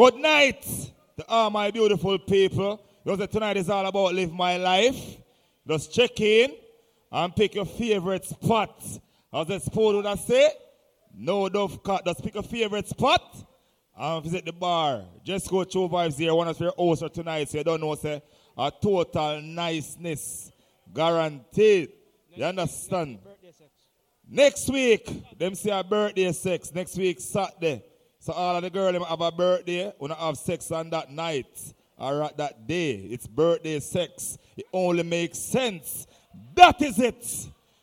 Good night to all my beautiful people. Because tonight is all about live my life. Just check in and pick your favorite spot. As the sport would I say, no dove cut. Just pick a favorite spot and visit the bar. Just go to vibes here. One of your hosts for tonight, so you don't know, say, a total niceness. Guaranteed. You understand? Next week, them say a birthday sex. Next week, Saturday. So all of the girls have a birthday, wanna have sex on that night or at that day. It's birthday sex. It only makes sense. That is it.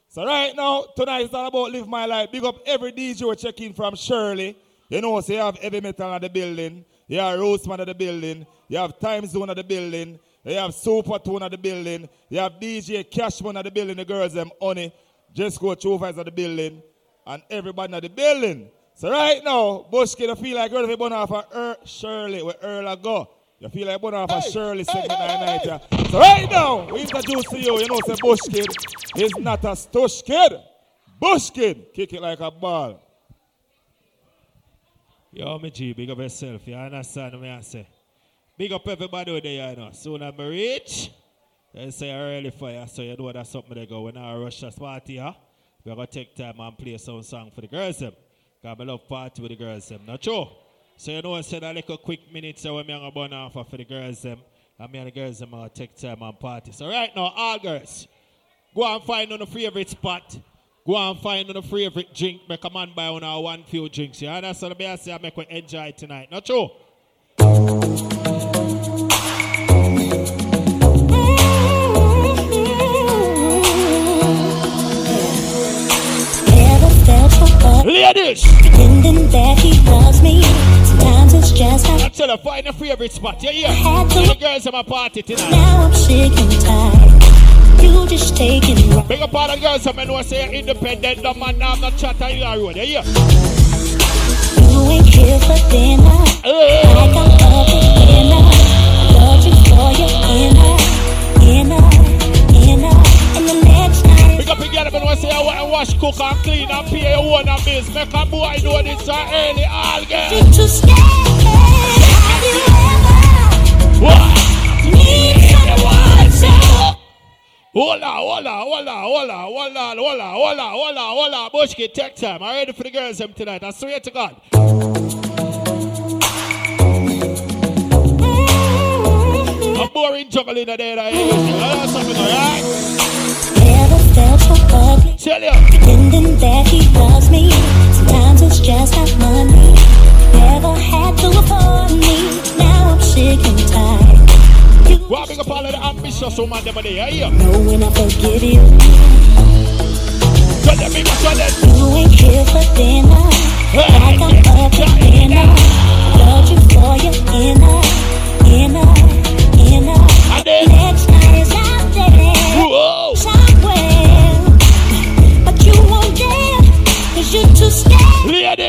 So right now, tonight is all about live my life. Big up every DJ checking from Shirley. You know, so you have heavy metal at the building. You have Rootsman at the building. You have Time Zone at the building. You have Supertone at the building. You have DJ Cashman at the building. The girls them honey. Just go Chuvas at the building. And everybody at the building. So right now, Bushkid, I feel like you're going off of er, Shirley, where Earl go. You feel like going off hey, Shirley hey, segment hey, night. Hey. Yeah. So right now, we introduce to you, you know, say Bushkid is not a stush kid. Bushkid, kick it like a ball. Yo, me G, big up yourself. You understand what I say? Big up everybody there, you know. Soon as I reach, they say early fire, so you know that's something they go. When I rush this party, huh? We're going to take time and play some song for the girls. Them. Because I love party with the girls. Them. Not true? So you know I said a little quick minute so when me going to burn off for the girls. Them. And me and the girls them to take time and party. So right now, all girls, go and find on a favorite spot. Go and find on a favorite drink. Make a man buy on our one few drinks. You understand I make we enjoy tonight. Not true? Ladies! Pretending that he loves me. Sometimes it's just like. I tell her, find a favorite spot. Yeah, yeah. Had to. The girls at my party tonight. Now I'm sick and tired. You just taking right. Big up all the girls, I know say independent. The man, I'm not chatting you road. Yeah, yeah. You ain't here for dinner. Hey. I got up for dinner. I love you for your inner, inner, Big up the girl, when say I want to wash, cook and clean and pay your own and bills. Make a boy do this so early, all girl. You stay? Have you ever? What? Need someone so? Hold on, hold on, hold on, hold on, hold on, hold on, hold on, hold on, hold on. Bushki, take time. I'm ready for the girls them tonight. I swear to God. Mm-hmm. A boring juggling in there. You know something, alright? Felt so ugly. Pretending that he loves me. Sometimes it's just not money. Never had to afford me. Now I'm sick and tired. Big up all of the ambitious woman them there, yeah. Know when I forgive you. Tell them, tell them. You ain't here for dinner. Like I'm up for dinner. Love you for your inner, inner, inner. Next night is out there. Whoa. Lady.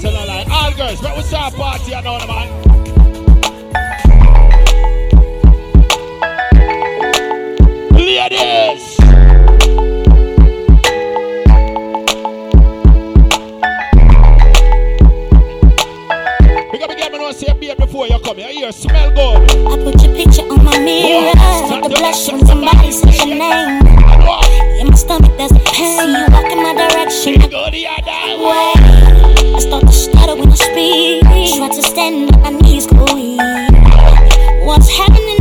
tell a lie. All girls, but what's our party? I know the man. Ladies. Big up again, man. I say beer before you come here. You smell good. I put your picture on my mirror. Oh, the blush on somebody's your name stomach does it pain. See you walk in my direction. I go the other way. I start to stutter when I speak. Try to stand on my knees. What's happening?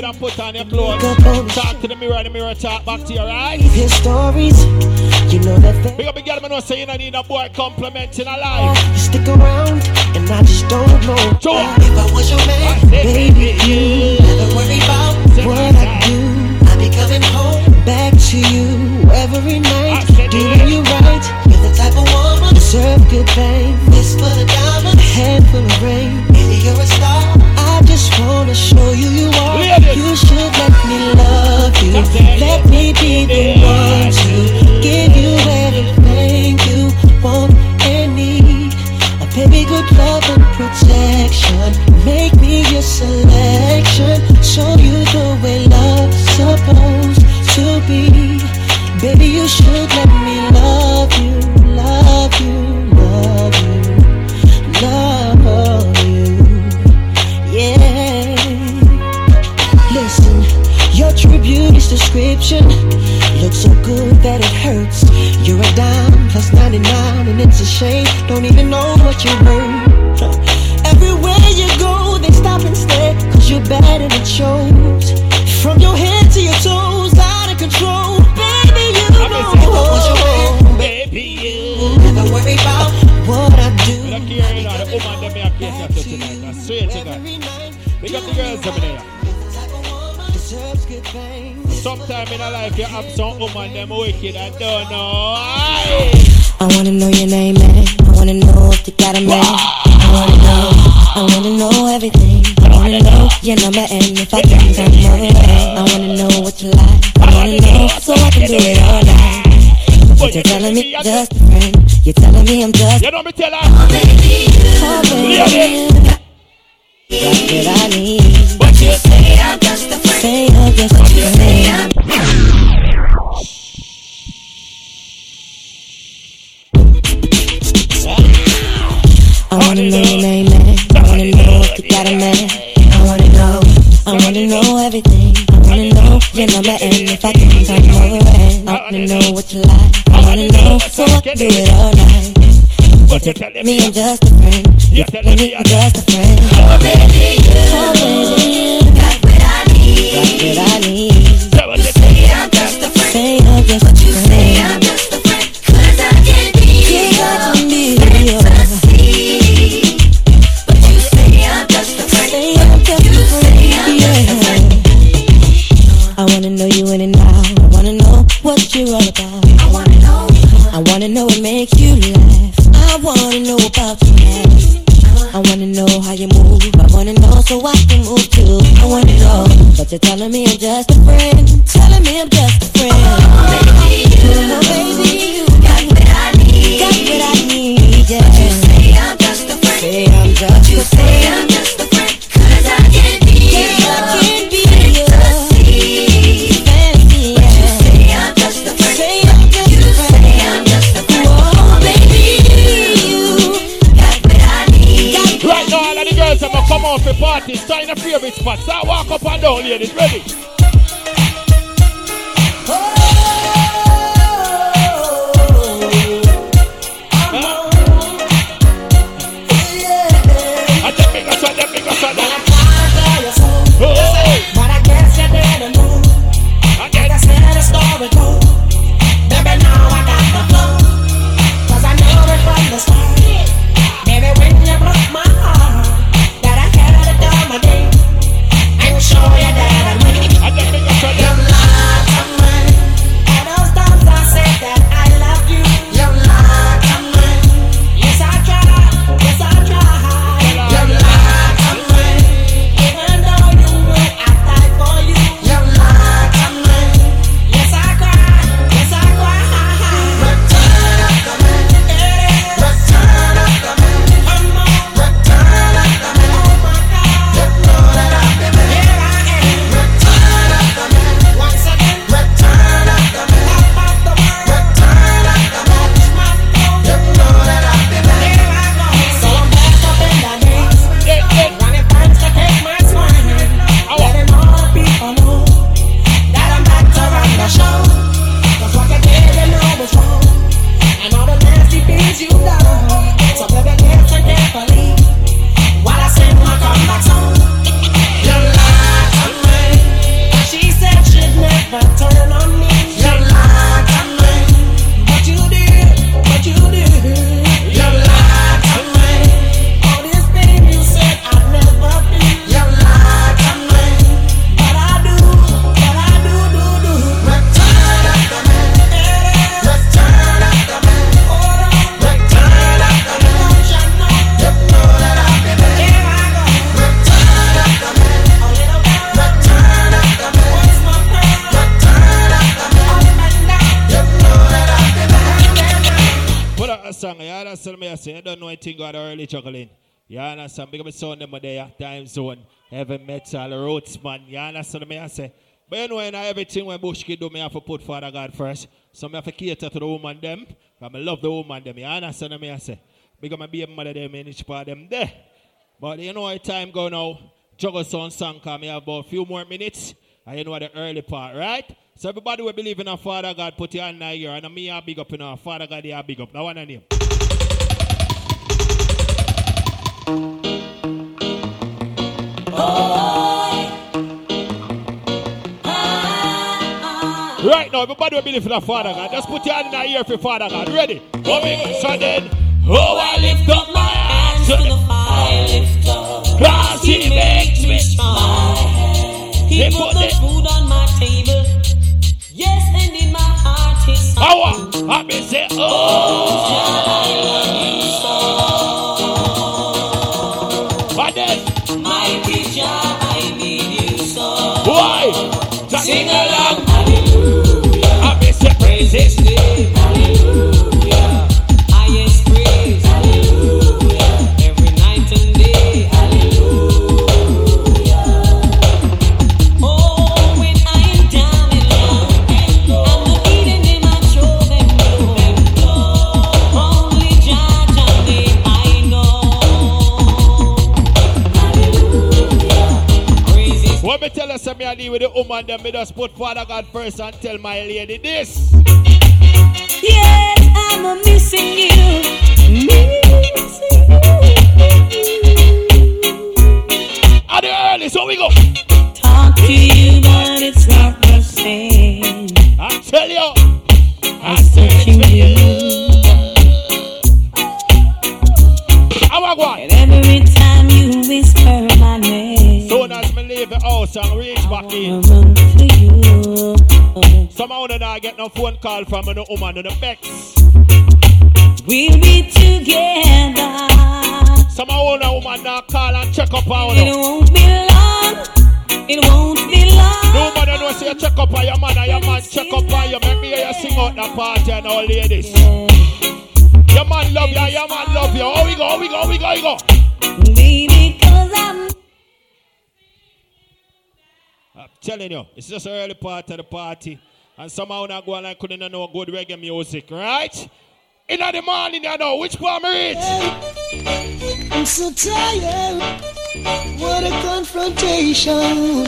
head and put on your clothes. Talk to the mirror, the mirror talk back to your eyes. His stories, you know that. Big up, big girl, man, say you don't need a boy complimenting a oh, life. You stick around, and I just don't know. Sure. If I was your man, baby, you never worry about what I do. I be coming home back to you every night, doing you right. You're the type of woman deserve good things. This for the heavy metal, Rootsman. You understand me I say? But you know, in everything when Bush kid do, me have to put Father God first. So me have to cater to the woman them. Because I love the woman them. You understand me I say? Up my baby mother them in each part them there. But you know time go now. Juggle sound song come. Me have about a few more minutes. And you know the early part, right? So everybody will believe in our Father God, put your hand here. And me are big up in our Father God, they are big up. Now one name. Right now, everybody will believe in the Father God. Just put your hand in the ear for Father God. Ready? Coming sudden. Oh, I lift up my hands to the fire. Cause he makes me smile. He, he put, put the food on my table. Yes, and in my heart, his song. I be say, oh. Sing existe the praises. I deal with the woman, then me just put Father God first and tell my lady this. Yes, I'm a missing you. Missing you. At the early, so we go. Talk to you, but it's not the same. I tell you. I'm searching you. How I go? And every leave the house and reach back in. Somehow then I get no phone call from no woman in the Bex. We'll be together. Somehow a woman now call and check up on her. It won't be long. It won't be long. No man know say check up on your man and your man check up on you. Make me hear you sing out the party and all ladies. Yeah. Your man love you, your man love you. Oh we go, oh we go, oh we go, oh we go. Baby, telling you, it's just an early part of the party. And somehow not going like couldn't know good reggae music, right? In the morning, you know, which me reach? I'm so tired. What a confrontation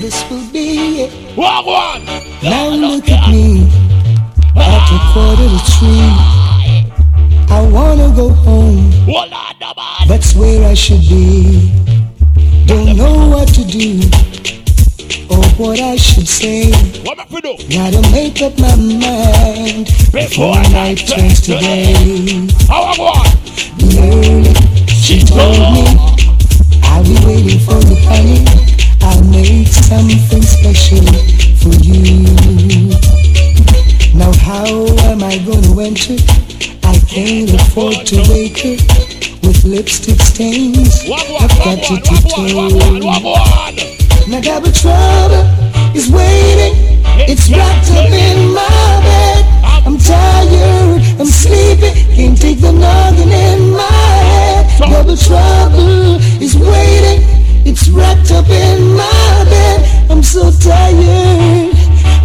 this will be. Walk one. Now look at me at a quarter to three. I wanna go home. That's where I should be. Don't know what to do or what I should say. What I do? Gotta make up my mind before night turns to day. How I want? Early, she told me I'll be waiting for the honey. I'll make something special for you. Now how am I gonna enter? I can't afford to wake her with lipstick stains. I've got to tiptoe. Now double trouble is waiting. It's wrapped up in my bed. I'm tired, I'm sleepy, can't take the nothing in my head. Double trouble is waiting. It's wrapped up in my bed. I'm so tired,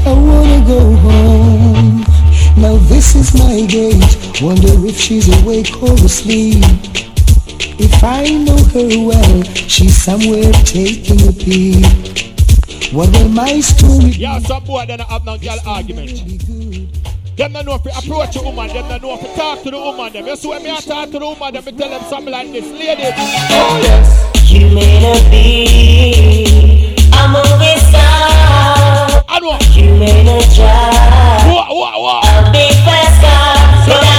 I wanna go home. Now this is my gate. Wonder if she's awake or asleep. If I know her well, she's somewhere taking a peek. What will my story Yeah, some boy then have no girl argument. Them don't know if you approach a woman, them don't know if you talk to the woman. Them you see when me I talk to the woman, them me tell them something like this, lady. Oh yes. You may not be a movie star. I know. You may not drive what, what, what? a big fast car,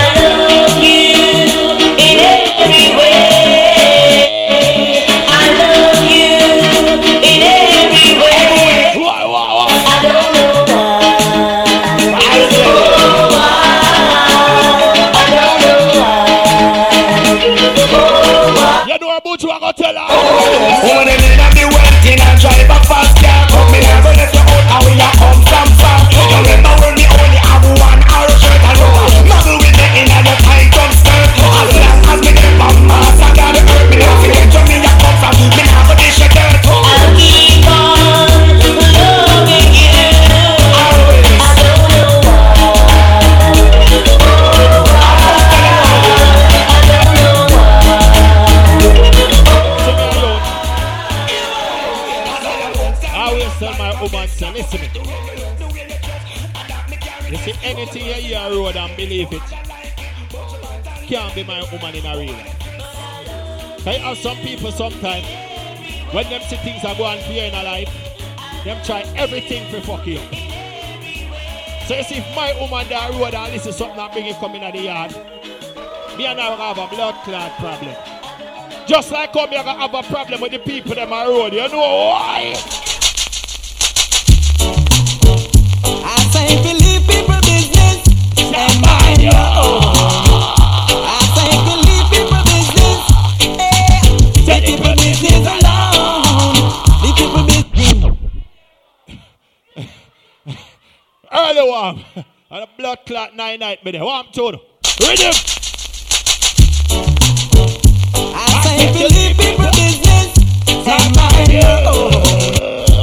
listen me. You see anything you hear on road and believe it, can't be my woman in a real life. I have some people sometimes, when them see things are going for in a life, them try everything for fuck you. So you see, if my woman down road and listen to something and bring it coming in the yard, me and I will have a blood clot problem. Just like how me I have a problem with the people them on road. You know why? Early one. And a blood clot nine night there. What I'm. Rhythm. I say believe people business and mind your own.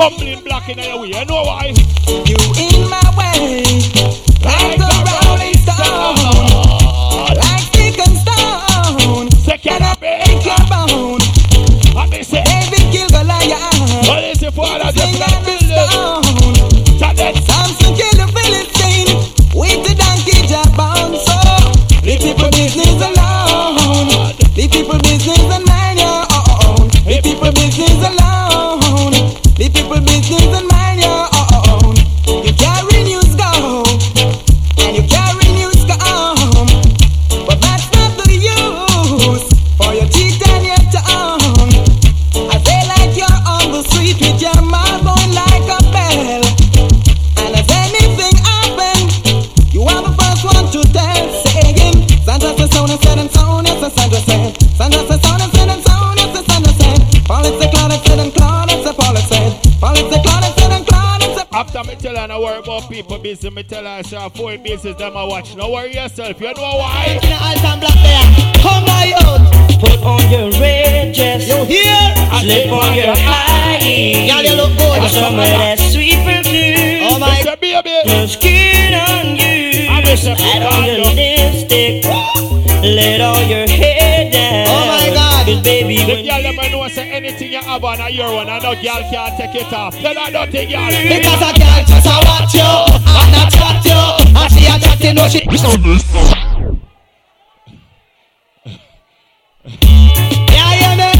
Stumbling block in your way. You know why? You in my way, like the rolling stone, like stick and stone. Second up, Break your bone, I may say, David kill Goliath. what is it for Sing just After me tell her no worry about people busy, me tell her have four business them I watch. No worry yourself. You know why? In altar black there. Come my out. Put on your red dress. You hear? I Slip on your high. Girl, you look good. some of that sweet perfume. Oh my Mr. Baby. Your skin on you. I miss. Add on your lipstick. Let all your hair down. Oh My God. Cause baby, The girl them know say anything you have on a your one, and no girl can't take it off. Tell her dirty girl. Because I can't just a watch you And I chat you And she a chat you know she Yeah, yeah, me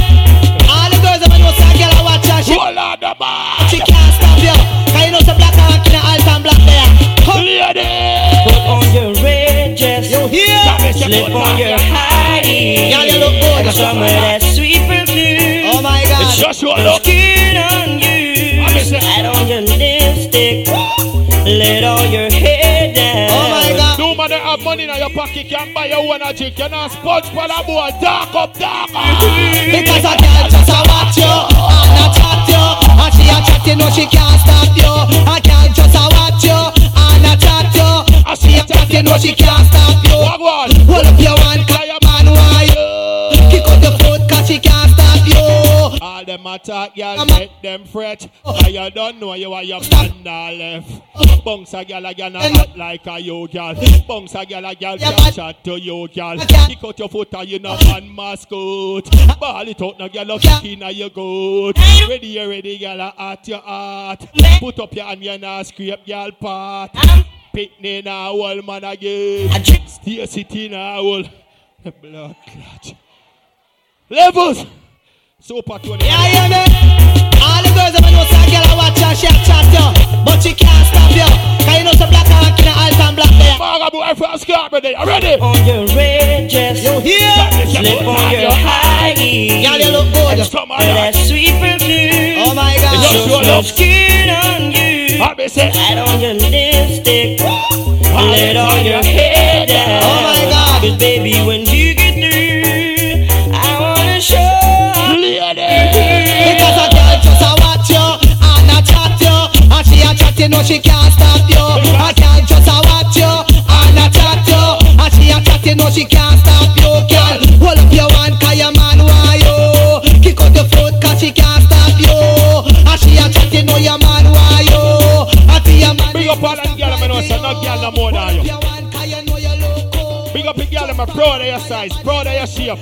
All the girls that know say a girl a watch her She, Roll on the bar. she can't stop you Cause you know say black and white in a alt and black there Come Lady. put on your red dress. You hear? Slip on your high heels. Yeah, you look good. Got some of that sweet perfume. Oh my God Just roll Your up. skin on you. I miss it. Add on your lipstick. Let all your hair down. Oh my God No man that have money in your pocket can buy you one a drink. You know sponge for the boy. Dark up, dark up. Because I can't just watch you And I chat you And she a chat you know she can't stop you I can't just watch you And I chat you And she a chat you know she can't stop you Wagwan. Hold up your hand cause your man want you Kick out the foot cause she can't stop you All them attack, y'all let them fret. Cause you don't know you are your man now left. Uh-huh. Bunks a gal a gal not act like a you gal. Bunks a gal a gal Yeah, chat to you can't- Kick out your foot and you no man mascot. Ball it out now Yeah. kick in your goat. Ready you ready a at your heart. Put up your hand you now scrape gal part. Uh-huh. Picnic now old man again. Stay sitting now old. Blood clot. Levels. Super 20. Yeah, yeah, me All the girls that know a girl a watch her She a chat you But she can't stop you Cause you know some black and white in a alt and black there Maga boy from Scarborough, you ready? On your red dress. You hear? Slip on your high heels. Girl you look good Come on, that sweet perfume. Oh my God Show roll some skin on you. I be say, Add on your lipstick. Let all your hair down. Oh my God. Cause baby, when you get through, I wanna show. lady. Because a girl just a watch you And a chat you And she a chat you know she can't stop you A girl just a watch you And a chat you And she a chat you know she can't stop you Girl, hold up your hand cause your man want you Kick out your foot cause she can't stop you And she a chat you know your man want you And see your man Big up all them girl, I know say no girl no more than you. I'm proud of your size, proud of your shape,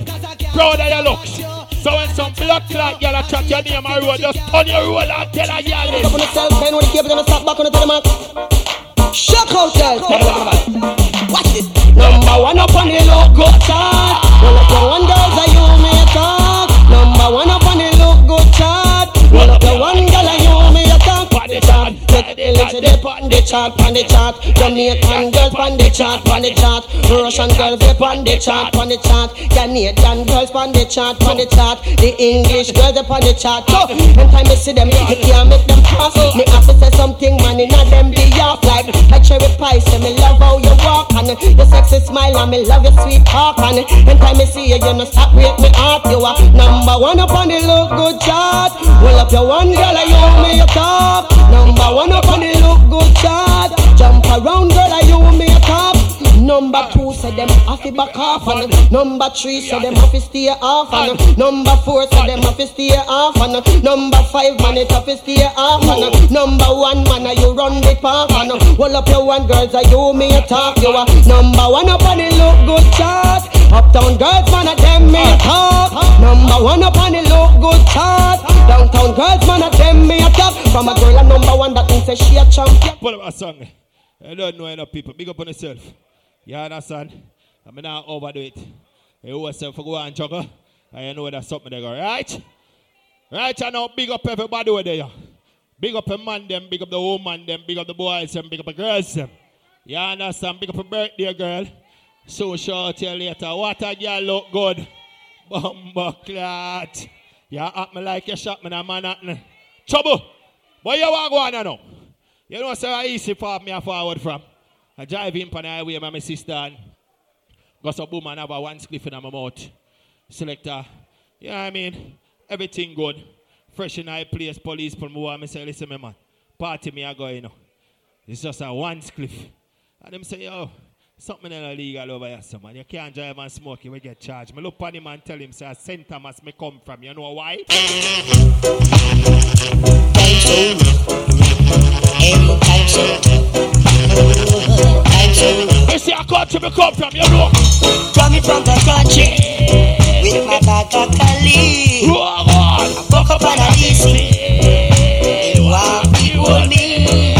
proud of your looks. So when some blood clot girl a chat your name a road, just turn your roll and tell girl Up this. on the cell, then when the cable them stop back on the telemark. Shock out, girl. Watch this. Number one up on the look good chart. Well, up your one girls you chart, Take the list of the on the chart, on the chart. Jamaican girls on the chart, on the chart. Russian girls they on the chart, on the chart. Canadian girls on the chart, on the chart. The English girls they on the chart. So, anytime you see them, you can't make them pass. Me have to say something, man, in them be off like a cherry pie. Say me love how you walk and your sexy smile and me love your sweet talk and anytime me see you, you no stop break me heart. You are number one up on the look good chart. Well up your one girl, I you me your top. Number one up on the look good chart. Jump around, girl, I you me. Number two say them have to back off and number three say them have to stay off and number four say them have to stay off and number five man it have to stay off and number one man you run the park and well up your one girls are you me a talk? You are number one up on the look good chart. Uptown girls man at them me a talk. Number one up on the look good chart. Downtown girls man at them me a talk. From a girl a number one that say she a champion. Pull up a song. I don't know enough people. Big up on yourself. You understand? I mean, not overdo it. You yourself for go and juggle. You know that's something they go, right? Right, I know, big up everybody over there. Big up the man them, big up the woman them, big up the boys them, big up the girls them. You understand? Big up a birthday girl. So short till later. What a girl look good. Bumba clat. You act me like you shot me in a Manhattan. Trouble. But you want go on now? You know, so easy for me a forward from. I drive in on the highway, my sister, and got some boom and have a one spliff in my mouth. Selector, you know what I mean? Everything good. Fresh in my place, police pull me over, I say, listen, me man, party me I go, you know. It's just a one spliff. And them say, yo, something illegal over here, so man. You can't drive and smoke, you will get charged. Me look on him and tell him, say, St. Thomas me come from. You know why? Soon. Anytime soon. Time soon. You see a country me come from, you know. Coming from the country with my bag of colleagues. Whoa, I woke up on a DC. You are people me.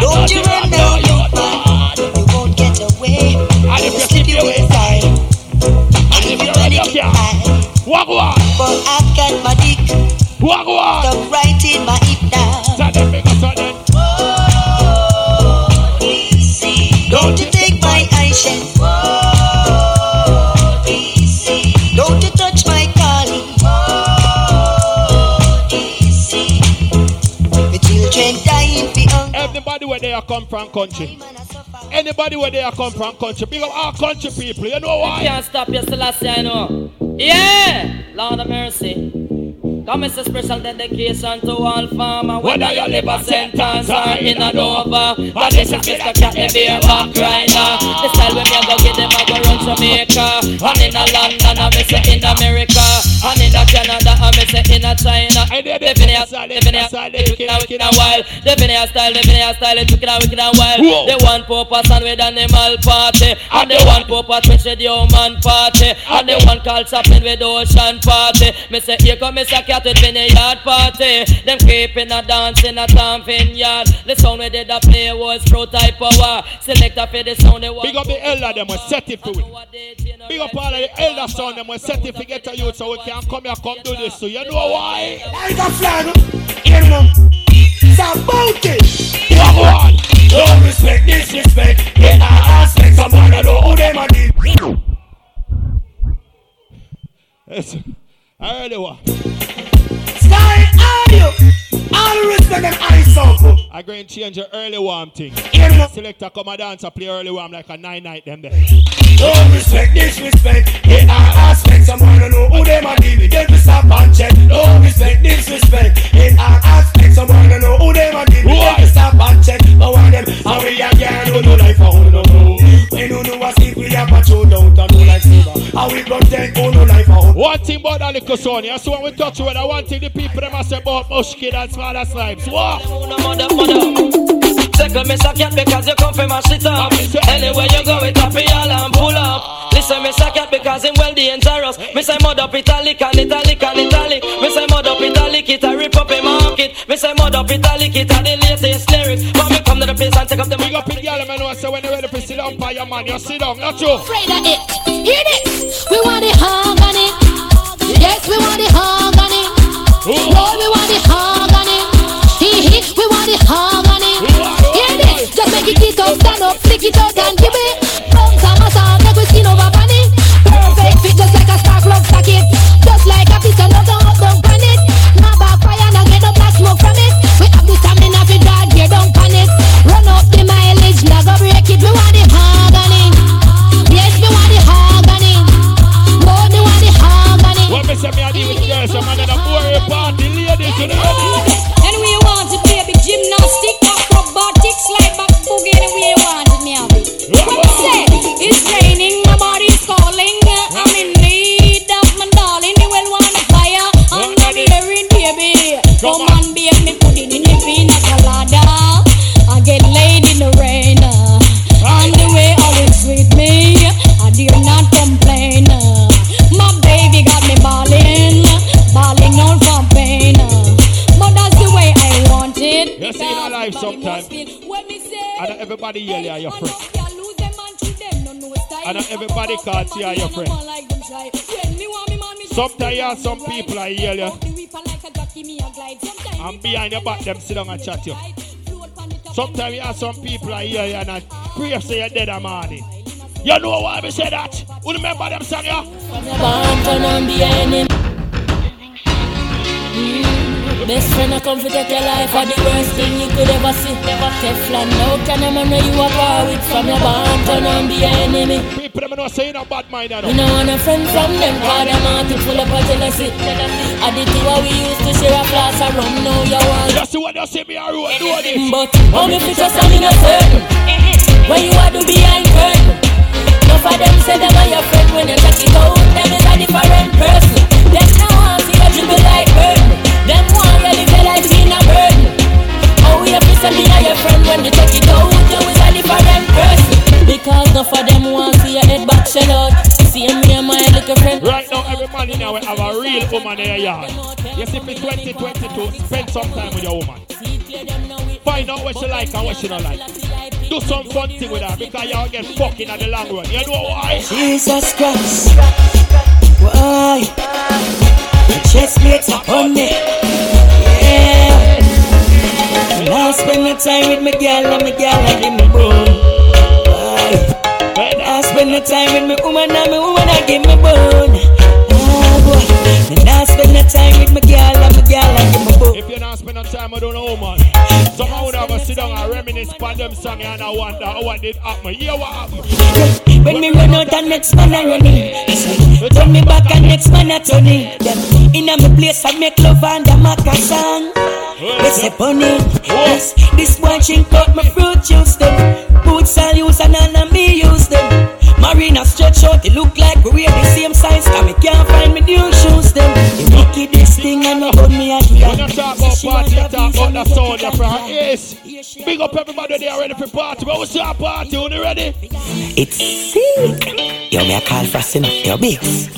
Don't you run now, you man. You won't get away. And if You slip keep you your inside. And if you run it Yeah. high. But I've got my dick stuck right in my hip now. Don't you take my eyeshine. Oh, easy. Don't you touch my calling. Oh, easy. The children dying for hunger. Everybody where they are come from country. Man, I suffer. Anybody where they are come from country. Big up our country people. You know why? Can't stop you, Selassie, I know. Yeah! Lord of mercy. Come it's a special dedication to all farmer Whether you live a sentence or in a Dover. But this is Mr. Cat, the beer back rider. The style when me go get them, I go run Jamaica. And in a London, I me say in America. And in a Canada, I me say in a China. They- they- Living here, style, living here, style, wicked and wicked and wild. Living here style, living here style, it's wicked and wicked and wild. Whoa. The one purpose and with animal party. And the one purpose is the human party. And the one called shopping with ocean party. Me say here come Mr. Cat with vineyard party Them creeping a dance in a town vineyard The sound we did a play was pro type power Selector for the sound they want Big up the elder them, we set it to it. Big up all of the elder son them, we set it to get to you so we can come here, come do this. So you know why? Like a flag, hear me. It's about it. Wagwan. Don't respect, disrespect. In our aspect, someone I know who them a did. Listen, I really want. Sky, are you? All respect them ice uncle. I going to change your early warm thing. Me. Selector come a dance, I play early warm like a nine night them there. Don't respect, disrespect. In our aspect, someone I know who them a did. Get me stop and check. Don't respect, disrespect. In our aspect, someone I know who them a did. Get me stop and check. But one them, how we a girl who no like for who no know. We no know what if we a patrol down to oh, no like oh. silver. How we protect who no like for who. One thing about that little son, yeah, so when we touch with I want thing, the people them a say about mush kid and smaller slimes. What? Mother, mother. Second Mr. Cat because you come from a shit up. Anywhere you go, it up all and pull up. Listen, Mr. Cat because him well dangerous. Me say mud up italic and italic and italic. Me say mud up italic, it a rip up a market. Me say mud up italic, it a the latest lyrics. But me come to the place and take up the Big up in girl, man, know say when you ready to sit down by your man, you sit down, not you. afraid of it. Hear this. We want the harmony. Yes, we want the harmony. Lord, we want the harmony. Flick it and give it. Bounce and massage, make we skin over bunny. Perfect fit, just like a spark plug socket. Some people I yell you, the and behind your back them sit down and chat you. Sometimes you have some people I hear you and I pray say you're dead a morning. You know why we say that? Who remember them song. Mm. Best friend, I come to take your life are the worst thing you could ever see. Teflon, no can a man know you are with from your born to not be enemy like them, and I say you not bad mind at all. You know, want a friend from them, cause them are to full up of jealousy. I did do what we used to share a glass of rum, No, you want. You see what you say, me a road, do it. But only pictures I'm in a certain. When you are to behind curtain. Enough of them say them are your friend, when they check it out, them is a different person. Them now want see a dribble like burden. Them want you live your life in a burden. Oh, you piss me, are your friend, when they check it out, you is a different person. Shell out. See me and my little friend. Right now, every man in here will have a real woman in your yard. Yes, if it's 2022, spend some time with your woman. Find out what she like and what she don't like. Do some fun thing with her because y'all get fucking at the long run. You know why? Jesus Christ. Why? The chest plates upon me. Yeah. Now spend the time with my girl and my girl and give me Why? Now spend the time with my woman and my woman and give me bone. Ah, boy. And now spend the time with my girl and my girl and give me bone. Time, I don't know, man. Someone would have a sit down and reminisce about them song and I wonder what did happen. Yeah, what happened? When me run out and next man a running Turn me back and next man a turning In a me place I make love and a mac a song They say bunny Yes, this one chink out my fruit juice them Boots I use and none of me use them Marina stretch out, it look like we wear the same size Cause me can't find me new shoes them The wickedest thing I know about me a here When you talk about party, you talk about the sound you're from. Yes. Big up everybody there ready for party. But what's your party? You ready? It's sick. Yo, me a call for sin, yo, bigs.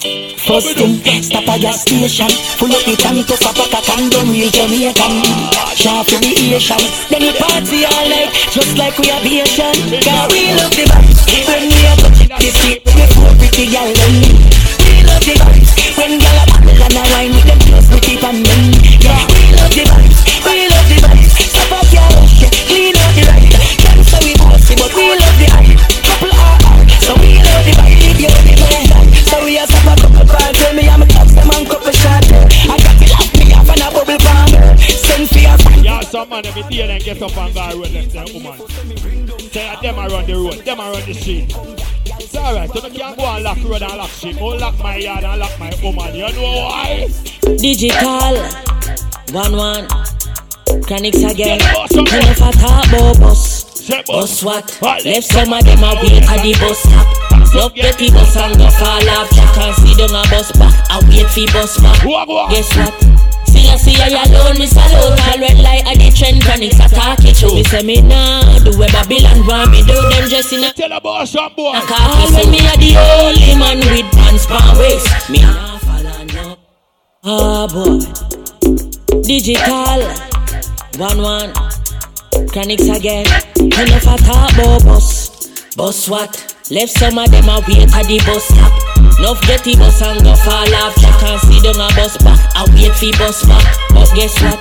First thing, stop at gas station. Full up the tank to pop a condom, real Jamaican. Sharp to the Asian. Then we party all night, just like we are Asian. Cause we love the vibes. When we are touching them. We love the. When a and a them we love the. We love the. Stop clean the we but we love the hype. Couple so we the vibe. You the man. So we a a couple me a them couple. I got me off a bubble. Send. Yeah, some man every day then get up and go road them around the road, them around the street. Alright, so you can't go and lock road and lock shit. Go lock my yard and lock my woman. You know why? Digital. One one. Chronics again. Enough a talk about bus. Bus what? Left some of them a wait at the bus stop. Get the bus and go fall off. And see them a bus back. I wait for bus back. Guess what? See I see I alone, me salute All red light at the trend, chronics attack it through. Me say me now, do where Babylon want me do. Them just in a Tell about some boy. I can't say me a the only man with pants pan waist. Me nah follow no Ah boy. Digital One one. Chronics again. Enough a talk about bus Bus what? Left some of them a wait at the bus stop Enough get the bus and go fall off. Jack and see them a bus back. I wait for bus back. But guess what?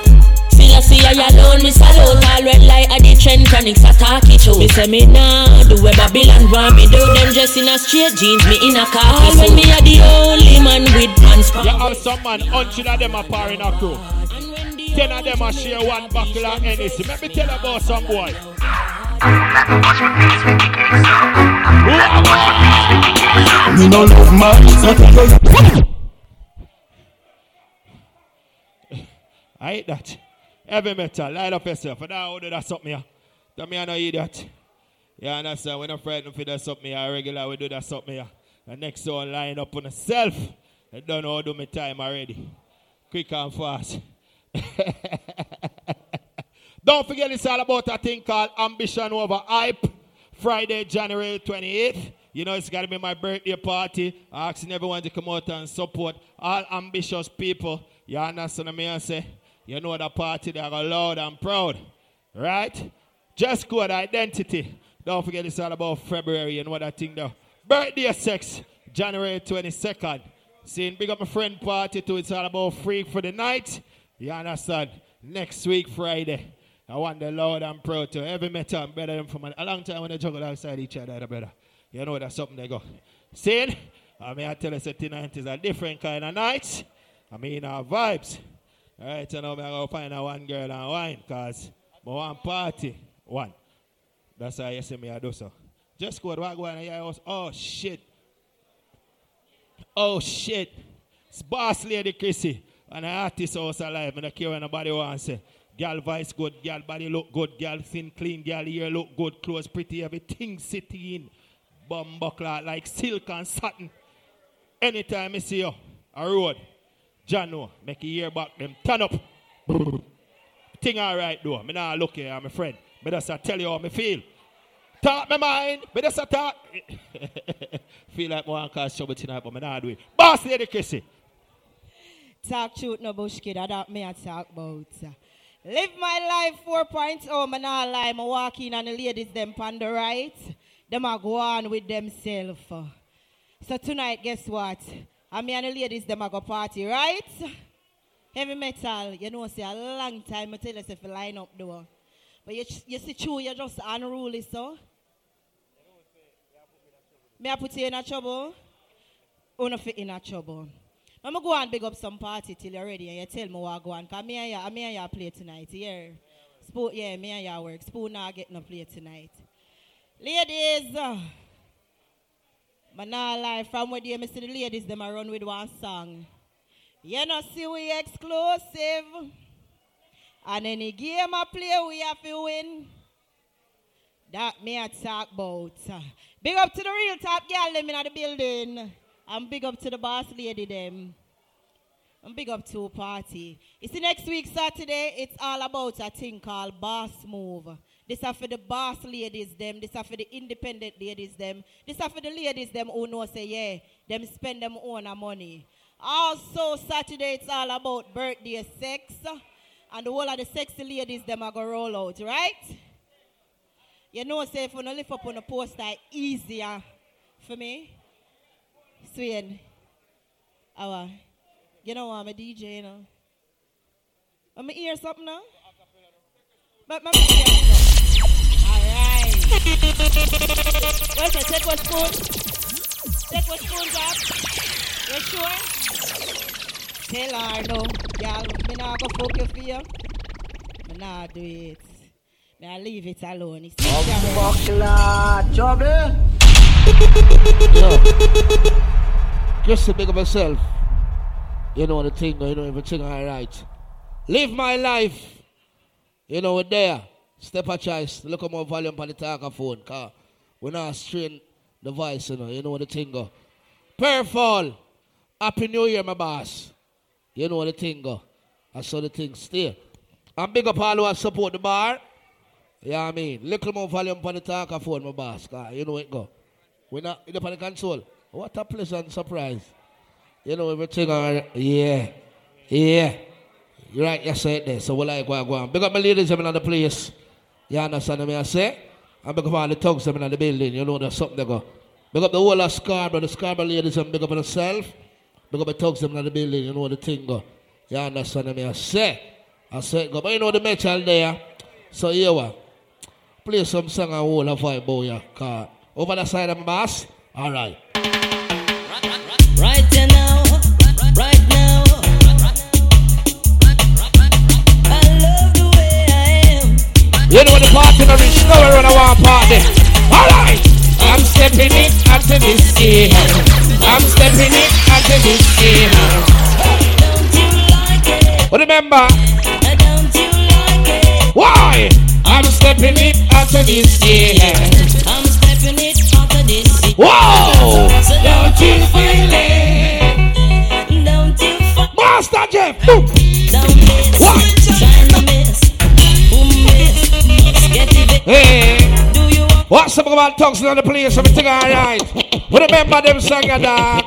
Still I see I alone, me salute All red light at the trend, chronics attack it too Me say me nah, do where Babylon want me. Do Them just in a straight jeans, me in a khaki suit. Me a the only man with pants You have some man, hundred of them are par in a crew. Ten of them a share one buckle of Hennessy. Let me tell you about some boy. Your I hate that. Heavy metal, light up yourself. And now, do that something here. Tell me I no idiot. You understand? We're not frightened for that something here. Regular, we do that something here. The next one line up on itself. I don't know how do my time already. Quick and fast. don't forget it's all about a thing called Ambition Over Hype. Friday, January 28th. You know, it's got to be my birthday party. Asking everyone to come out and support all ambitious people. You understand me? I say, you know the party, they are loud and proud. Right? Just code identity. Don't forget it's all about February and what I think though. Birthday sex, January 22nd. Seeing big up my friend party too. It's all about freak for the night. You understand? Next week, Friday. I want the loud and proud to every metal better than from a long time when they juggle outside each other, brother. You know that's something they go. Seeing? I mean, I tell you, that tonight is a different kind of night. I mean, our vibes. All right, so now I'm going to find a one girl and wine because I want party. One. That's how you see me I do so. Just go to go in your house. Oh, shit. Oh, shit. It's boss lady Chrissy. And an artist house alive. I don't care what nobody wants eh. to say. Girl voice good, girl body look good, girl thin, clean, girl ear look good, clothes pretty, everything sitting in. Bum buckler like silk and satin. Anytime I see you, a road, John know, make your ear back them turn up. Thing alright though. Me nah look here, I'm a friend. But just I tell you how me feel. Talk my mind. But just a talk. Feel like more cause trouble tonight, but I'm not doing. Boss lady Chrissy. Talk truth, no bush kid. I don't me I talk about. Uh, live my life 4.0. Man, I lie. I walk in and the ladies them on the right. Them are go on with themselves. So tonight, guess what? I mean, the ladies them are go party, right? Heavy metal, you know, say a long time I tell you if you line up though. But you, you see true, you're just unruly, so. May I put you in a trouble? Or not fit in a trouble? I'm going to go and big up some party till you're ready and you tell me what I go on. Because me and you, me and play tonight, yeah. Spoon, yeah, me and you work. Spoon not getting no play tonight. Ladies, uh, but now lie from where you see the ladies, them I run with one song. You know, see we exclusive. And any game I play, we have to win. That me I talk about. Big up to the real top girl them in the building. And big up to the boss lady them. And big up to party. It's the next week Saturday. It's all about a thing called Boss Move. This are for the boss ladies them. This are for the independent ladies them. This are for the ladies them who know say yeah, them spend them own money. Also Saturday it's all about birthday sex. And the whole of the sexy ladies them are gonna roll out, right? You know say if you lift up on a poster easier for me. Swain. Our, you know I'm a DJ, you know. I'm to hear something now. But my Alright. It? Take one spoon. Take one spoon, up. You sure? Tell her no. Girl, me not go fuck you for you. Me not do it. Me I leave it alone. It's Buckler, oh, trouble. Yo. Just to of myself. You know the thing, you know everything alright. Live my life. You know, we're there. Step a choice. Look at more volume on the talker phone. Car we're not strain the voice, you know. You know the thing go. Perfall. Happy New Year, my boss. You know the thing go. I saw the thing still. I'm big up all who support the bar. Yeah, I mean, little more volume on the talker phone, my boss. Car you know it go. We're not in the console. What a pleasant surprise. You know, everything yeah, yeah. You're right, you said there. So we like go go on. Big up my ladies in the place. You understand what I say? And big up all the thugs in the building. You know, there's something they go. Big up the whole of Scarborough, the Scarborough ladies, and big up yourself. Big up the thugs in the building. You know the thing go. You understand what I say? I say go. But you know the metal there. So here we Play some song and hold a vibe, boy. Over the side of my boss. All. Right reach nowhere when I party. Alright! I'm stepping it onto this game. I'm stepping it onto this game. Don't you like it? But remember, Don't you like it? why? I'm stepping it onto this game. I'm stepping it onto this. Whoa! Don't you feel it? Don't you fuck Master Jeff! Don't miss. What? Trying to miss. Hey, what's up about tongues on the place? Everything alright. Remember them song dog.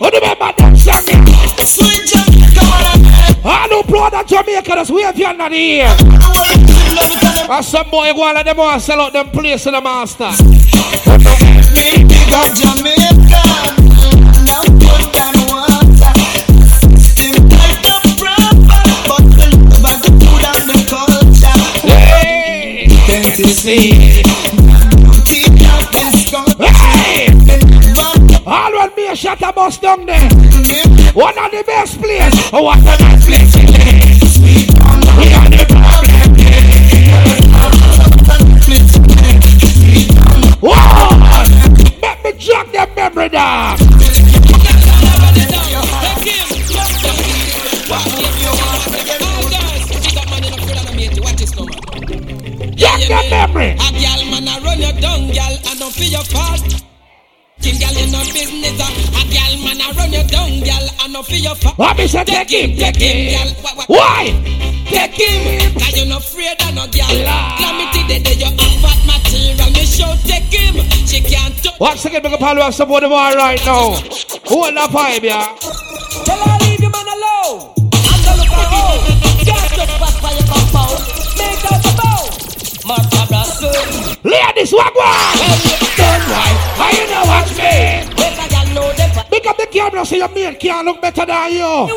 Remember them song man. I don't blow that Jamaica, that's if you're not here. And some boy go and them to sell out them place in the master. Jamaica. Like Can't you see? Hey! All me a shot a bus down. One of the best place. Oh, what a nice the! Let me jog them memory down. Jog them memory. A gal man a run you down, gal, and don't feel your fault. King gal in no business, a, a gal man a run you down, gal, and don't feel your fault. What me take him, take him. Wha- wha- Why? Take him. Cause you no afraid of no gal. Lord. Calamity the day you have show take him. She can't touch. Once again, make a pal and support the boy right now. Who want that vibe, yeah? Tell her leave your man alone. I'm gonna look her home. Can't just pass by your compound. Make out the Macabre son. Ladies, what one? Done right. How you know watch me? Make a girl them. Pick up the camera so your man can't look better than you.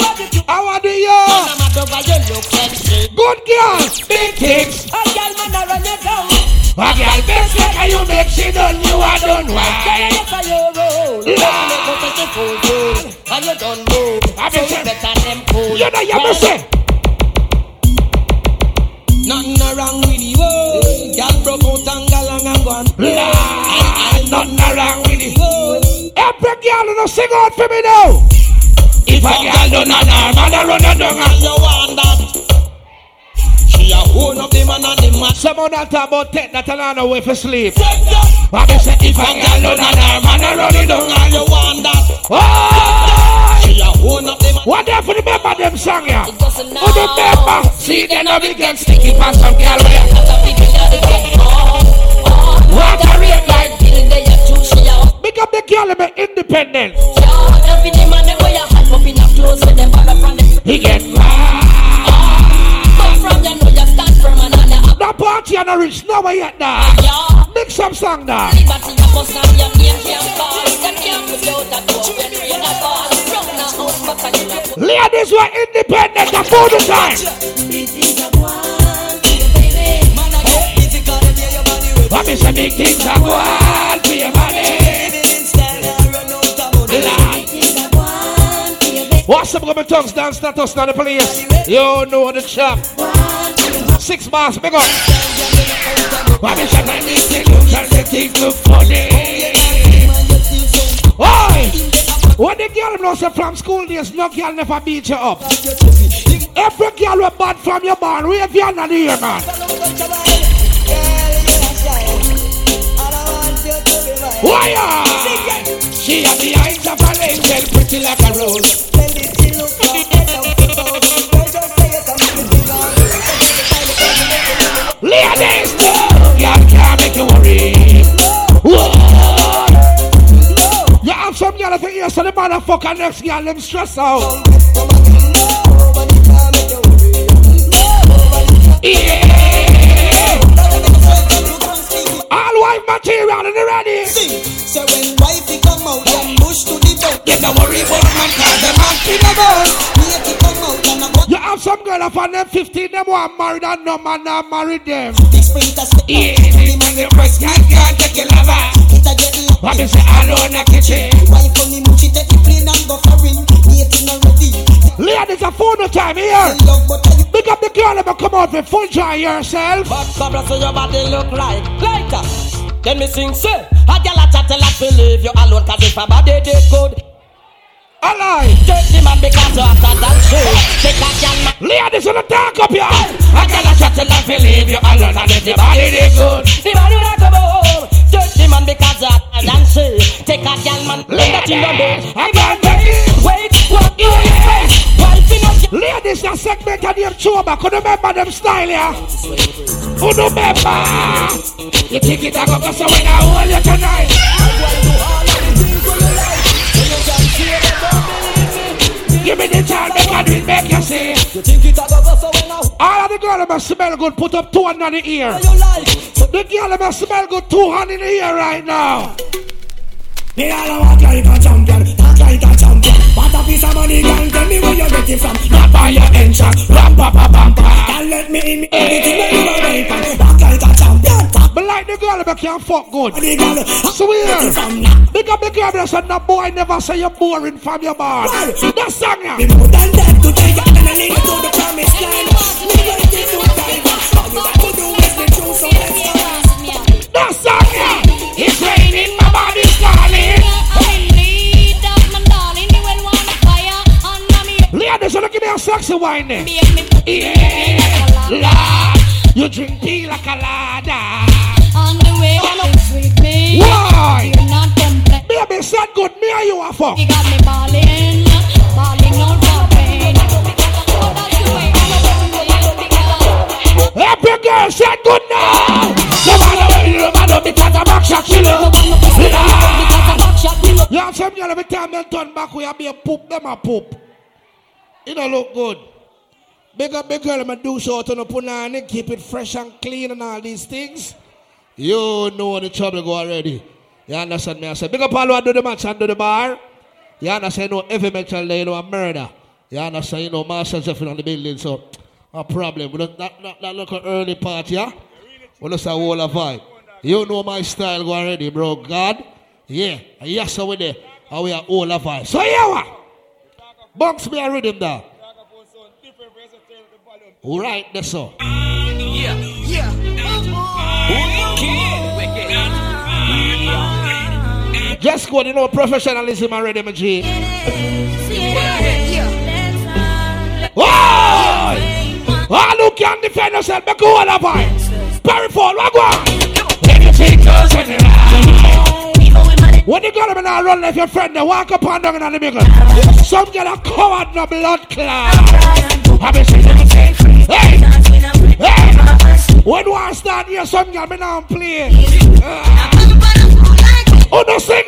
How are you? Good girl, big things. A girl, man, I run you down. A girl best like you make she done you are done Tell her right. yes, I you roll. Make me go the full roll. And you done move. I So you better them cool. You know you must say. Nothing wrong with you. oh. Girl broke out and galang and gone. Lord, nothing wrong with it. Oh. Every girl you know sing out for me now. If a girl done an arm and a run a down And you want that. Own up the man and the man. Someone that talk about take that and on away for sleep. I be say if a girl done an arm and a run it down And you want that. Oh! She a own up the man. What if you remember them song yeah? It doesn't remember? See them big and sticky past some girl way. What a rate like Big up the girl be independent. He get The party and a rich now yet now. Make some song now. Ladies were independent at all the time. What me say big things are going for your money. What's up, my tongues down status now the police? You know the chop. Six bars, big up. What me say my meeting looks and the things look funny. Oi! When the girl knows from school days, no girl never beat you up. Every girl was bad from your barn, wave your hand in the man. Why? ah? She had the eyes of an angel, pretty like a rose. Girl for ears, so the motherfucker next girl them stress out. Yeah. All white material in the ready. So when wifey come out, then push to the boat. Get the worry about man, cause them happy never. Make it come out and I go. You have some girl upon them 15, them want married and no man not married them. Big sprinter step up. Yeah, the man the press can't take your lover. It a get locked. What me say, alone a kitchen. Wife on him, she take the plane and go for him. Waiting already. Ladies, a phone no time here. I Big up the girl and come out with full joy yourself. But cobra so your body look like lighter. Then me sing say, a gyal a chat a lot believe you alone cause if a body did good. Alive. Take the man because you hotter than she. Take a gyal. Ladies, wanna talk up here. I gotta chat to love you, leave you alone and if your body they good. The man you like a boom. The man because you hotter than. Take a gyal man. Let that in your bed. I can't take. Wait, what you expect? Wife in a Ladies, that segment of them Choba, could you remember them style, yeah? Who remember? You think it a go cause when I hold you tonight. Give me the time, make I do it, make you see. You think it a go so when I All of the girls that smell good, put up two in the ear. The girl that smell good, two hands in the ear right now. Me all walk like a champion, talk like a champion. What a piece of money, girl, tell me where you get it from. Not by your entrance, ram pa pa pam pa. Girl, let me in, me everything that you are making. Walk like a champion, talk But like the girl that can fuck good. the girl. So Get it here, from now. big up the girl that said, no boy never say you're boring from your bar. That song, yeah. Be more than that to take and I lead to the promised land. Me going to do time. All you got to do is be true, so let's go. That song, yeah. It's raining, my body's calling. Ladies, you give me a sexy wine. Yeah, Lord, you drink tea like a lada. Why? Baby said good, me and you are fuck. You got me balling, balling I'm a Every girl said good now. No matter what you, matter because a back shot kill you. Have some girl every time they turn back, we have be a poop, them a poop. It don't look good. Big up big girl, I'm do show to the punani, keep it fresh and clean and all these things. You know the trouble go already. You understand me? I say, big up all who do the match and do the bar. You understand, you know, every metal there, you know, a murder. You understand, you know, Master Jeffrey on the building, so a problem. We don't, that, that, that look an early part, yeah? We just a whole of vibe. You know my style go already, bro. God, yeah, yes, so we there. And we are all of vibe. So, yeah, what? Box me a rhythm there. All right, that's all. Yeah, yeah. Just go, you know, professionalism already, my G. Why? All who can defend yourself, but go all of vibe. Barry Fall, what go on? Anything goes when you when you got him and I run like your friend, they walk up and down in the middle. Some get a coward in a blood clot. I be saying, hey, hey. When one start here, some girl me now play. Uh, oh, no sing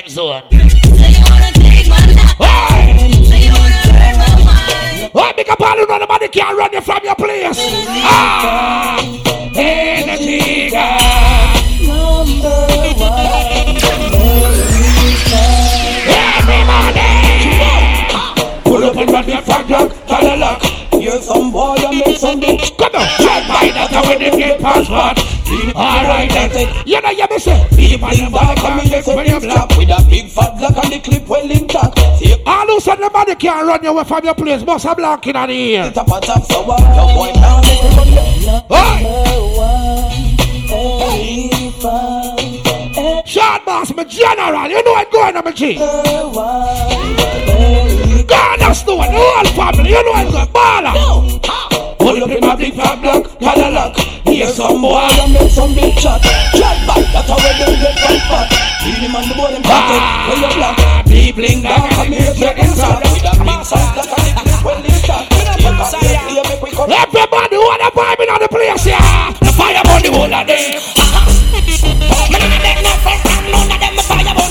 time zone. Oh, big up all you know nobody can run you from your place. Ah, energy Pull up and run your front lock, a lock. You're some boy, you make some. Come on, check by that when they get. Alright then, you know you me say. People in back and me when with a big fat black and the clip well intact. All who said nobody can run you away from your place, must have black in the ear. it up a it money. Hey! Short boss, my general, you know what going on, my G. Ghana Stone, whole family, you know what going baller. Pull up in a big fat black Cadillac. Here's some boy and make some big shot. Drive back, that's how we them get from fat. See them on the boy them pocket when you black. People in dark and make you inside. With a big fat black and the clip well intact. Take a break, we. Everybody wanna vibe in on the place, yeah. The fire burn the whole of them.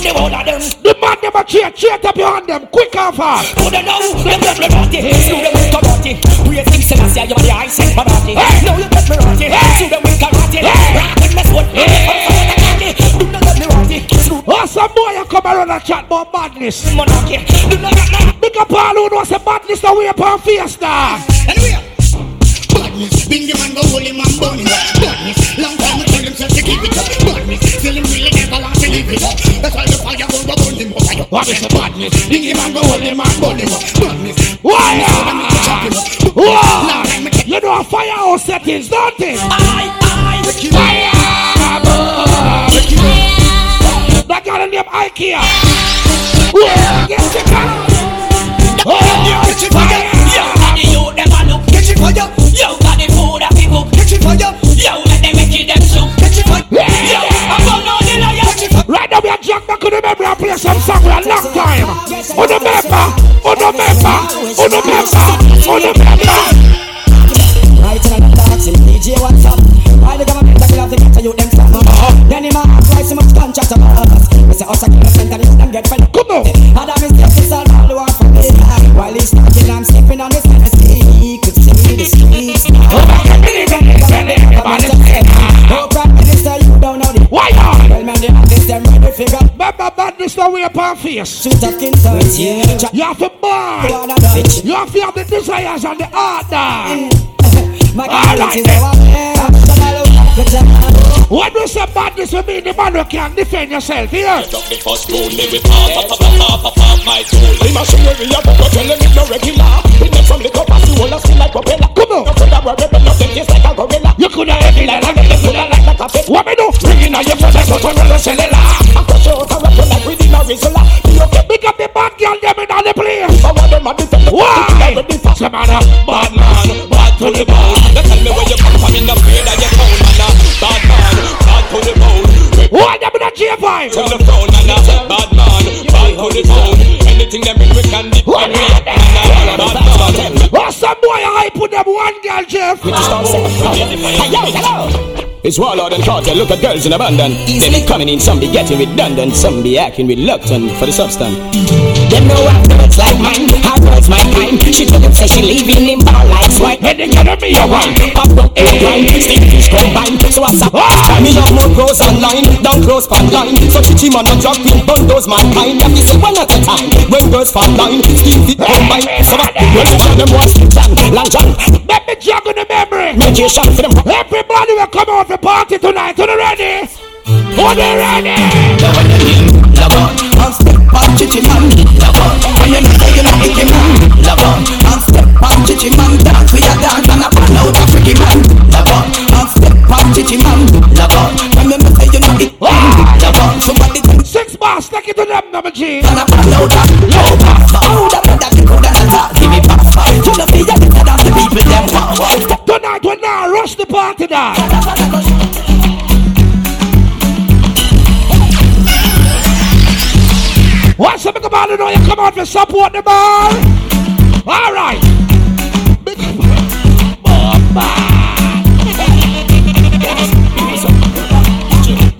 Them. The whole of them. The man them a cheer, cheer up your hand them, quick and fast. Who don't know? Them them them dirty. Slew them with karate. Praise King Selassie, you are the ice and karate. Now you get me rotty. Slew them with karate. Rock with me sword. Do not get me. Slew Oh, some boy you come around and chat about badness. monarchy. Do not get me. Big up all who knows the badness the way upon fiesta. Anyway. Badness, bingy man go holy man burning up. Badness, long time we tell himself to keep it up. Badness, till him really never want to leave it up. That's why the fire go go burn him up. What is the badness? Bingy man go holy man burning up. Badness, Why? so them need to chop him up. Whoa! You know settings, don't it? I, I. Fire! That got a name IKEA. Whoa! Get the car. Oh, Catch it fire. Right now we are jack back on the memory and play some song for a long time. Oh, on the member, oh, on the member, oh, on the member, on the member. Right in the boxing, DJ what's up? Why the government that will have to get to you them stop? Uh-huh. Then him a act like so much contract about us. We say us a kill us and then them get fed. Come on. Had a mistake, it's all all the one for me. While he's talking, I'm sleeping on his fantasy. He could see the streets. Oh, Prime Minister, you don't know the Why not? Well, man, the artists, them ready figure. Remember badness the way upon face. Shoot a skin touch, yeah. You have to burn. one of Dutch. You have to have the desires and the order. Mm. My All God, then. our man. National Officer. When you say badness, you mean the man who can defend yourself here. Drop the first goal, me with half, half, half, half, half, half my soul. The machinery a go tell him it's no regular. It makes from little pass you all a spin like propeller. Come on. Why? Ready for Some man a Bad man, bad to the bone. They tell me where you come from, in the afraid of your town, man. Bad man, bad to the bone. Them in a J5? To the phone, man. Bad man, bad to the bone. Anything bring, we can defend. What We are they? put them one girl, Jeff. Hey, hello. It's Warlord and Carter, look at girls in abandon. They be coming in, some be getting redundant, some be acting reluctant for the substance. Them know what girls like mine, hard girls my kind. She told them say she leaving in bar like swine. And they gonna be a one. Pop up a blind, stick fish combine. So what's up? Buy me love more clothes online, down close pan line. So chichi man not drop in bundles my mankind. That is one at a time. When girls fan line, skin fit combine. So what? When you tell them what's John, Long John. Let me jog in the memory. Mediation for them. Everybody will come out the party tonight. Are you ready? Are you ready? Love on, and chichi man. Love when you know you know icky man. Love on, and chichi man. Dance we a dance and a out a freaky man. Love on, and chichi man. Love when you know you know it man. Love somebody Six bars, take it to them, number G. and a pan out a could have that. Give me back. You know feel that that the people them. Tonight, we now rush the party down. What's up, come on, you know you come out to support the bar. All right. Big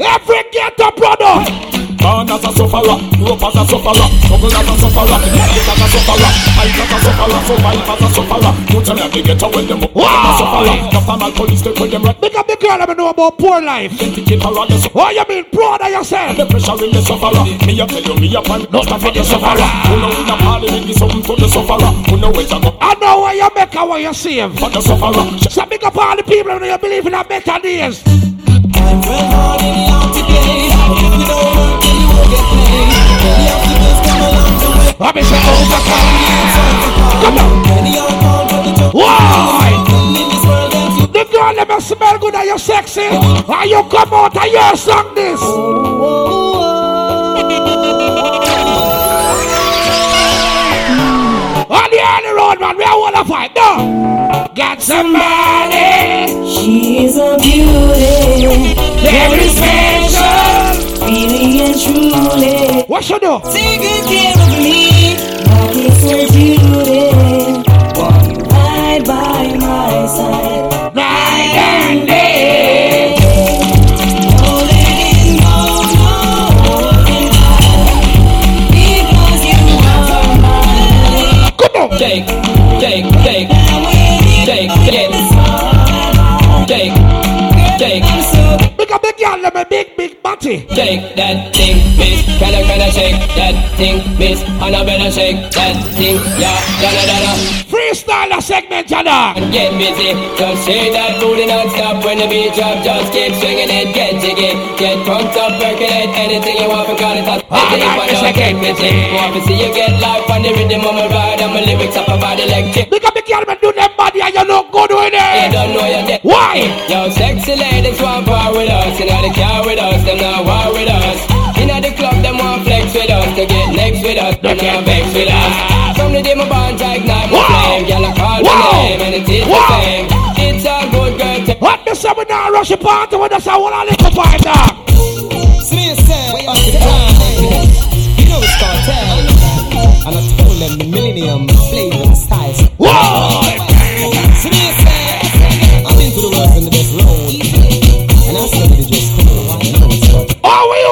Every ghetto product. Born as a sufferer, grew up as a sufferer, struggle as a sufferer, make it as a sufferer, fight as a sufferer, survive as a sufferer. You tell me I can get away them up, I'm a sufferer. After my police take with them right. Big up the girl, I know about poor life. Indicate her on the What you mean, proud of yourself? The pressure in the sufferer. Me a tell you, me a pan, not for the sufferer. Who know in a party, me give something to the sufferer. Who know where to go, I know where you make and where you save. for the sufferer. So big up all the people who you believe in a better days. Let me say overcome. Come on. Why? The girl never smell good and you sexy. And you come out and you song this. On the early road, man, we all wanna fight. No. Got somebody. She's a beauty, very special. Really and truly. What you do? Take good care of me, like it's her duty. Walk right by my side, night and day. No letting go, no holding back, because you are mine. Come on. Take, take, take, take, take, take, take. The girl, let me big, big body. Shake that thing, miss. Can I, can I shake that thing, miss? And I better shake that thing, yeah, da da da da. Freestyle a segment, Jada. Get busy, just shake that booty non-stop when the beat drop. Just keep swinging it, get jiggy, get drunk up, percolate anything you want, because it's hot. Anything you want, just get busy. Want to see you get life on the rhythm of my ride, and my lyrics up about electric. Big up the girl, man, do them body and you look good with You it. don't know you're dead. Why? Yo, sexy ladies want part with us. Know the car with us, them not war with us. Know the club, them want flex with us. To get next with us, them not vex with us. From the day my bond, I ignite my flame. Girl, I call my name, and it is the same. It's a good girl to What the seven now rush a party with us? I want to lick a fight dog. You know it's cartel. And I told them the millennium flavor styles. Whoa! So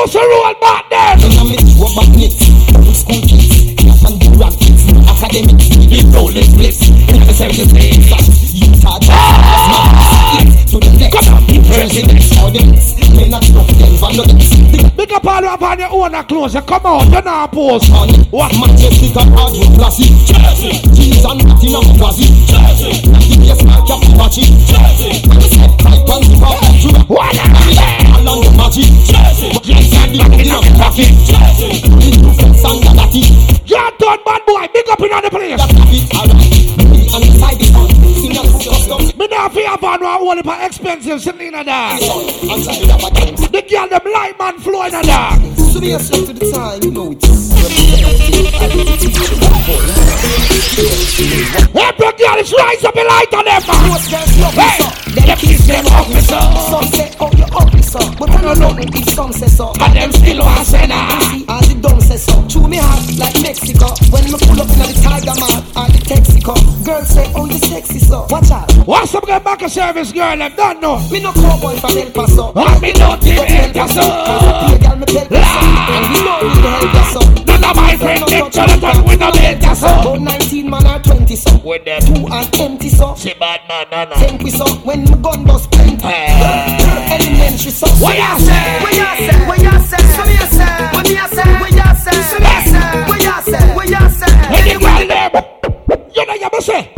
used to roll back then. And I'm in what back knits, school kids, class and do rap kids, academics, we roll this bliss. We have a seven days, you charge to the next, president, audience, men not enough, then vandalists. Big up all up on your own clothes. You Come out, you not pose. What majestic and hard with classy Jeans and nothing on quasi Jersey Nothing yes man cap the And the set pipe and the pop and sugar What? All on the magic Yes and the nothing on coffee Jersey The new friends and the natty John Todd, bad boy. Big up in on the place. That have it alright and the side and Me not fear about no one for expensive. And side of a dance The girl them light man a. So be a step to the time it's teacher Every girl is rise up a light on them. Hey, them up so. But I don't know if some say so. And them still nah. See, all the dumb say so. Chew me heart like Mexico. When me pull up in the Tiger Man or the Texaco. Girls say, oh, you sexy. so. Watch out. What's up, get back a service girl? I'm done no. Me no cowboy from El Paso. Ah, me no team El Paso. Girl, me so. And we know we the you so. None of my friends them Jonathan with no ya so. About 19 man or 20 so. With them. Two and empty so. She bad man. Think we so. When my gun bust plenty any name she suck. What you say? What you say? What you say? So me say. What me say? What you say? So me say. What you say? What you say? Any girl name, you know you say.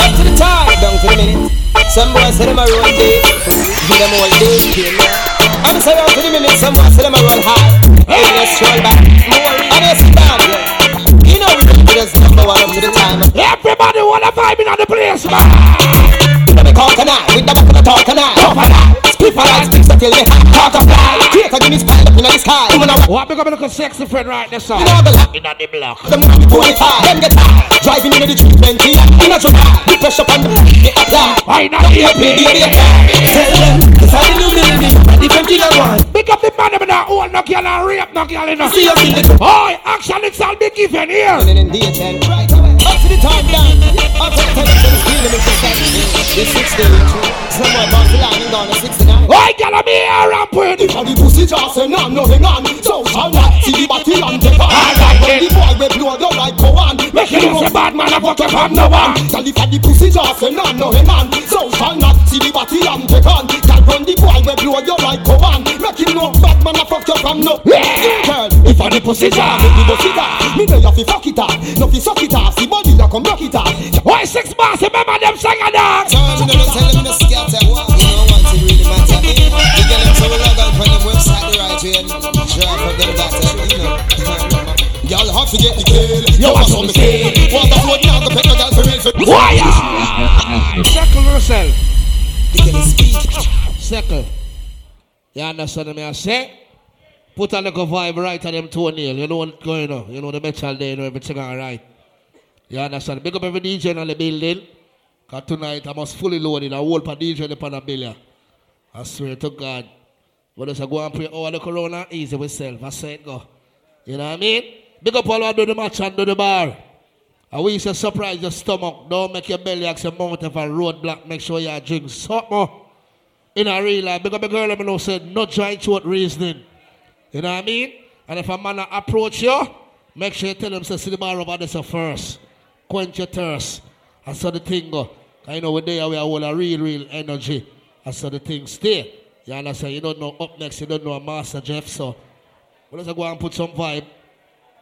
Up to the time, down to the minute. Some boys say them a roll deep, give them all day. I'm say down to the minute. Some boys say them a roll high, hey. let's roll back. And it's bad, yeah. You know we do this number one up to the time. Everybody wanna vibe in on the place, man. Come and talk tonight, we never gonna talk tonight. Talk tonight. Different things that will get caught up Create a Guinness pile up in the sky. Woman up What big up and look sexy friend right this side You know the lock Inna the block. The want pull it hard Them get high. Driving into the treatment Inna the The pressure on the The up Why not? The AP Tell them. Cause the new me Ready for the one Pick up the man Them not old No girl and rape No girl enough See you in the Boy action It's all be given here. Right away. To the top down Up to the time. This 16 Somewhere about the line Down to 69 Boy, girl, I'm here, I'm pretty. The pussy just say no, no hang on So shall not see the body on like When it. the boy will blow the right go on. Make you know, say bad man, I fuck you from no one. Tell if the pussy just say no, no hang on So shall not see the body and take on Tell when the boy will blow your right go on. Make him know bad man I fuck you from no Girl, if I the pussy just make the pussy die Me know you fi fuck it off No fi suck it off See body you come rock it off Why six bars, remember them sing a dog? Y'all have to get the kill Yo, You what's want the some kill What the fuck now go pet no girl for real for Why? Circle yourself. The girl is speak. Circle. You understand me? I say? Put a little vibe right on them toenail. You know what's going on. You know the metal there, you know everything alright. You understand? Big up every DJ in the building. Cause tonight I must fully loaded. I whole per DJ upon a billion. I swear to God. But just I go and pray all the corona easy with self. I say it go. You know what I mean? Big up all do the match and do the bar. And we say surprise your stomach. Don't make your belly ask a mouth if a roadblock. Make sure you drink something. In a real life. Because the girl let me know said no joint throat reasoning. You know what I mean? And if a man a approach you, make sure you tell him say see the bar over so first. Quench your thirst. I saw the thing go. you know we there we are all a real, real energy. I saw the thing stay. You understand? You don't know up next, you don't know a Master Jeff, so well, let's go and put some vibe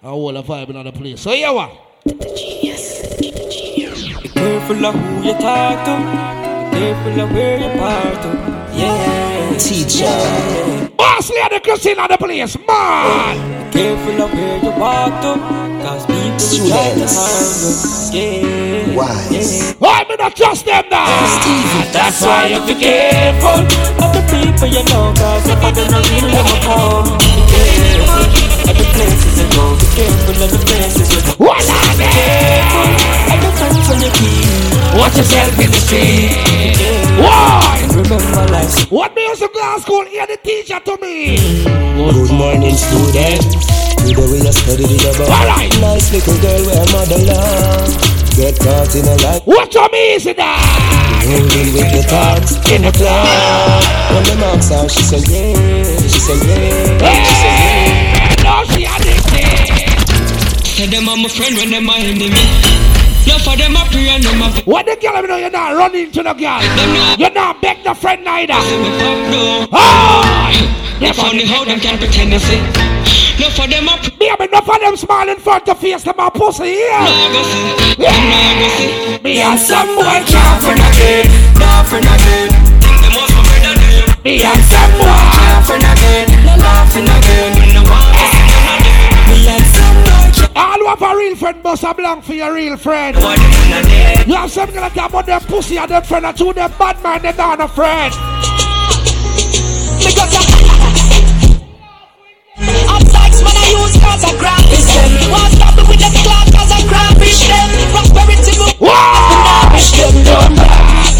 and hold a vibe in the place. So yeah what? Be careful of who you talk to. Be careful of where you part to. Yeah. Teacher. Boss lady Christine in the place, man! Be careful of where you walk to. Cause people will try to harm you. Yeah. Wise. Why me not trust them now? Ah, that's why you be careful of the people you know. Cause some of them are really never home. Be careful of the places you go. Be careful of the places you go. What are Be careful of the friends when you keep. Watch yourself in the street. Why? Remember life. What music class school hear the teacher to me? Good morning, students. Today we are studying about Alright. nice little girl where mother love. Get caught in a lie. What you mean, is that? Moving with the thoughts in the club. When the marks out, she said yeah. She said yeah. She said yeah. No, she addicted. Tell them I'm a friend when them are enemy. No for them I pray and them a What the girl, you know, you're not running to the girl. You're not beg the friend neither. Oh! They funny how them can pretend to say. No for them up. Me, I mean, enough of them smile in front to face them a pussy here. No go see. Them no go see. Me and some boy Can't friend again. No friend again. Think them must be better than them. Me and some boy Can't friend again. No laughing again. Me no want All who have a real friend must have belong for your real friend. What them in a day. You have some gonna talk about them pussy and them friend and two them bad man they not a friend. Because I Up likes when I use cause I graphish them Want stop me with them clock cause I graphish them Prosperity move Lavish them dumb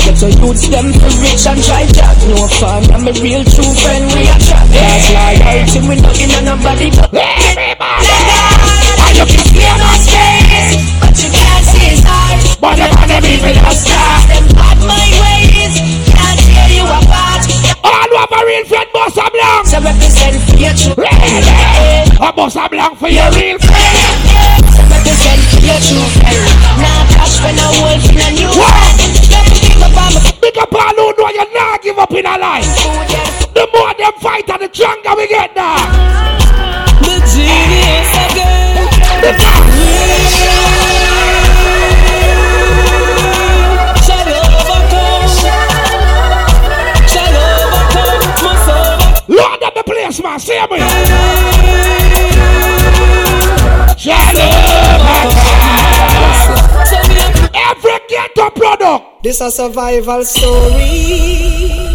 Get to use them for rich and try that No fun, I'm a real true friend we attract Cause loyalty we nothing on nobody but But you can't see his heart But the man them evil just start. Them bad mind ways can't tear you apart. All who have a real friend, boss a blank. So represent for your true Ready? A oh, boss a blank for your real friend. So represent for your true friend. Now cash when a wolf in a new Never give up on my Big up all who know you not give up in a life. The more them fight and the stronger we get now. The genius again. Shall Lord of the. See me. Shall. Every ghetto product. This a survival story.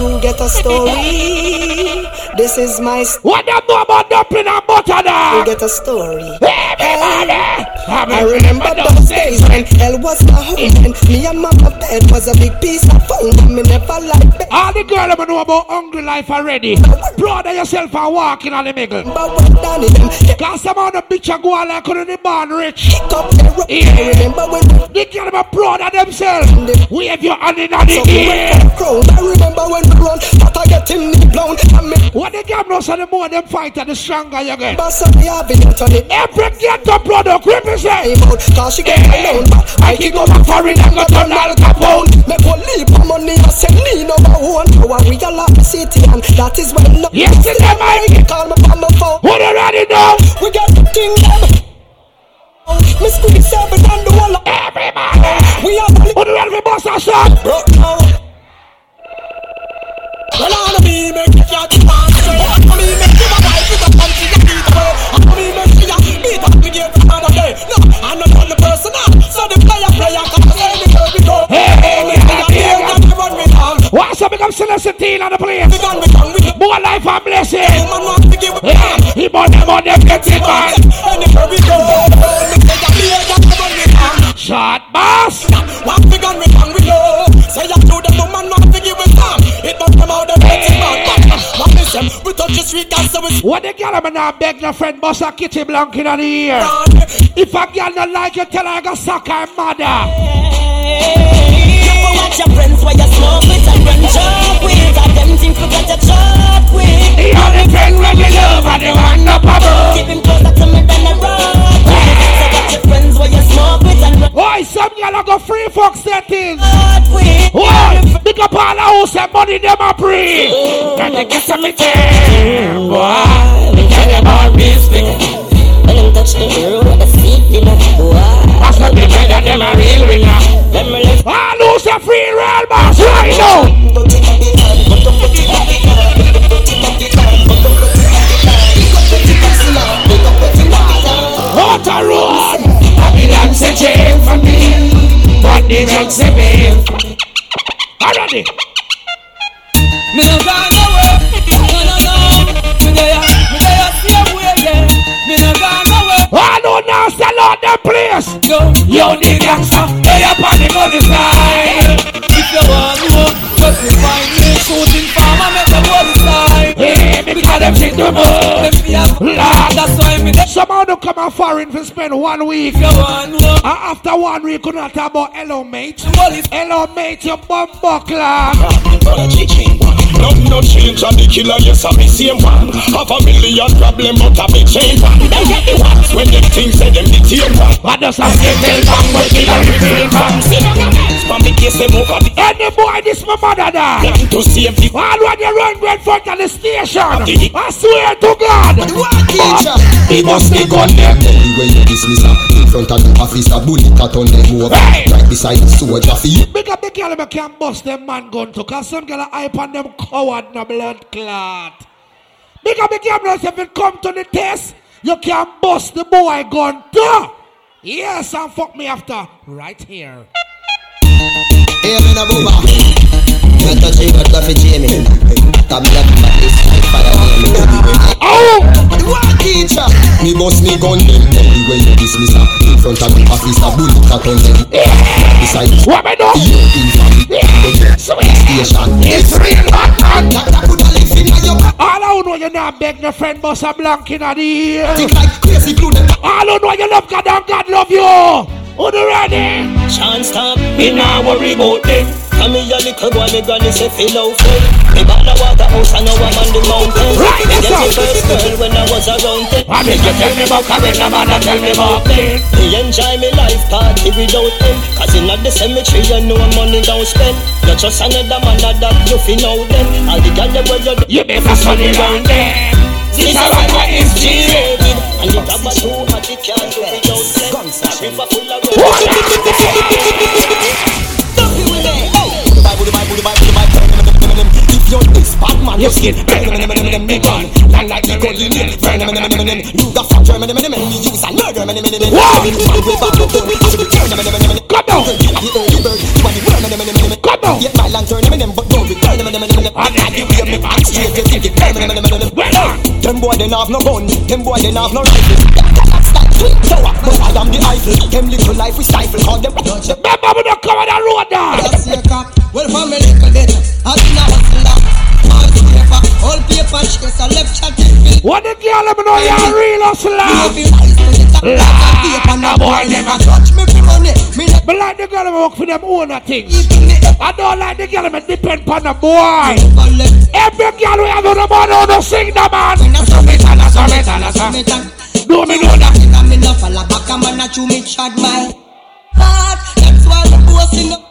True ghetto story. This is my story. What them know about dumpling and butter now? get a story. Everybody. I remember those days when hell was my home and me and mama bed was a big piece of foam and me never liked bed. All the girls them know about hungry life already. Brother yourself and walk in on the middle. But what done it? Cause some of the bitch a go on like on the born rich. Up there, I remember when They get them a proud of themselves. Wave your hand in on the so we air. went for crown. I remember when run, but I get him knee blown. And me What they get know so the more them fight and the stronger you get. boss of the avenue to the Every ghetto product represent. Cause she get alone, but I keep go back for it and go turn Al Capone. Make one leap money and send me number one. Now I realize the city and that is when no Yesterday, Mike. call me on my phone. Who they ready now? We got the them. Me squeeze seven and the wall. Everybody. We have the Who they ready for bust a shot? Bro, now. He bought them on them get it Shot boss. One big gun with love. Say I to them woman want to give it time. It must come out the dirty man. What me? We touch the street and so it's What the girl I'm now beg your friend bust a kitty blank in the ear. If a girl not like you, tell her I go suck her mother. Never watch your friends while you smoke with and run joke with. I them think we got your chalk with. The only friend when you love and the one up above. Keep him closer to me than a rock. So watch your friends while you smoke with and run Why some go free fuck settings? Why? Big up all the house and money them a free. Got to get some return, boy. We tell them all respect. When them touch the road, the seat, you know, why? That's what they better them a real winner. Them live All who's a ah, free real boss right now. What a road! Babylon say jail for me, but the drugs say bail. Already. Me no gone nowhere. No, no, no. Me there, me there, now sell out the place. No, Yo, the gangster, hey up on the money side. if you want more, just find me shooting farmer, make them all decide. Hey, because them shit fi have- Lord. That's why me there. Somehow don't come out foreign for spend one week. If you want more, And after one week, you not talk about hello mate. Hello mate, you bum buckler. Nothing no change and the killer yes I'm the same one Have a million problem but a big change one Them get the ones when them things say them the tame one I just have to tell bang but killer reveal bang. See them now From the case them over the Any boy, this my mother da. plan to save the All when you run right front of the station. I swear to God. He must be gun them Anyway, you dismiss her in front of the officer, bullet cut on them over. Hey! Right beside the soldier you. Big up the girl them can bust them man gun to cause some girl hype on them coward no blood clot. Big up the girl if it come to the test, you can bust the boy gun too. Yes, and fuck me after right here. Hey, me na booba. Me touch it, but for Jamie. Tab black but this like fire name. Oh! What teacher? Me bust me gun them Anyway, you in front of the officer, bullet cut on them Right beside the What me know? you infamy. The station. It's real hot and That in your back. all I know you not beg your friend bust a blank in the ear. Think like crazy glue them. All I know you love God and God love you. Who the ready? Chance stop. Me nah worry about them. Come here, little boy, me granny say feel out full. Me bought a water house and now I'm on the mountain. Right, me get me first girl when I was around ten. I make you tell me about Karen, no man, tell me about me. Me enjoy me life party without them Cause in the cemetery you know money don't spend You're just another man that you fi know them All the girls that where you You better sunny round them. This is what I is G-rated And the grab a two hot it can't do without them A river full of Dumpy with me. If you're this bad man, you skin. Me gun, land like the golden nail. You got fat German, me use and murder. Man, way back up, don't have to return. Come down. The early bird, you are the worm. Down. Get my lantern, but don't return. And now you hear me back straight, you think it. Them boy, they have no gun. Them boy, they have no rifle. Twin tower, but I am the Eiffel. Them little life we stifle. Call them. Remember we don't cover the road down. Just say cock. Well, for me little bit, I think I hustle down. All paper, all paper, stress, I left chat. What the girl let me know you're a real hustler. Nah, boy, never touch me for money. Me Me like the girl who work for them own a thing. I don't like the girl who depend on the boy. Every girl who have on the man who don't sing the man. Summit and a summit and a summit. summit. Do me know that. And me no fall back and man a chew me chad my heart. That's why the boss in the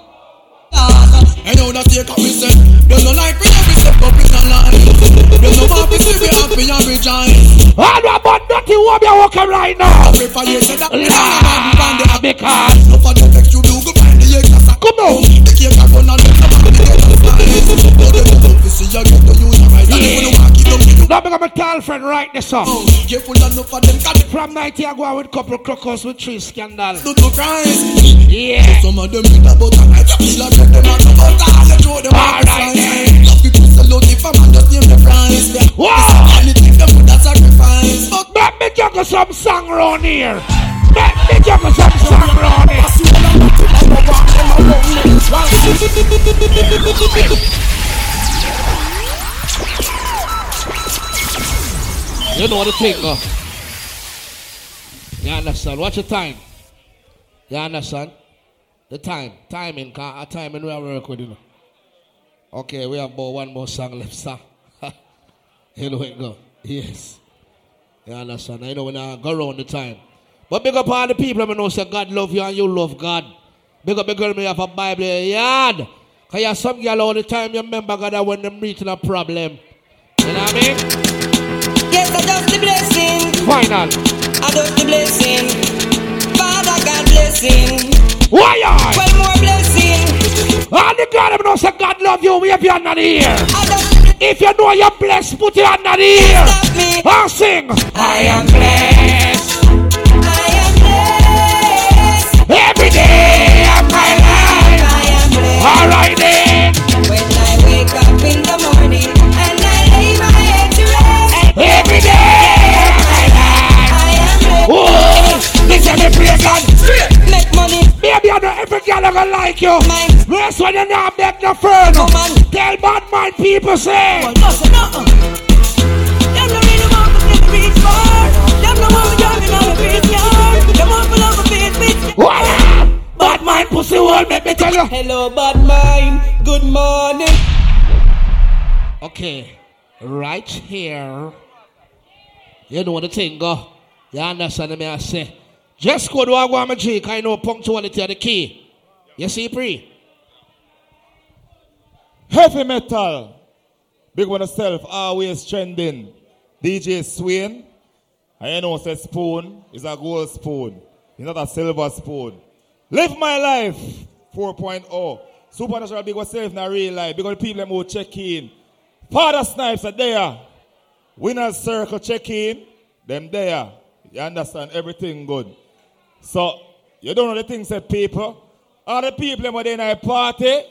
I know that up me say They no like me every step up in the line They no want me see me happy and rejoice. About dirty woman you walking right now. Every for you say that me because No for the text you do go find the extra come on. The cake a run and the man the get a spice But they don't want to see you get to use a right And it up Now me got my tall friend write this up. Careful enough for them From 90 I go out with couple crocos with three scandal. Do to cries Yeah. Some of them about a night You feel like them are no but all you throw them out the sign Love people sell out if a man just name the price Wow. Anything them would a sacrifice But Make me juggle some song round here. Make me juggle some song round here. You know the thing, uh. You understand? Watch the time. You understand? The time. Timing, a timing we you know. Okay, we have about one more song left, sir. know it go. Yes. You understand? I know when I go around the time. But big up all the people I know say God love you and you love God. Big up the girl me have a Bible yard. Cause you have some girl all the time you remember God when them reaching a problem. You know what I mean? Yes, I just the blessing Final. I just the blessing Father God blessing Why are? Well more blessing All the them know say God love you, your hand in the air. If you know you're blessed, put your hand in the air. stop me sing. I am blessed Maybe I know every girl ever like you. Rest when you not beg no friend. Woman. Tell bad mind people say. No, sir, no. Them no really want to reach far. Them no want me driving on the graveyard. Them want me love my face, bitch. What? Bad mind pussy hole, make me tell you. Hello, bad mind. Good morning. Okay, right here. You know what the thing, go. You understand me? I say. Just go a go drink. I know punctuality are the key. You see, pre? Heavy metal. Big one yourself, always trending. DJ Swain. I know say spoon is a gold spoon. It's not a silver spoon. Live my life 4.0. Supernatural big yourself in a real life. Because people them who check in. Father Snipes are there. Winner's Circle check in. Them there. You understand? Everything good. So, you don't know the things that people. All the people them are in a party.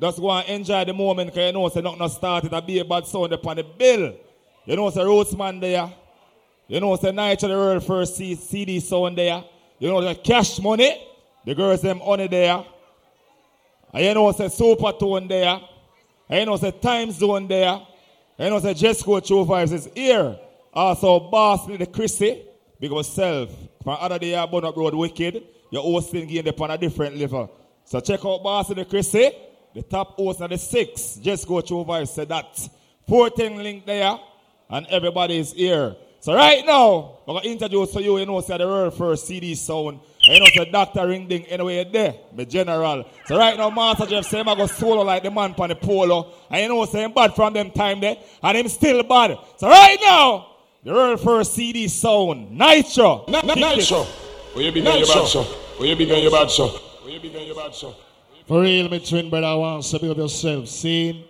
Just go and enjoy the moment because you know say nothing started to be a bad sound upon the bill. You know it's say Rootsman there. You know say Night of the World first CD sound there. You know the cash money. The girls them honey there. And you know say Supertone there. And you know say Time Zone there. And you know say Jesco True Vibes is here. Also Boss the Chrissy. because yourself. From other day I burn up road wicked. your hosting game upon a different level. So check out Boss and the Chrissy, the top host of the six. Just go through Vibe, say that. 14 link there, and everybody is here. So right now, I'm going to introduce to you, you know, say the world first CD sound. You know, say Dr. Ring Ding anyway there, my general. So right now, Master Jeff say I'm go solo like the man on the polo. And you know, say I'm bad from them time there, and him still bad. So right now, the world first CD sound, Nitro. Na- na- Nitro. Where you big on your bad show? Where you big on your bad show? Where you big on your bad show? For real, my twin brother, I want to big up yourself. See,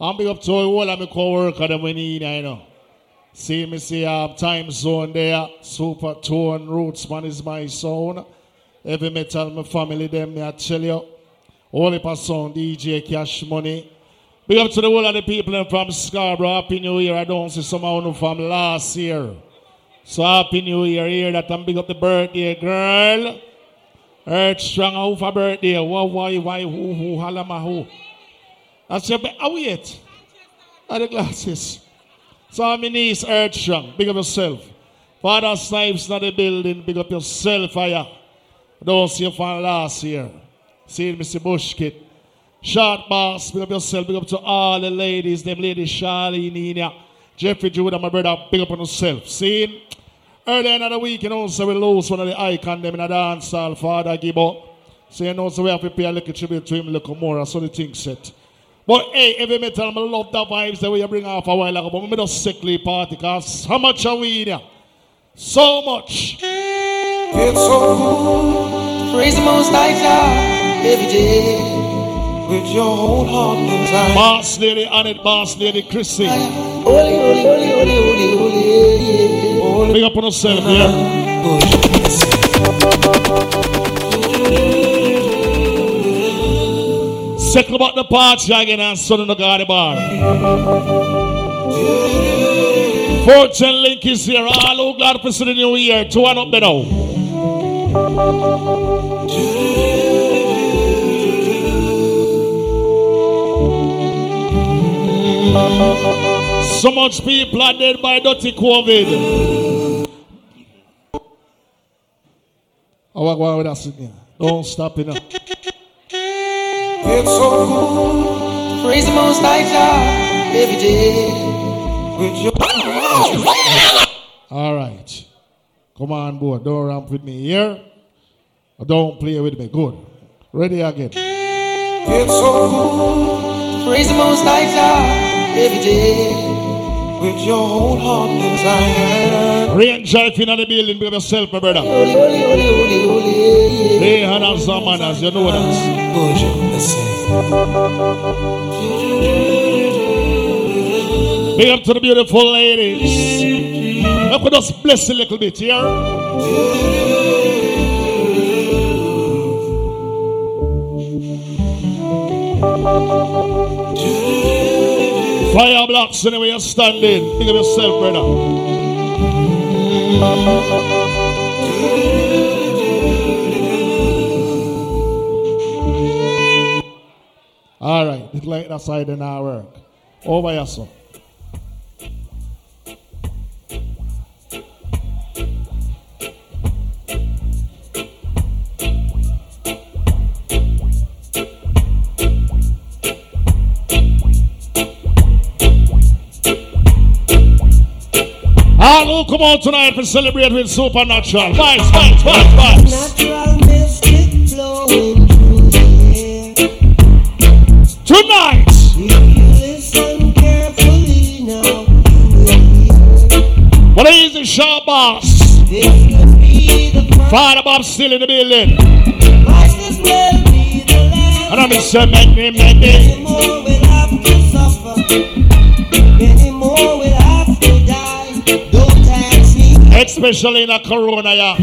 I'm big up to all of my co-worker that we need, I know. See me see um, time zone there, Supertone, roots man is my sound. Heavy Metal, my family, them, me I tell you. All the sound, DJ Cash Money. Big up to the whole of the people from Scarborough. Happy New Year. I don't see someone from last year. So happy New Year here that I'm big up the birthday girl. Earth strong who for birthday. Why, why, why, who, who, halama who. I said, but oh wait. Are the glasses? So I'm in East Earth strong. Big up yourself. Father Snipes not the building. Big up yourself, fire. Don't see you from last year. See Mr. Bushkit. Short boss, big up yourself, big up to all the ladies, them ladies, Charlene, Nina, Jeffrey Judah, my brother, big up on yourself. See? Earlier in the week, you know, so we lose one of the icon them in a dance hall, Father Gibbo. So you know, so we have to pay a little tribute to him little more, so the thing set. But hey, Heavy Metal, I love the vibes that we bring off a while ago, but we just sickly party, because how much are we in here? So much. It's so. Praise the most high God every day. With your whole heart and desire. Boss lady, it, boss lady, Chrissy. Holy, holy, holy, holy, holy, holy. holy. Big up on yourself, yeah. Second about the party again and son of the God bar. Fortune link is here. All who glad for the new year. Two and up there So much people are dead by dirty COVID. Oh, what going with us in here? Don't stop it now. It's so good. Praise the most high God every day. With your All right. Come on, boy. Don't ramp with me here. Don't play with me. Good. Ready again. It's so good. Praise the most high God every day. With your whole heart and desire. Rain drive in the building by yourself, my brother. Holy, holy, holy, holy, holy. Hey, hand of some manners, you know that. Good, say. Big up to the beautiful ladies. Let me just bless a little bit here. Fire blocks anyway you're standing. Think of yourself, brother. All right, like that side in our work. Over here, come on tonight to celebrate with supernatural. Vibes, vibes, vibes, vibes. Natural mystic flowing through the air. Tonight. If you listen carefully now, you will What is the sharp boss? This could be the Father Bob still in the building. might as well be the last. And I'm make me, make me. Especially in a corona, yeah.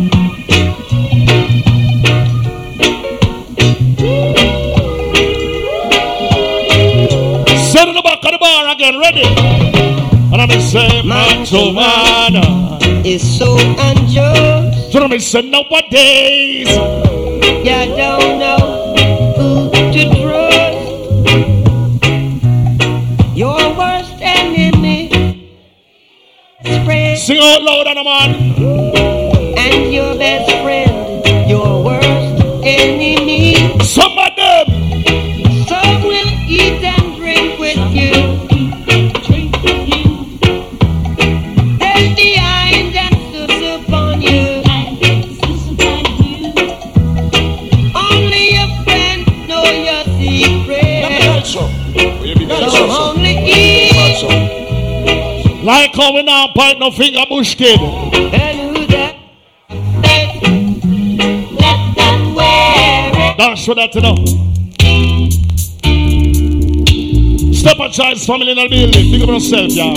Set in the back of the bar again, ready? And I'm saying, man to man. Is so unjust. So I'm saying, nowadays. You don't know Sing out loud, and man. and your best friend. Like how we now point no finger bush kid. And who that? Let them wear it. That's what that you know. Stepachoice family in the building. Think of yourself, y'all.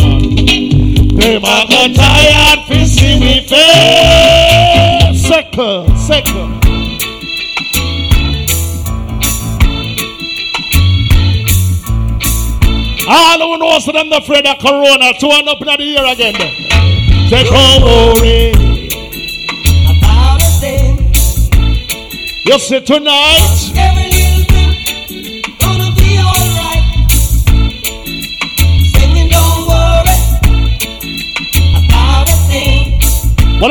They might get tired for see face. Circle, circle. All who knows them the afraid of corona to end up in the again. Say, don't worry. About a thing. You see tonight. Every little thing gonna be alright. Singing, don't worry about a thing. My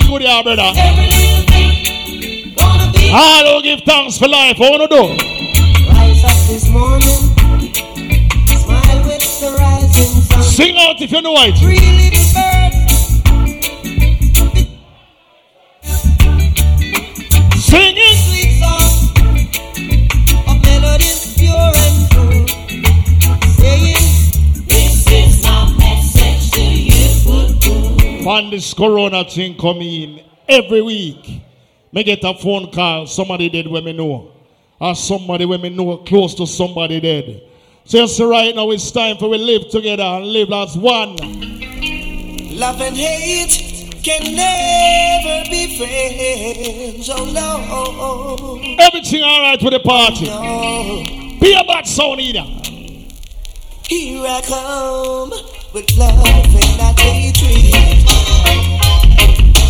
good brother. Every little thing gonna be All who give thanks for life, I want to do. Sing out if you know it. Three little birds. Sing it. Sweet song of melodies pure and true. Saying, This is my message to you. When this corona thing come in every week, me get a phone call, somebody dead when me know. Or somebody when me know close to somebody dead. See right now it's time for we live together and live as one. Love and hate can never be friends. Oh no. Everything alright with the party. Be a bad sound either. Here I come with love and not hatred.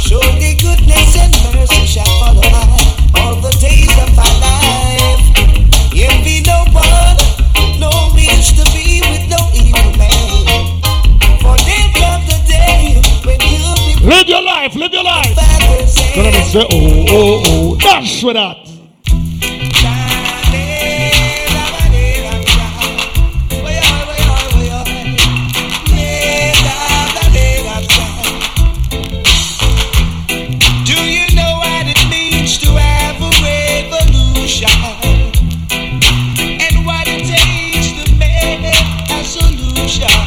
Show the goodness and mercy shall follow my all the days of my life. Envy no one, Live your life, live your life. back and say, Gonna say, oh, oh, oh, that.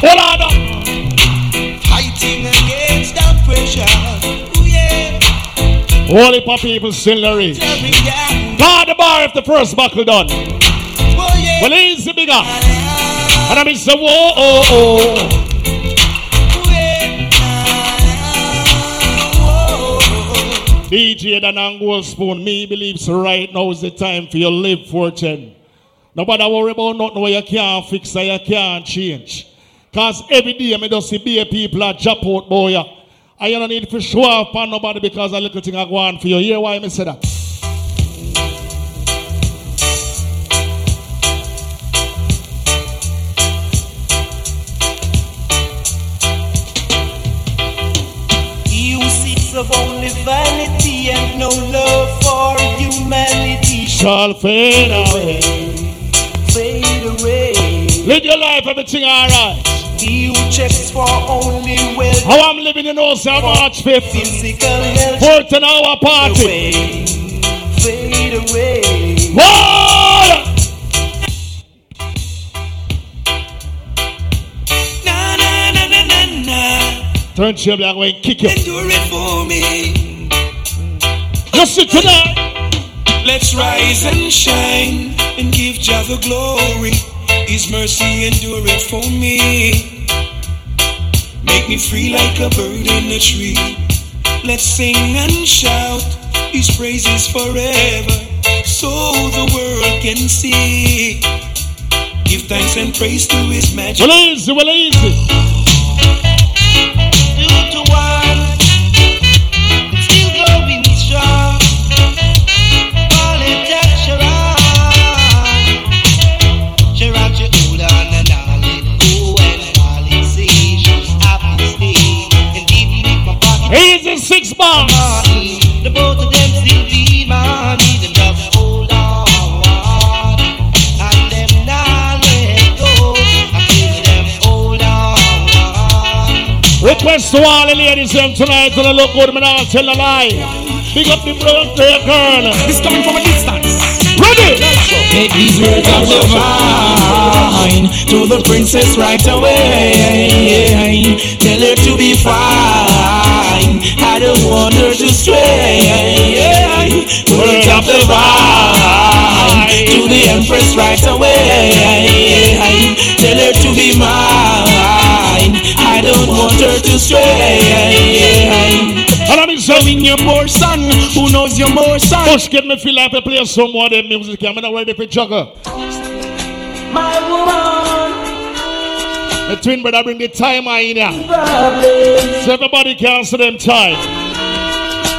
Hold on. Fighting against oppression. Ooh, yeah. All the people still the me, yeah. The bar if the first buckle done. Oh, yeah. Well, easy bigger. And I mean, say, whoa, oh, oh. DJ Dan and Gold Spoon, me believes right now is the time for you live fortune. Nobody worry about nothing where you can't fix or you can't change. Cause every day I just see be people at out boy. You don't need to show up on nobody because a little thing I go on for you. Hear why me say that? You of only vanity and no love for humanity. Shall fade away. Fade away. Live your life, everything alright. He who checks for only wealth. How I'm living in also March 5th. Physical health. Fourth an hour party. Fade away. Na na na na na na. Turn to your black way and kick you. Endure it for me. You sit tonight. Let's rise and shine and give Jah the glory. His mercy endure it for me. Make me free like a bird in a tree. Let's sing and shout His praises forever, so the world can see. Give thanks and praise to His majesty. Well easy, well easy. Easy six bars. The both of them still be money. Them just hold on and them not let go. I feel them hold on. Request to all the ladies them tonight to look good, man. I'll tell a lie. Big up the birthday girl. This coming from a distance. Take these words of love. fine. To the princess right away. Tell her to be fine. I don't want her to stray. Put up the vine. To the empress right away. Tell her to be mine. I don't want her to stray. And I'm showing your more son. Who knows your more son? Push get me feel like to play some more of them music. I'm not ready for juggle. My woman. The twin brother bring the time in here. So everybody can see them time.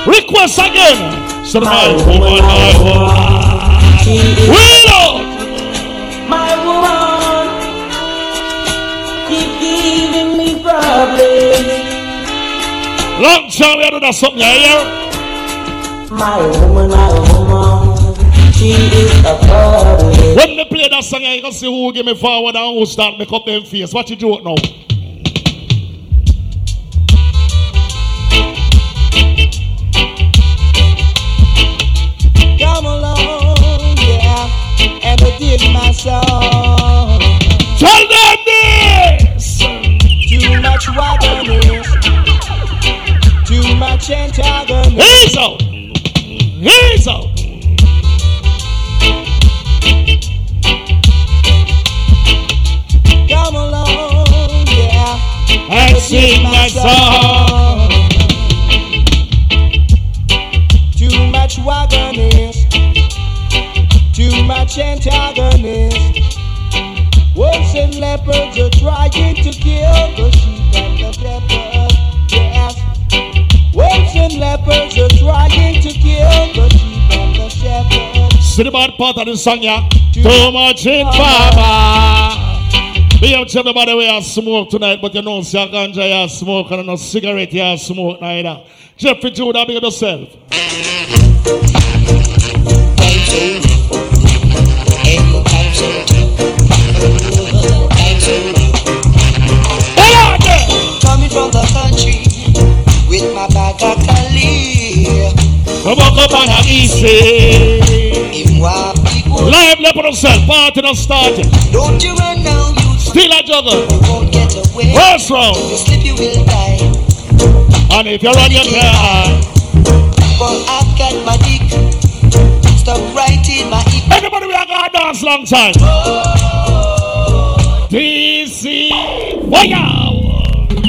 Request again. So oh, oh, my woman, my woman. Reload. My woman. Problems. Long we do that something here. My woman, my woman. She is a problem. When they play that song, you can see who give me forward and who start make up them face. What you do now? Come along, yeah, and my song. Tell them this. Too much wagoness, too much antagonism. Come along, yeah, And sing my song. Too much wagonist, too much antagonist. Wolves and leopards are trying to kill the sheep and the shepherd. Yes, wolves and leopards are trying to kill the sheep and the shepherd. See the bad part of the song, yeah? Too much in farmer. Be out to everybody we have smoke tonight, but you know, see a ganja you smoke and no cigarette you smoke neither. Jeffrey Judah, big up yourself. Coming from the country with my bag of Cali. Come on, come on, I'm easy. Live leopard yourself, party not started. Don't you run now, you Still a juggle. won't get away. First round. You slip, you will die. And if you run, you can. But I've got my dick stuck right in my hip. Everybody, we are going to dance long time. Oh. DC, wow.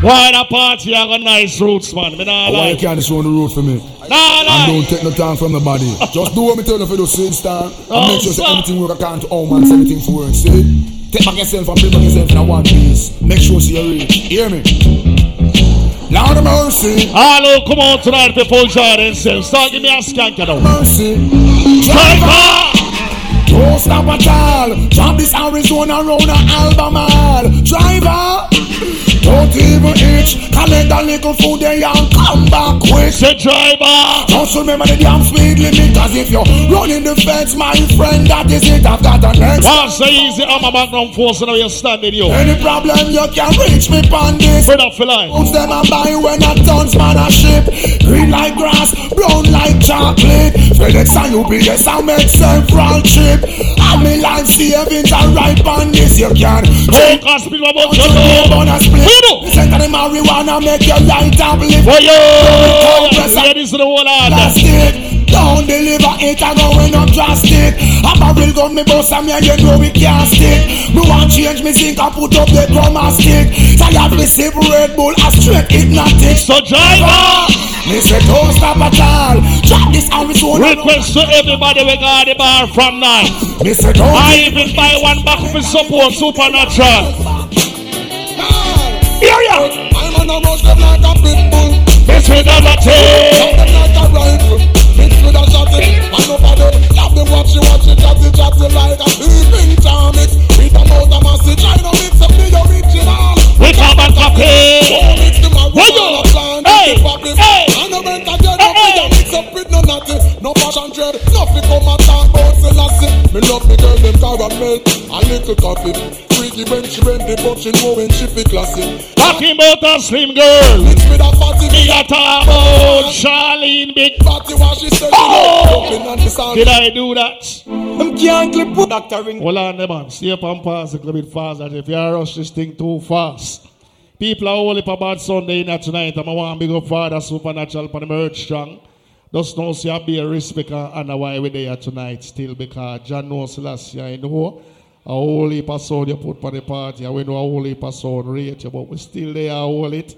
Why the party have a nice roots, man? Me nah I want lie. you can't show on the road for me. Nah, nah. And don't take no time from nobody. Just do what me tell you for the same stand. And Oh, make sure sir. everything work according to how man say everything for work. See? Take back yourself and bring back yourself in a one piece. Make sure see you reach. Hear me? Lord of mercy. Hello, come on tonight before Jordan says. Start give me a skank, you know. Mercy. Driver! Don't stop at all. Drop this Arizona round a Albemarle. Driver. Don't even itch. Collect a little food there and come back quick. Say driver. Just remember the damn speed limit. Cause if you're running the fence, my friend, that is it. I've got the next. Once so easy, I'm a background force, and now you're standing, yo. Any problem you can reach me on this. Spread up for life. Put them and buy when a tons man a ship. Green like grass, brown like chocolate. FedEx and UPS I make several trip. And me life savings are right on this. You can't Take a spin about your on a split. We do. Listen to the marijuana make your light up lift. Oh, yo. Ladies to the whole land. Plastic. Don't deliver it, I going up drastic. A barrel gun me bust and me and you know we can't stick. Me want change me zinc and put up the chroma stick. Tired me sip Red Bull, a straight hypnotic. So driver. Me say don't stop at all. Drop this Arizona. Request to everybody we got the bar from now. Me say don't. I even buy one back for support Supernatural. I'm on a rush them like a pit bull. This with a tail. them like a rifle. This with a shotty. And nobody love them watch you watch it, drop it, like a sleeping tarmit. With a mouth of massive, try mix up the original. With a back of it. Don't mix them around. Hey, hey. No nothing, no fashion dread, nothing come and talk about Selassie. Me love me girl, them caramel, a little coffee. Freaky when she bend the but she know when she fi classy. Talking about a slim girl. Mix with a fatty, Me a talk about Charlene Big. fatty what she say. Oh! Jumping on the sound. Did I do that? Them can't clip with Dr. Ring. Hold on, man. Stay up and pass a little bit faster. If you rush this thing too fast. People are all up about Sunday night tonight. I'm want to big up Father Supernatural for the merch strong. Just know see a be a respect and why we there tonight still because John knows last year, I know a whole heap of sound you put for the party we know a whole heap of sound rate you but we still there hold it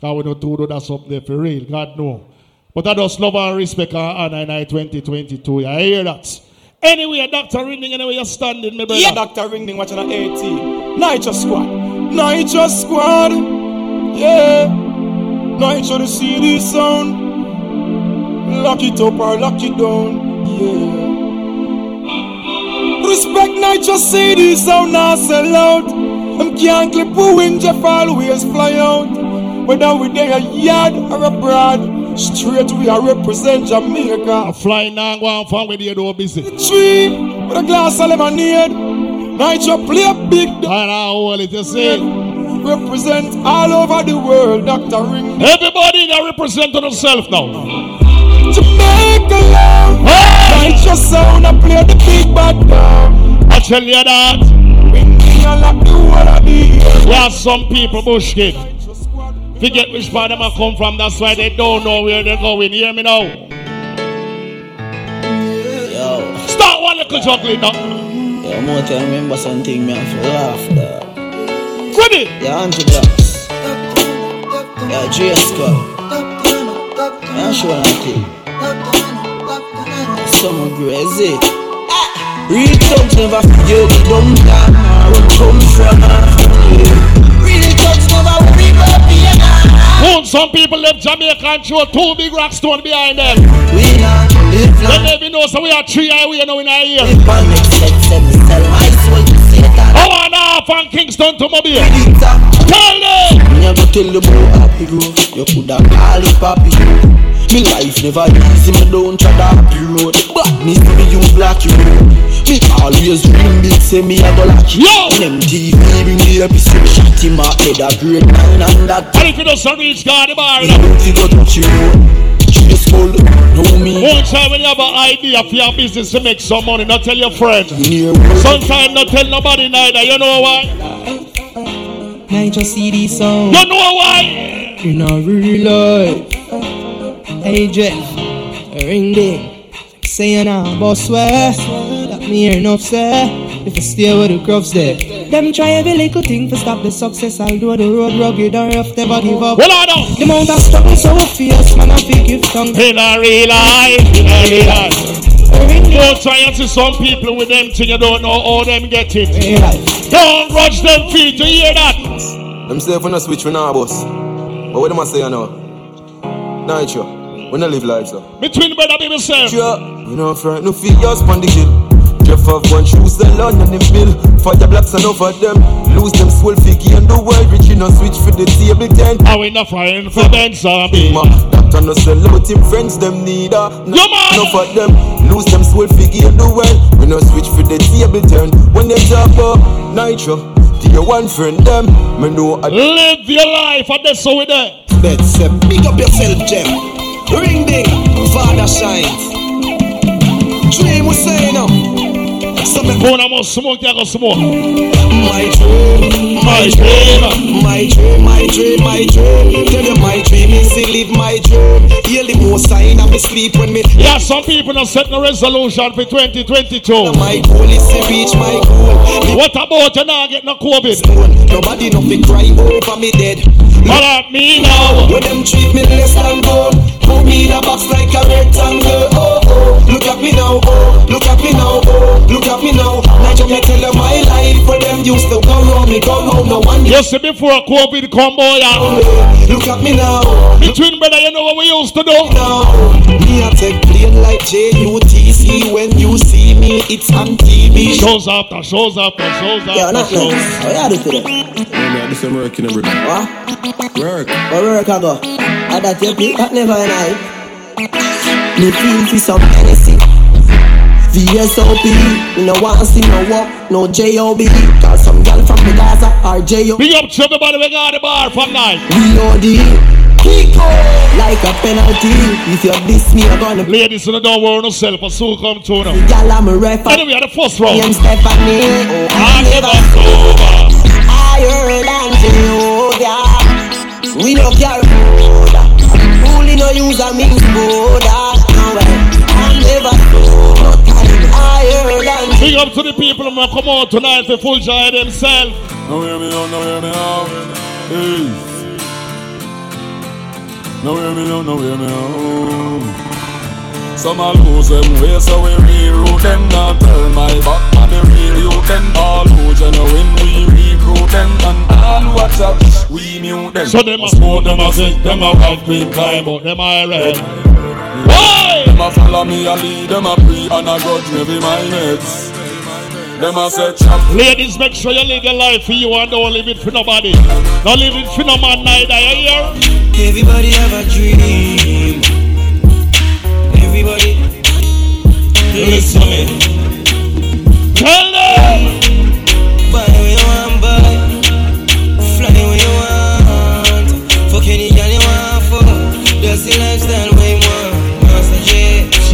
because we know to do that something there for real God know but I just love and respect and honor night 2022 you hear that anyway Dr. Ring Ding anyway you're standing my brother Yeah, Dr. Ringding watching at 18. Nitro Squad. Nitro Squad. Yeah. Nitro the CD sound. Lock it up or lock it down. Yeah. Respect Nitro CD sound now sell out. Them can't clip who in Jeff always fly out. Whether we there a yard or abroad. Straight we are represent Jamaica. flying now go on fun with you do busy Tree with a glass of lemonade. Nitro play a big and I hold it you see represent all over the world, Dr. Ring. Everybody that represent themselves now. Jamaica love. Nitro sound, I play the big bad drum. I tell you that. When me unlock the world of the We have some people bush kid. Forget which part them a come from, that's why they don't know where they're going. Hear me now. Yo, Start one little juggling now. yo, more time remember something, me have to laugh, dog. Ready? Yeah, Angie Blacks. Yeah, J Skull. Yeah, show nothing. Summer crazy. Real thugs never forget the dumb down where we come from. Real thugs never worry about being Soon some people left Jamaica and throw two big rock stone behind them. We not live They long. never know so we are three highway now in our ear. Live on make sense and sell my soul to Satan. I half from Kingston to Mobile. Tell them. Me go tell you about happy road. You coulda call it papi. Me life never easy, me don't try the happy road. Badness me you black you road. Me always dream big, say me a go you. Yo! In MTV bring the episode, shot him a head a grade nine and that. And if you don't reach God the bar, you don't go touch you road. Chase full, know me. One time when you have an idea for your business to make some money, not tell your friends. Near world. Sometimes not tell nobody neither. You know why? Nitro CD sound. You know why? In a real life. Hey Jeff, ring ding. Say I'm boss swear. That me hear enough say. If I stay with the crowds there. Them try every little thing to stop the success. Although the road rugged and rough, never give up. Well, I don't. The amount of struggle so fierce, man, I feel give tongue. In a real life, in a real life. Don't try and see some people with them thing you don't know how them get it. Don't rush them feet to hear that. Them say if we no switch, we not boss. But what them a say you know? Nitro, we no live life, so. Between brother be myself. Sure, we no friend, no figures on the kill. Jeff have one shoes alone and the mill. Fire blocks and over them. Lose them soul figure and the world rich, you know switch for the table ten. Are we not frying for Ben Zombie? Doctor no sell out him friends, them need a. No, Yo, man. no for them. Lose them soul figure and the world. We no switch for the table turn. When they talk about Nitro, to your one friend them. Me know a Live your life, and that's how we there. Let's uh, big up yourself, Jeff. Ring ding, Father shines. Dream was saying now. Some Go on, must smoke, you go smoke. My dream, my dream, my dream, my dream, my dream. Tell you my dream is to live my dream. Hear the most sign of me sleep when me. Yeah, some people not set no resolution for 2022. My goal is to reach my goal. What about you not get no COVID? Nobody no fi cry over me dead. All at me now. When them treat me less than gold, put me in a box like a rectangle. Oh oh, look at me now. Oh, look at me now. Oh, look at me now. Now you can tell them my life where them used to go round me, go round no one. You see before COVID come boy, oh, yeah. Look at me now. Between brother, you know what we used to do? Now, me I take plane like J-U-T-C. When you see me, it's on TV. Shows after shows after shows after Yeah, not shows. nice. How you do today? Yeah, this I'm working every day. What? Work. Where work I go? I that you pick, that never night. Me feel for some Hennessy. VSOP, me no want see no walk, no J.O.B. Cause some girl from the Gaza are J.O. Big up to everybody we got the bar from night. Reload Kiko like a penalty. If you diss me, I'm gonna. Ladies, you don't worry yourself. I soon come to now. Girl, I'm a ref. Anyway, the first round. I'm Stephanie. Oh, I never sober. Higher than Jehovah. We no care border. Only no use a mix border. No way. I'm never sober. Higher than Big up to the people who come out tonight to full joy themselves. Now hear me now, now hear me now. Hey. Now hear me now, now hear me now. Some a lose them way, so we reroute them. Not turn my back on the real you. Then all who genuine, we recruit them. And all who attack, we mute them. So them a smoke, them a sick, them a have big climb, but them a red. Why? Them a follow me and lead them a pre and a grudge me be my mates. Them a say chop. Ladies, make sure you live your life for you and don't live it for nobody. Don't live it for no man neither, you hear? Everybody have a dream. Everybody, listen to me. Tell them.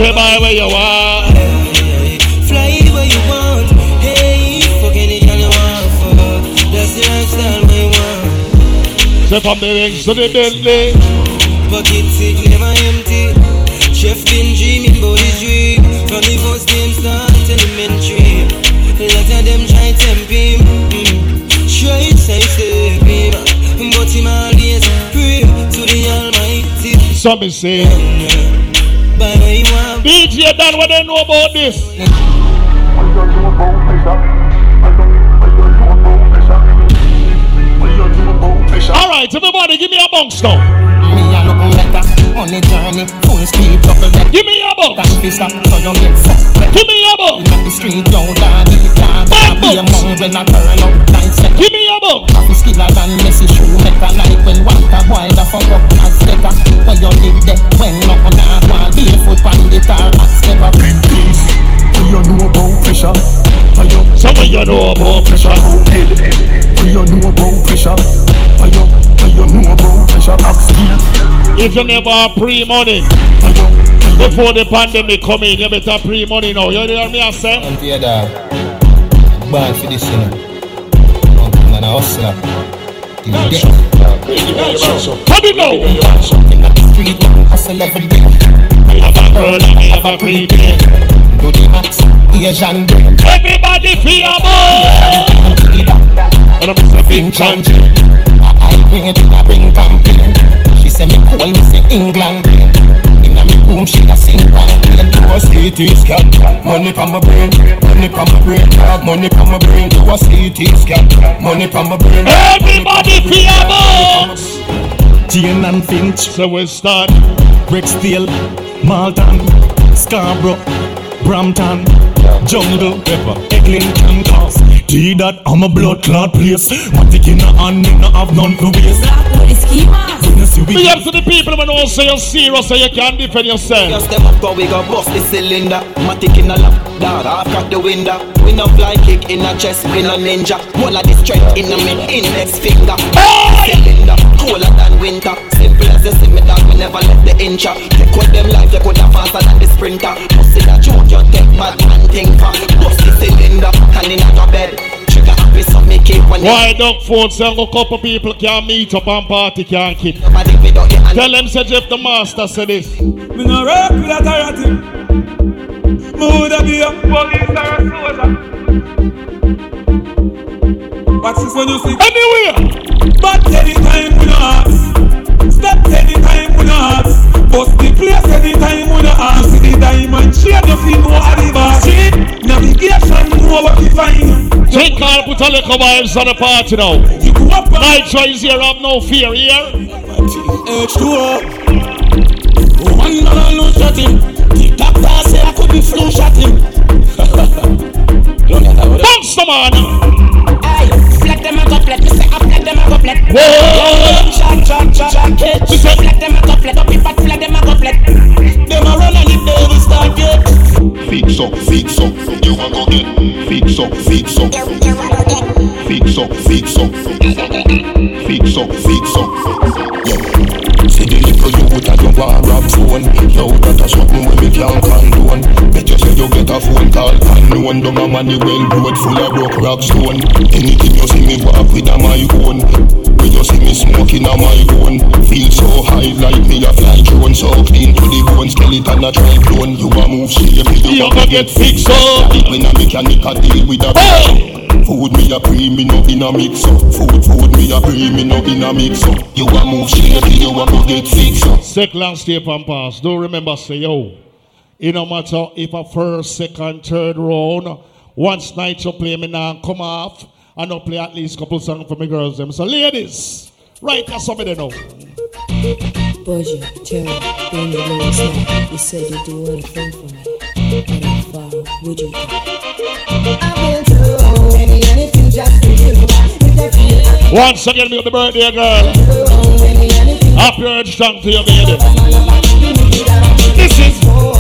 Say buy where you want. Fly where you want. Hey, fuck any girl you want, fuck. That's the lifestyle where you want. Say from the rings to the Bentley. Bucket seat never empty. Chef been dreaming about his dream. From the first name start Almighty. Some say. By what you want. DJ Dan, what they know about this? Alright, everybody, give me a bounce now. Me a look better, money journey, full speed, double deck. Give me a bounce. That fist up, so you get suspect. Give me a bounce. The street, down down, the car, be a mong when I turn up, nine second. Give me a bounce. Coffee skiller than Messi Schumacher, like when water boil the fuck up as stecker. When you live there, when not on a wall, barefoot on the tar, as stepper. Peace. We you know about pressure. Are you? Some of you know about pressure. We you know about pressure. Are you? Are you know about pressure? Oxygen. If you never have pre-money, before the pandemic come in, you better pre-money now. You hear me I say? And fear dog. Bad for this, you know. Man, a hustler. Till death. Come in now. Street, every day. I have a girl and I have a pre-pay. Do the max, Asian. Everybody feel more. And I'm a big chant. I bring it a bring campaign. She say me cool, me say England brain. Inna me room, she a sing round. Do a CT scan. Money from my brain, money from my brain. Dog, money from my brain. Do a CT scan. Money from my brain. Everybody feel more. Jane and Finch. So we start. Rexdale, Malton, Scarborough, Brampton, Jungle, Pepper, Eglinton, Cause. D that I'm a blood clot place. Matic in a hand, me no have none to waste. Big up to the people who know say you're serious so you can't defend yourself. Just step up, but we go bust the cylinder. Matic in a lap, dog, half crack the window. We no fly kick in a chest, we no ninja. One of the strength in a me index finger. Cylinder, colder than winter. Simple as you see me, dog, we never let the inch up. Take what them life, you could have faster than the sprinter. Pussy that joke, you take bad man thing for. Bust the cylinder, hand in a bed. Keep one. Why dog phone say a couple people can meet up and party can keep. Tell them say Jeff the master say this. Me no rap with authority. Me woulda be a police or a soldier. Watch this when you see. Anywhere. But anytime we no ask. Step anytime we no ask. Bust the place anytime we no ask. See the diamond chain you feel no arriba. See navigation know what you find. Take call, put a little vibes on the party now. Nitro is here, have no fear here. H2O. One man alone shot him. The doctor say I couldn't flu shot him. Bounce the man. Aye, flat them a couplet. Me say I flat them a couplet. Whoa. Shot, shot, shot, catch. Me flat them a couplet. Up if I flat them a couplet. Them a run on the fix up, fix up. You a go get fix up, fix up. you a go get. Fix up, fix up. Fix up, fix up. Yeah. See the little youth that you want rap phone. Yo, that a something me can't condone. Bet you say you get a phone call unknown. Down a money well road full of broke rock stone. Anything you see me walk with a my own. You see me smoking on my own. Feel so high like me a fly drone. So clean to the bone skeleton a try clone. You a move shape you, you a get fixed up. When a mechanic a deal with a hey! Food me a pre me no in a mix up. Food food me a pre me no in a mix up. You a move shape you a go get fixed up. Second step and pass. Don't remember say yo. It no matter if a first, second, third round Once night you play me now come off I know play at least a couple songs for my girls them. So ladies, right that's somebody know. Budget, Terry, bring the lyrics now. You said you'd do anything for me. But how far would you? I will do any, anything just for you. Once again, me up the birthday girl. Happy and strong to your baby. This is.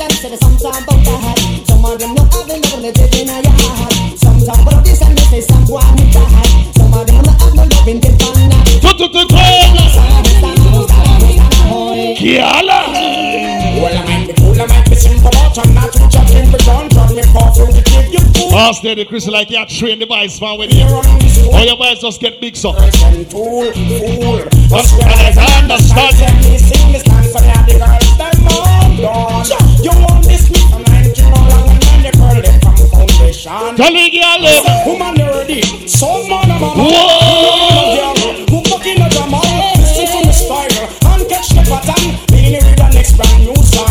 Time, but all this time, said some time, but I had. Some of them know I've been never let it in your heart. Some time, but all this time, they say some boy, I'm tired. Some of them know I've no love in the fun. Kiala! Well, I might be cool, I might be simple, but I'm not too judging, but don't try me far from the kid you fool. Ask the Chris like you train the boys man with you. Or your boys just get big so. Fool, fool. That's what I understand. Sing this time, so now the girls, gone. You want this me from 19 all along, and the girl, they from foundation. Tell the girl, Woman, you're ready. Some man, I'm drama? Listen to the style catch the pattern. With the next brand new song.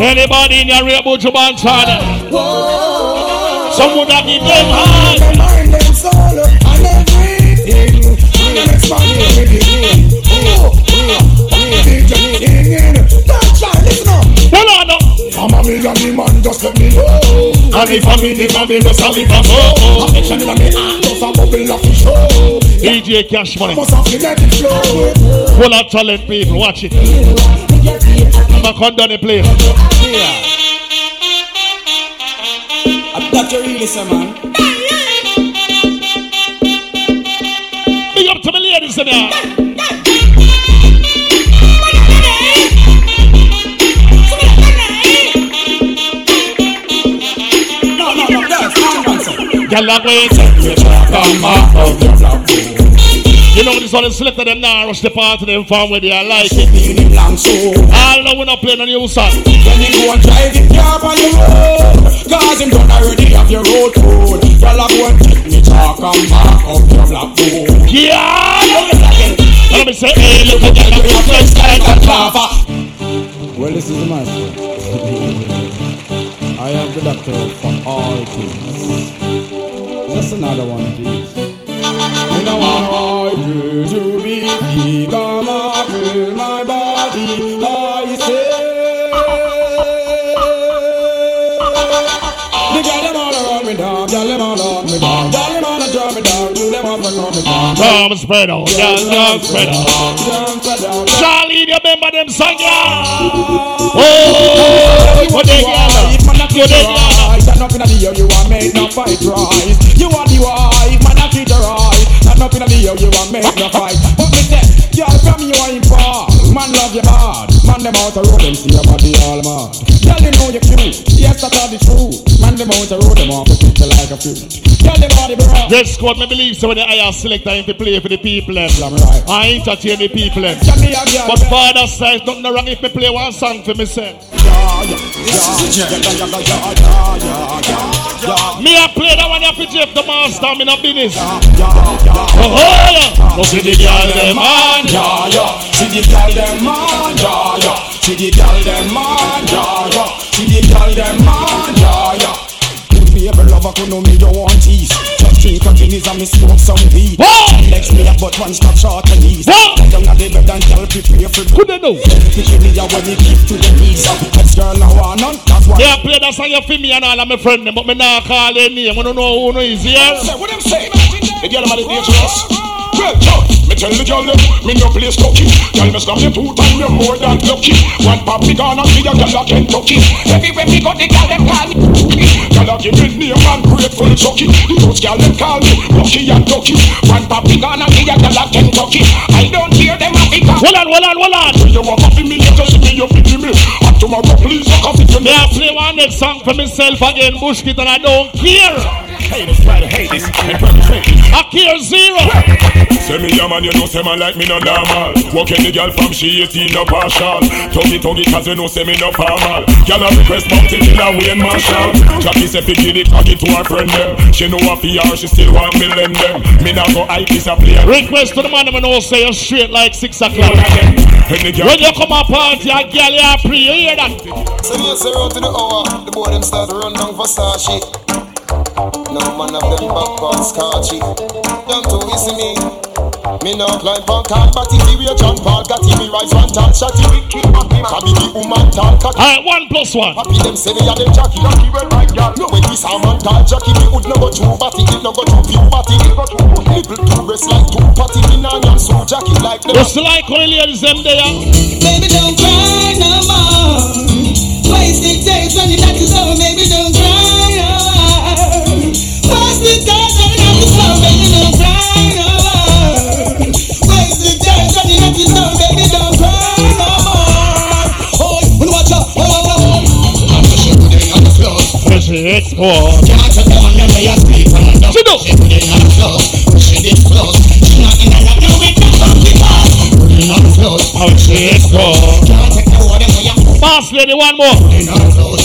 Anybody in your real Buju Banton? Some would have give them hard. Just let me know. And if I'm in the family, just little more. Affection in my heart, just a bubble of the show. DJ Cash Money. Must have it flow. Full of talent people, watch it. I'm a condone the play. That you really say, man. Big up to the ladies in there. Down, sir. Girl, I'm waiting. Come back of your You know this one is selected them now, rush the part of them farm where they are like it. Beanie blank so All know we're not playing a new song. Then you go and drive it car on your road Cause him done already have your road code Y'all are going to me talk and back up your black road Yeah! Let me say, hey, look at that, look at Flex like a that. Well, this is the master. I am the doctor for all things. Just another one, please. You know I do to be I'm a feel my body I say. The girl them all around me down Girl them all on me down Girl them all draw me down Do them all come me down Tom spread out, yeah, Tom spread out. Down, spread out You remember them song, yeah? Oh, what they got? What they got? Stand up in the air, you want make no fight right. You are the wife, man, I treat her right. Stand up in the air, you want make no fight. But me say, girl, from you ain't far. Man love you hard. Man them out the road, them see your body all mad. Girl, they know you're cute. Yes, that's all the truth. Man them out the road, them off the you like a fruit. Girl, them body bra. This squad, me believe so when the higher selector him to play for the people eh, them. right. I entertain the people eh. them. Girl, me a girl, But father says nothing wrong if me play one song for myself. Me a play that one for Jeff the master, me not business. Oh, yeah. Go see the girl them man. Yeah, yeah. See the girl them man. Yeah, yeah. See the girl them man. Yeah, yeah. See the girl them man. Yeah, yeah. Good baby lover, could know me you want tease. Just drink a Guinness and me smoke some weed. Next me a but one stop short and ease. Down at the bed and tell people Could they know? Give me a when me give to the needs. Ex girl now want none. That's why. Yeah, play that song feel me and all of my friends, but me not call their name. I don't know who no is here. What them say? The girl man is dangerous. Well, me tell the girl me no place cookie. Girl, me snap you two times, you're more than lucky. One pop me gonna see a girl a Kentucky. Everywhere me go, the girl them call me. Girl a give me name and grateful chucky. Those girl them call me Rocky and Ducky. One pop me gonna see a girl a Kentucky. I don't hear them a big Hold on, hold on, hold on. You want to me, you just me, you feel me. And tomorrow, please, you can fit Me I play one next song for myself again, Bush Kid, and I don't care. Hate this, try to hate this, and perpetrate this. I care zero. Say me a man, you know, say man like me no normal. Walking the girl from she 18 no partial. Tuggy tuggy, cause you know, say me no formal. Girl a request mountain till a Wayne Marshall. Jackie say fi give the cocky to her friend them. She know what fi her, she still want me lend them. Me not go hype this a player. Request to the man, I'm know say you straight like 6 o'clock. When When you come a party, a girl you are free, you hear that? So me say round to the hour, the boy them start to run down for Sashi. No man of them back on scotchy. Them too easy me. Me no climb on card, but if you John Paul got him, rise one tall shotty. Can be the woman tall cocky. Alright, one plus one. Happy them say me a them jockey. Jockey well right girl. No when we saw man tall jockey, me would no go too batty, it no go too puberty. Nipple two breast like two patty, me nah yam so jockey like them. Just like how the ladies them there. Baby, don't cry no more. Wasted days when your night is over, baby, don't cry no more. Wasted days Push it, oh. Can't you tell me where you sleep don't Sit. She it on the floor, push it close. She not in a lock, no, it not from the car. Put it on the floor, Push it, oh. can't take no order when you Boss lady, one more. put it on the floor,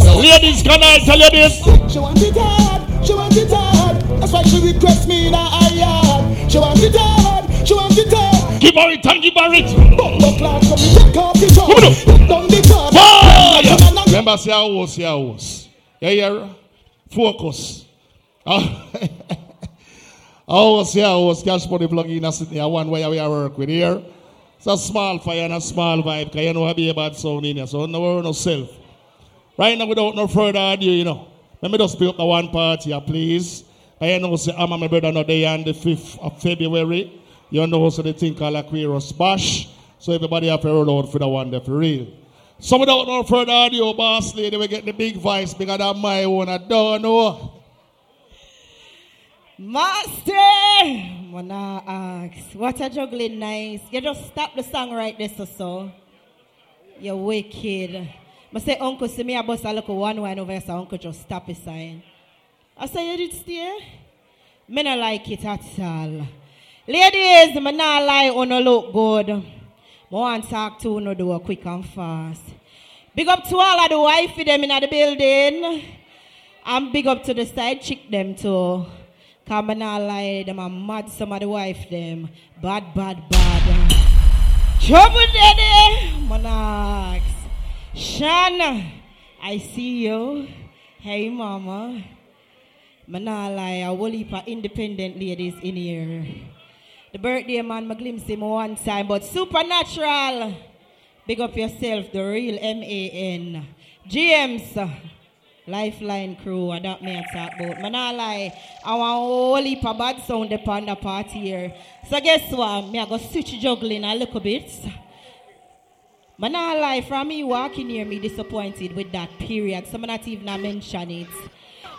close. Ladies, can I tell you this? She want it hard, she want it hard. That's why she requests me in her yard. She want it hard, she want it hard. Give her it and give her it. Bumbo class, come and take off the top. Come on. Put down the top. Fire! Remember, say I was, say I was. Yeah, yeah. Focus. Oh, I was here, I was cash money plug in city, a one way we are work with here. It's a small fire and a small vibe, because you know I be a bad sound in here, so no worry no self. Right now, without no further ado, you know, let me just pick up the one part here, please. I know, say, I'm my brother, no day on the 5th of February. You know, so think called Aquarius Bash. So everybody have to roll out for the one that for real. So without no further audio boss lady, we get the big voice bigger than my own. I don't know. Master! Wanna ask, what a juggling nice. You just stop the song right there, so so. You're wicked. I say, Uncle, see me, I bust a look one wine over here, so Uncle just stop his sign. I say, you did stay? Me not like it at all. Ladies, me not lie, on no look good. To talk to no do quick and fast. Big up to all of the wifey them in the building. And big up to the side chick them too. Cause me not lie, them are mad some of the wife them. Bad, bad, bad. Trouble daddy, Monax. Shan, I see you. Hey mama. Lie, a whole heap of independent ladies in here. The birthday man, I glimpse him one time, but supernatural. Big up yourself, the real M-A-N. James, Lifeline crew, I don't I talk about. Man, I lie, I want whole heap of bad sound upon the party here. So guess what? Me I go switch juggling a little bit. Man, I lie, from me walking here, me disappointed with that period. So I'm not even mention it.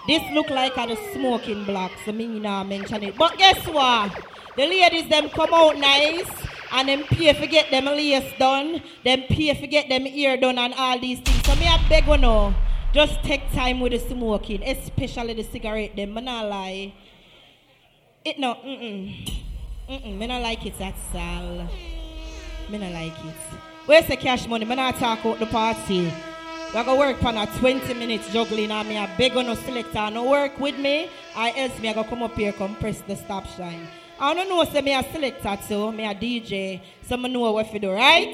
This look like a smoking block, so me not mention it. But guess what? The ladies them come out nice and them pay for get them lace done, them pay for get them ear done and all these things. So me I beg you know, just take time with the smoking, especially the cigarette them. Me not lie. It no, mm-mm. Mm-mm, me not like it at all. Me not like it. Where's the cash money? Me not talk about the party. We go work for a 20 minutes juggling and me a beg on no selector no work with me. I else me I go come up here come press the stop sign. I don't know say me a selector too, me a DJ, so me know what to do, right?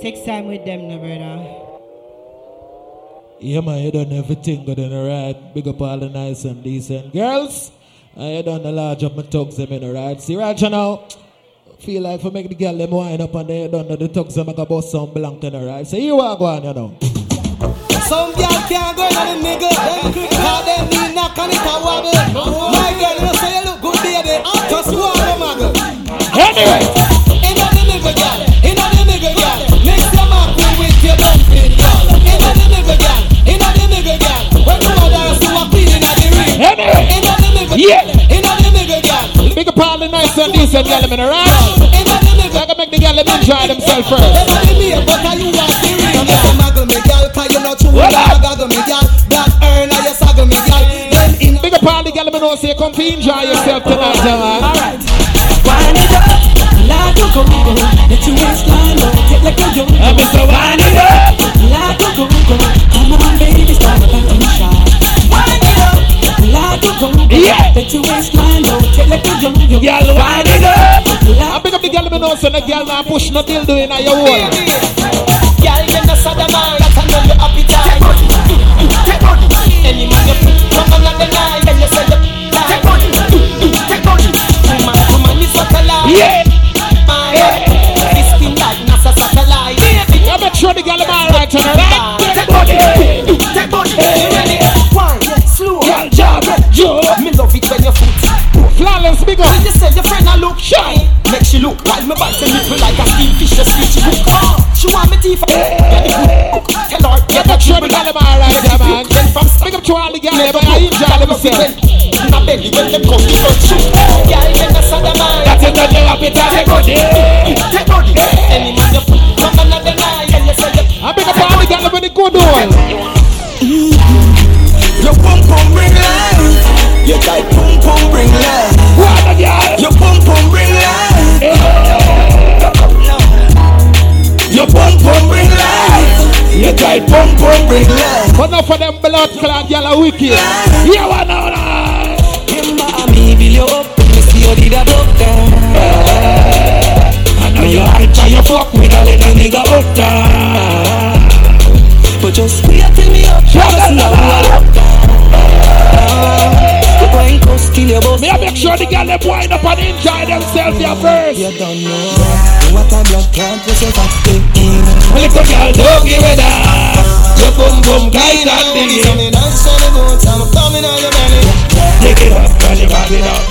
Take time with them, no brother. Yeah, man, you done everything good and alright. Big up all the nice and decent girls. You done the large up my tugs them in alright. See right you now. Feel like for make the girl them wind up and they done the tugs them like a bust some blank in her right. So you are going, you know. Some girl can't go in on the nigga. Cause them need knock on it and wobble. My girl, you know say you look good, baby. Just walk the muggle. Anyway. In on the nigga, girl. In on the nigga, girl. Mix your mouth with your dumpling, girl. In on the nigga, girl. In on the nigga, girl. When you you are cleaning at the ring. Anyway. In on the nigga, Yeah. Big up all the nice and decent man, alright? I can make the them enjoy themselves first. Big up all the man, know say come fi enjoy yourself tonight, man. Alright. Wind it up, like a. Let your waistline roll, take like a yo-yo. Wind it up. Like a go-go. Pick up the girl, man, know say the girl now push no dildo in your wall. Girl, you know sodomite, that's another your appetite. Take money, any man you put, come on and deny, then you say you take money, take money. Woman, woman is what I like. Yeah. My this skin like NASA satellite. I make sure the girl them all right tonight. Take money, take money. You ready? One, slow, Girl, jump, jump. Me love it when your foot. Flawless, big up. When you say your friend I look shy, make she look while me bite say nipple like a steam fish. Just switch hook. She want me teeth. Yeah, the hook. Tell her get a the girl them all right, yeah, man. Then from Big up to all the girl them, I enjoy themselves. My belly when them come, you don't shoot. Girl, when the sodomite. That's it, that's your appetite, take. Take tight pum pum bring life. But enough of them blood clad are wicked. Yeah, one now, now. Remember me, build you up, me see you did a doctor. I know you hype, so you fuck with a little nigga up. But just wait till me up, just know who I love The wine cost kill your boss. Me I make sure the girl them wind up and enjoy themselves here first. You don't know what a blood can't yourself at Well, if the girl don't give it up, your boom boom guide and dig it. me dance on the boat, I'm coming on your belly. Dig it up, girl, you got it up.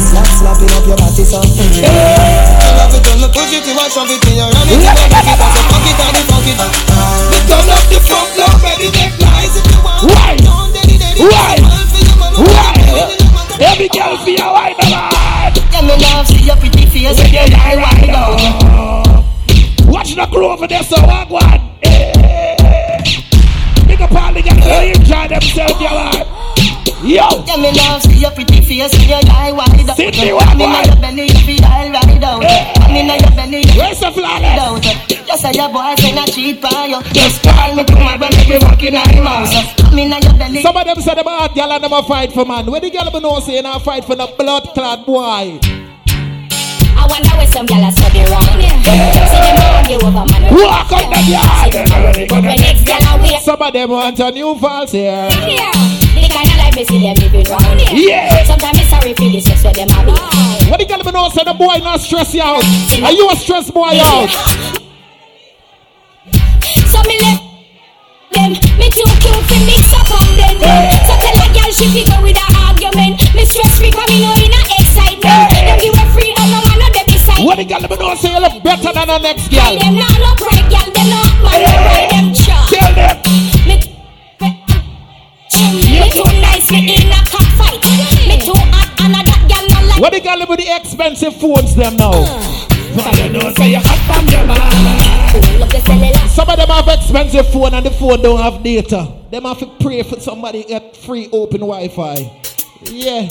Slap, slapping up your body, so I love it when me push it, you want something in your hand, it, you make it, I say fuck it, and it, fuck it. Me turn up the front door, ready, make lies if you want. Why? Don't daddy, daddy, Why? smile for your mama, Why? daddy, daddy, mama. Every girl for your wine. Yeah, me love see your pretty face when you lie right down. Watch the crew over there, so walk one. Eh. Big up all the girls who enjoy themselves, you man. Yo. Yeah, me love see your pretty face when you lie wide down. Sit me Me one, eh. inna one. your belly, you feel lie right down. Me inna your belly, Where's the flawless? Down. Just say your boyfriend a cheat on you. Just call me tomorrow, make me fucking on him house. Me inna your belly. Some of them say them hot girl and them a fight for man. Where the girl be know say na fight for the blood clad boy. I wonder where some gyal are study wrong. See them round you over man. Walk out the yard. But next gyal are wait Some of them want a new false here. here, the kind of life we see them living round. Yeah. Sometimes it's sorry for the sex where them are be. What the girl be know say the boy not stress you out. Are you a stress boy out? So me let them, me too cute to mix up on them. So tell a girl she fi go with a argument. Me stress free 'cause me know in a excitement. Them give a free and no man no dey beside. What the girl be know say you look better than the next girl. them nah no right girl, them not man no ride them chat. Tell them. Me me too nice, me in a cockfight. Me too hot and a that girl no like. What the girl with the expensive phones them now? Uh. You know say you hot from your man. Look the cellular. Some of them have expensive phone and the phone don't have data. Them have to pray for somebody get free open Wi-Fi. Yeah.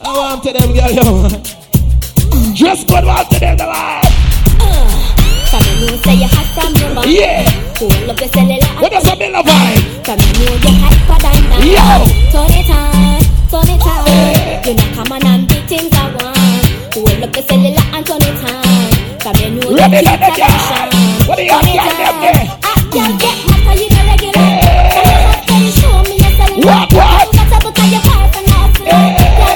I want to them girl, yo. Dress code want to them, the you know say you hot from your. Yeah. Pull up the cellular. What does a Miller vibe? You know you hyper than that. Ah? Yo. Turn it on, turn it on. You know come on and do things I want. Pull up the cellular and turn it on. From you know Ready, you let keep the girl. What do you Turn have, it girl, them on. there? Ah, girl, get hotter, you the regular. From your hot, can you show me your cellular? What, what? You got to because you're far from us. Girl,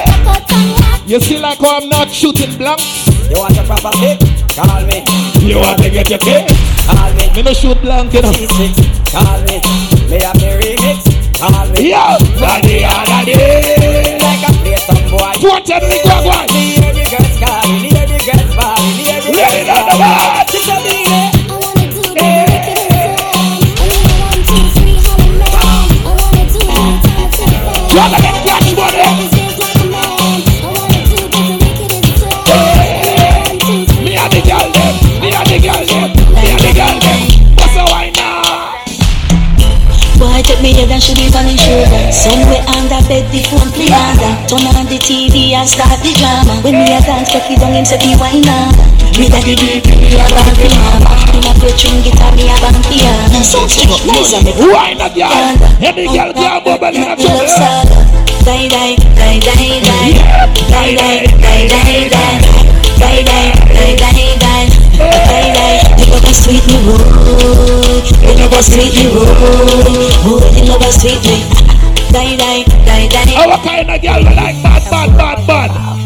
cock out and walk. You see like how I'm not shooting blanks? You want a proper kick? Call me. You want to get your kick? Call me. Me no shoot blank, you know. Call me. Me have the remix. Call me. Yo, daddy, ah, daddy. Like a play some boy. Go tell me, go, go. Let Take me head and should be on his shoulder. Somewhere under bed, the phone play under. Turn on the TV and start the drama. When me a dance, it down, him say be wine now. Me daddy beat me a bang the mama. Him a play string guitar, me a bang piano. So stick up nice and me Wine a girl. Any girl can bubble in a trouble. Die, die, die, die, die. Die, die, die, die, die. Die, die, die, sweet me, boy. You never sweet me, you never sweet me. Die, die, die. Our kind of girl like bad, bad, bad, bad.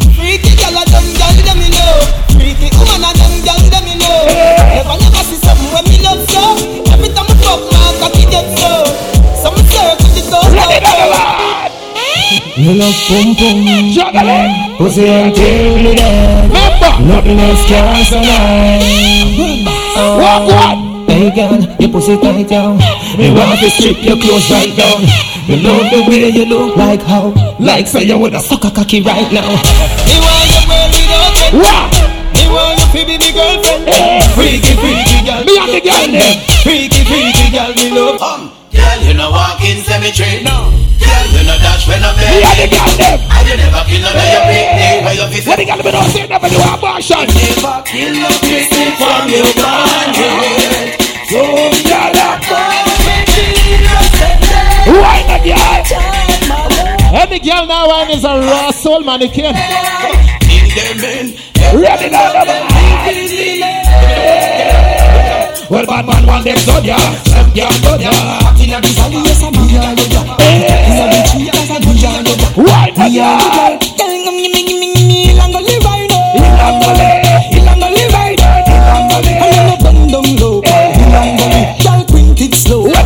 You love pum pum Juggling Pussy until me dead Nothing else can survive Walk, walk Hey girl, your pussy tight down Me want to strip your clothes right down You love the way you look like how Like say you woulda suck a cocky right now Me want your girl without it. What? Me want you to be me girlfriend. Freaky, freaky girl. Me and the girl. Freaky, freaky in cemetery. No. Girl, you know dash when I'm Me and the girl them. And you never kill none of your picnic where you visit. What the girl me don't say never do abortion. Never kill no picnic from your body. So girl Wine a girl. Any girl now wine is a raw soul mannequin. Ready now, the Well, bad man want them ya, them girl son ya. Inna the valley, girl, girl, Me and bend down low, girl, it slow. What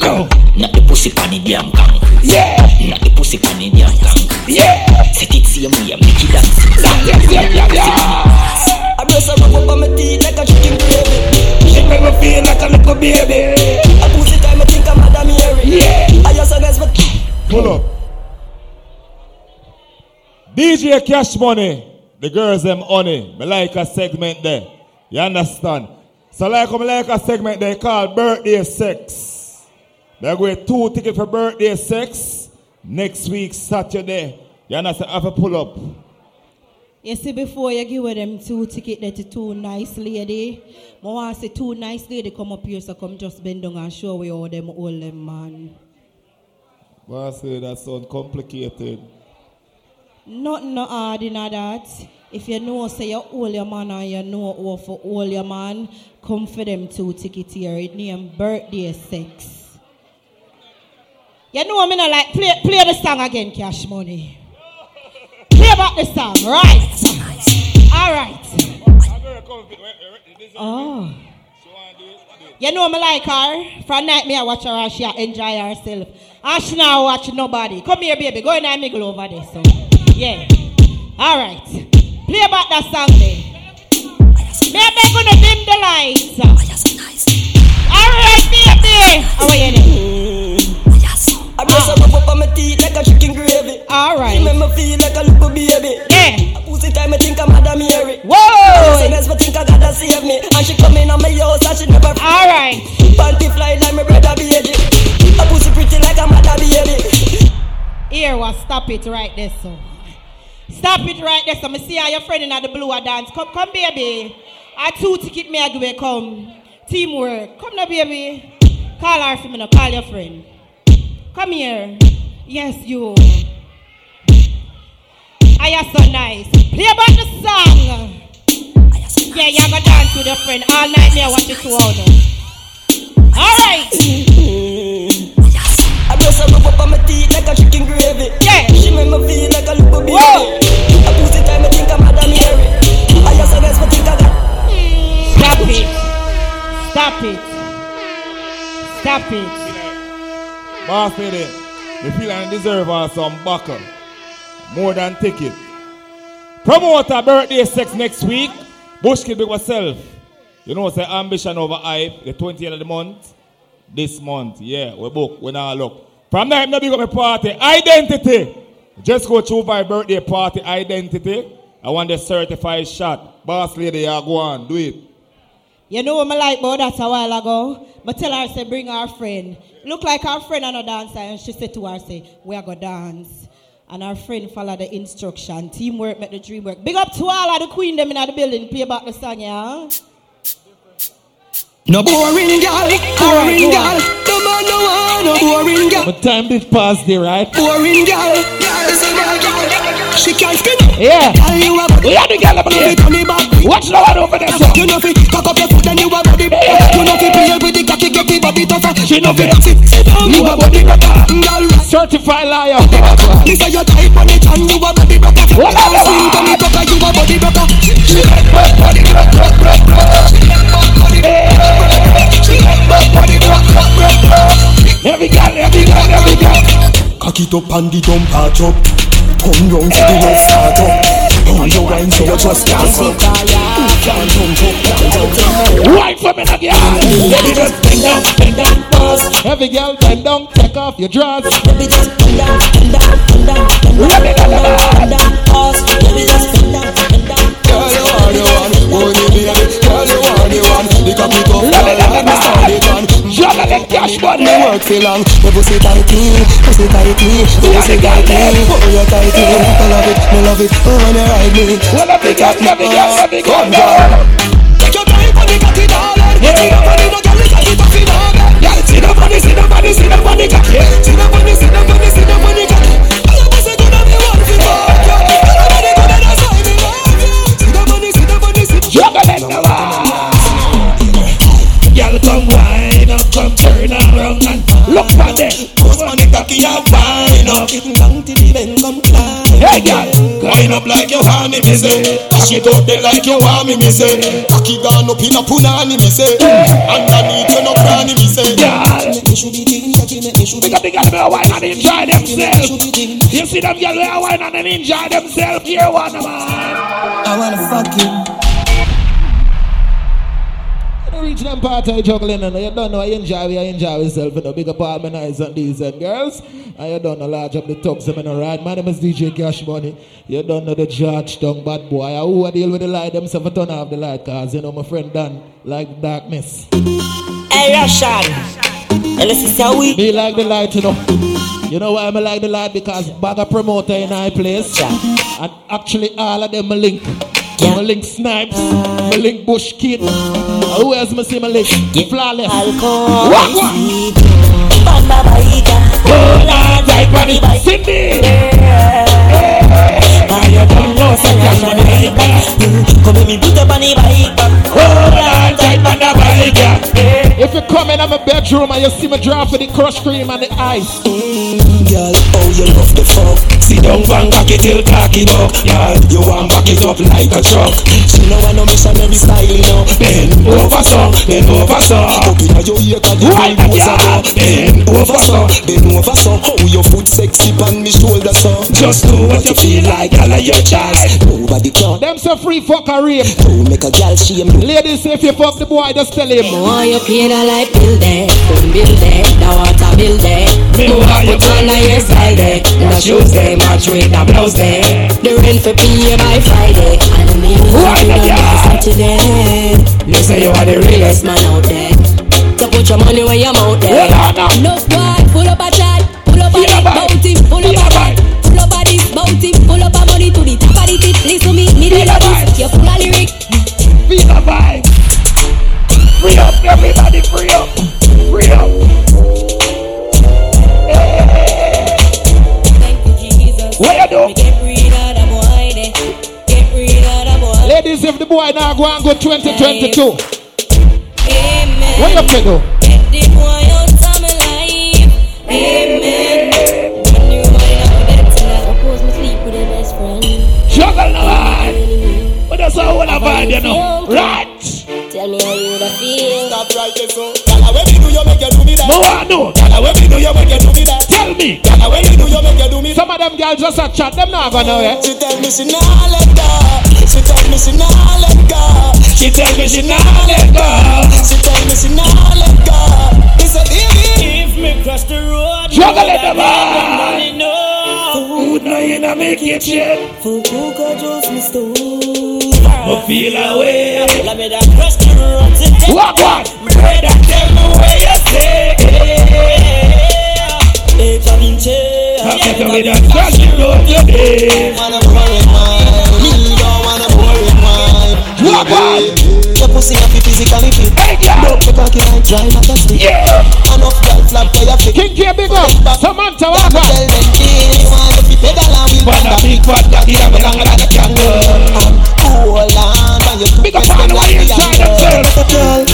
go. Not the pussy the damn. Yeah, Not the pussy the damn yeah. Set it make dance. Yeah, yeah, yeah. I her up on my teeth like a chicken gravy. She make me feel like a little baby. Pull up. DJ Cash Money, the girls them honey. Me like a segment there. You understand? So like like a segment they call birthday sex. They're going two tickets for birthday sex next week Saturday. You understand? Have a pull up. You see, before you give them two tickets there to two nice lady, I want to two nice lady come up here, so come just bend down and show we all them all them man. I say that sound complicated. Nothing no hard in that. If you know say you all your man and you know all for all your man, come for them two tickets here. It name birthday sex. You know me not like play play the song again, cash money. Play back the song, right? All right. Oh. You know me like her. From night me I watch her and she enjoy herself. And she now watch nobody. Come here, baby. Go in and mingle over there. So yeah. All right. Play back that song then. Beg gonna dim the lights. All right, baby. How are you then? I bless her up on my teeth like a chicken gravy. All right. She make me feel like a little baby. Yeah. A pussy time I think I'm Madam Mary. Whoa. So that's what think I gotta save me. And she come in on my house and she never. All right. Panty fly like my brother baby. A pussy pretty like a mother baby. Here was stop it right there, so. Stop it right there, so. Me see how your friend in the blue a dance. Come, come, baby. I two ticket me a give come. Teamwork. Come now, baby. Call her for me now. Call your friend. Come here. Yes, you. I are so nice. Play about the song. Yeah, you gonna dance with your friend all night. I watch it two hours. All right. I bless her up on my teeth like a chicken gravy. Yeah. She make me feel like a little baby. A pussy time I think I'm Madam Mary. you say let's go think of that. Stop it. Stop it. Stop it. Boss lady, me feel I deserve her some buckle. More than ticket. Promoter birthday sex next week. Bush kid big myself. You know say ambition over hype. The 20th of the month. This month. Yeah, we book. We now look. From there, I'm not big up my party. Identity. Just go through my birthday party identity. I want the certified shot. Boss lady, you go on. Do it. You know what I like about that a while ago? But tell her, say, bring our friend. Look like our friend and a dancer. And she said to her, say, we are going to dance. And our friend followed the instruction. Teamwork make the dream work. Big up to all of the queen them in the building. Play back the song, yeah? No boring girl, boring girl. No man no want no boring girl. But time did pass there, right? Boring girl, She can't spin. Yeah. You a We are the girl up there. Turn it back. Watch the one over there. You know fi cock up your foot and you a body. You know fi play with the cocky, get the body tougher. She know fi sit sit down. You a body rocker. Mm, girl, Certified liar. this a your type on it and you a body rocker. Swing turn it up and you a body rocker. She like bad body. She like bad body. She like bad body. Every girl, every girl, every girl. Cock it up and the dump patch up. Turn round to the left start up. Oh, you wine so you just can't stop. Who can't jump up, can't jump up. Right for me, now, girl. Baby, just bend down, bend down, pause. Every girl, bend down, take off your dress. Baby, just bend down, bend down, bend down, bend down, bend down, bend down, pause. Baby, just bend down, bend down. Girl, you are the one, oh, you baby. Girl, you are the one. The cup it up, girl, let me start it Juggle them cash money. Me work for long, pussy tighty, pussy tighty, pussy tighty. Oh, you tighty, I love it, me love it. Oh, when you ride me. Well, let me get, let me get, let me Come, girl. Take your time the cocky, darling. Sit up on it, no girl, it's a bit of it, darling. Girl, sit up on it, sit up on it, sit up on it, cocky. Sit up on it, sit up on it, sit up on it, cocky. All your pussy good and me want to fuck you. All your body good and that's why me love you. Sit up on it, sit up on it, sit up on it. Juggle them now. Girl, come wine up, come turn around and look for them. Post on the cocky and wind up. Down to the bend, come climb. Hey, girl. Wind up like you want me, me say. Cash it out there like you want me, me say. Cocky gone up in a punani, me say. Underneath you no cranny, me say. Girl. Me should be thinking, cocky make me should be Because the girl will wine and enjoy themselves. You see them girl will wine and enjoy themselves. Here one man. I wanna fuck you. You reach them part of juggling and you don't know I enjoy we enjoy yourself you know big up all my nice and these and girls. And you don't know large up the tubs them in a ride my name is DJ Cash Money. You don't know the Georgetown bad boy. I who deal with the light? Themself I turn off the light cause you know my friend Dan like darkness. Hey, Russian. And this is how we. me like the light you know. You know why I like the light? Because bag a promoter in high place. And actually all of them a link Me link Snipes, me link Bush Kid. Uh, Who else me see me link? Flawless. Alcohol. What, what? Banda baika. Hola, type on it. Cindy. Come me put up on the bike. Hola, type on the bike. If you come in my bedroom and you see me drop for the crush cream and the ice. Mm, girl, oh you love the fuck. Sit down and cock it till cocky buck Girl, you want back it up like a truck. She know I know missionary style now Bend over so, bend over so Up inna your ear cause you Right, feel boss a yeah. go Bend over so, bend over so oh, How your foot sexy on me shoulder so Just do what you feel like, girl of your choice. Nobody can Them say free fuck a rape. Don't make a girl shame Ladies, if you fuck the boy, just tell him. Boy, you pain a like build it, boom build it, the water build it. Me Put want you on the hairstyle there, the shoes they match with the blouse there. The rent for pay by Friday, and meal Why on? Saturday. You say you are the realest man out there. So put your money where your mouth there. Hold on now. No boy, pull up a chat, pull up a Feel dick, a vibe. bounty, pull up a chat, pull up a dick, bounty, pull up a money to the top of the tip. Listen to me, me the a ladies, vibe. you full of lyric. Feel the vibe Free up, everybody, free up Free up do? Ladies, if the boy now go and go 2022, Amen. what you do? Juggle the line say? know what I find, you know. Right. Tell me how you da feel. Stop right there, so. Gala, when me do you make you do me that? No one know. Gala, when me do you make you do me that? Tell me. Gala, when me do you make you do me that? Some of them girls just a chat, them not gonna know it. She tell me she nah let go. She tell me she nah let go. She tell me she nah let go. She tell me she nah let go. He said, baby, If me cross the road, Juggle it, know that man. money no. Food now in a make it shit. For who could just me stone? But feel away. Let me road today. Walk on. Brother, tell me where you stay. Hey, that. Me don't wanna on. Your pussy to physically fit. Yeah. Enough for your fit. King K big up. Walk Tell them. Want to big fat that. Big up on the way inside themselves.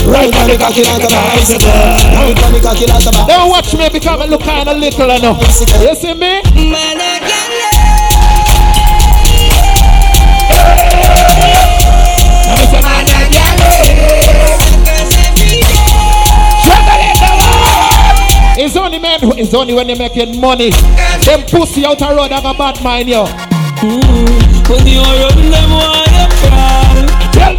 Right on the cocky like a bicycle. Right on the cocky like a bicycle. Don't watch me because I look kind of little enough. You see me? Man, I can It's only men who it's only when they're making money. Them pussy out the road have a bad mind, yo. When you run them why you crawl Tell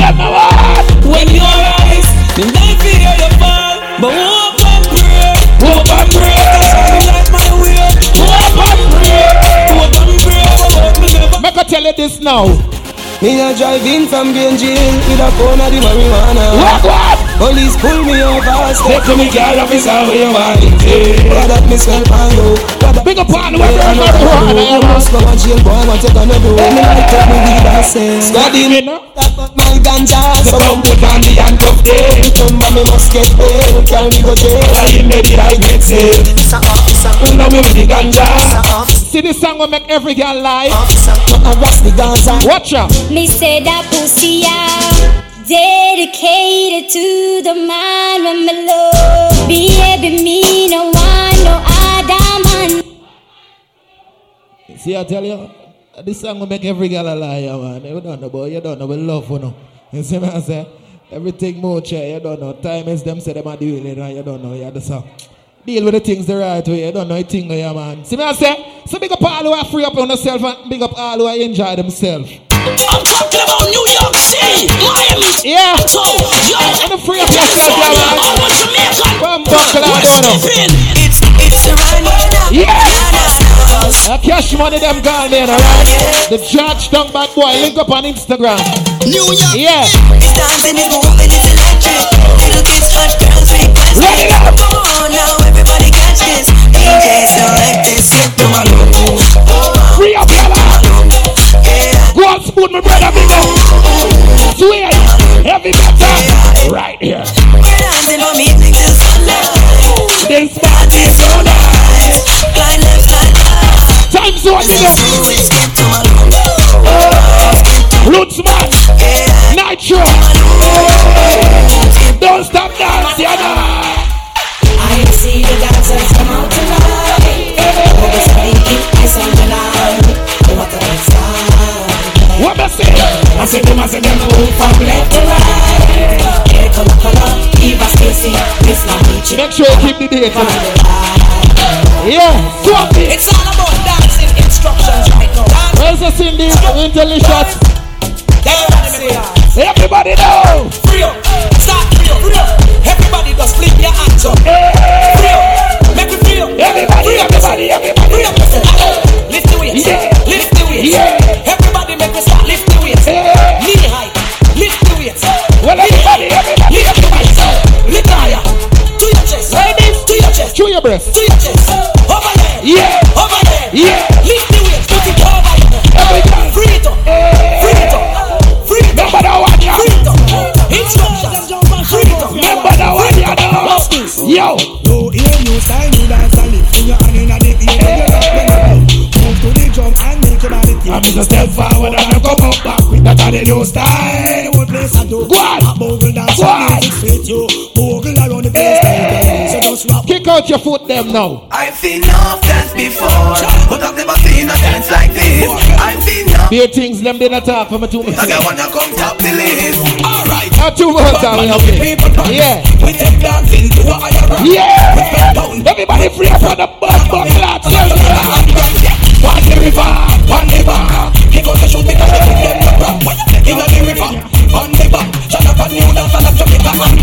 them the what. When you rise Them they fear you fall But hope and pray Hope and pray. Cause I like my way Hope and pray. Hope and pray But me never Make I tell you this now. Me a drive in from Green Jail with a phone of the marijuana. Walk on. Police pull me over, Say step to me, girl, officer, where you want it? What that myself and you. What that Big up on the way, I know brother. I must go and jail, boy, what you gonna do? Me like take me weed and say, Scotty, me that but my ganja, so Come put on the handcuff there. Remember me must get paid, carry me go jail. I in the I get saved. Officer, officer, Now me with the ganja. officer, See this song will make every girl lie. officer, not harass the Gaza. Watch out. Me say that pussy out dedicated to the man when me love. Baby, me no want no other man. See, I tell you, this song will make every girl a liar, man. You don't know, boy. You don't know, we love, you know. You see me, I say, everything more chair, you don't know. Time is them say them are doing it, and you don't know, you the song. Deal with the things the right way, you don't know a thing, yeah, man. See me, I say, so big up all who are free up on themselves and big up all who are enjoy themselves. I'm talking about New York City Miami Yeah. So, yo And the free up yourself, yeah, man. All the Jamaican Come back, I don't know. It's, it's a run, Yeah. Uh, cash money them gone there, alright? The Georgetown bad boy, link up on Instagram. New York. Yeah. It's dancing, it's moving, it's electric. Little kids, hush, girls, we plastic. Ready up. On now, everybody catch this. DJs don't like this. Hit to my low. Free up, yalla. Go on, spoon, my brother, big up. Sweet. Heavy metal. Right here. We're dancing from evening till sunlight. This party is so nice. Time zone, big up. Let's get to. Rootsman. Nitro. Don't stop dancing. I see the dancers come out tonight. Always making ice on the line. What a nice. What I say? I them, I them. Move from left to right. Hair color, color. Eva Stacy. Miss Mamichi. Make sure you keep the date. Yeah. It. It's all about dancing instructions right now Where's the Cindy? Intelligence. Everybody know. Free up, start free up, free up. Everybody just flip your hands up. Free up, make me free up. Everybody, Free up everybody, everybody. Free up. Lift the weights. Yeah. Lift the weights. Yeah. Everybody make me start lift the weights. Yeah. Knee high. Lift the weights. Well, Knee everybody, high. everybody, Lift the weights. Lift higher. To your chest. Ladies. To your chest. Chew your breath. To your chest. Over head. Yeah. Over head. Yeah. Yo. No hear new style, new dance and lift in your hand in a the ear. Then you rock when you move. To the drum and make your body tick. I'm just step forward and I come up back with that the new style. what place I do? Go on. A bogle dance Go on. sweet you. Bogle around the place, hey. Kick out your foot them now. I've seen enough dance before, but I've never seen a dance like this. I've seen enough Beer things them did not talk for me too much. I wanna come top the list. Alright. Not too much have it. Yeah. We take dancing to a higher ground. Yeah. Everybody free from the bus, but flat. One the river, one the bar. He goes to shoot because they them the rap. In the river, on the bar. Shut up and you dance and that's Jamaica and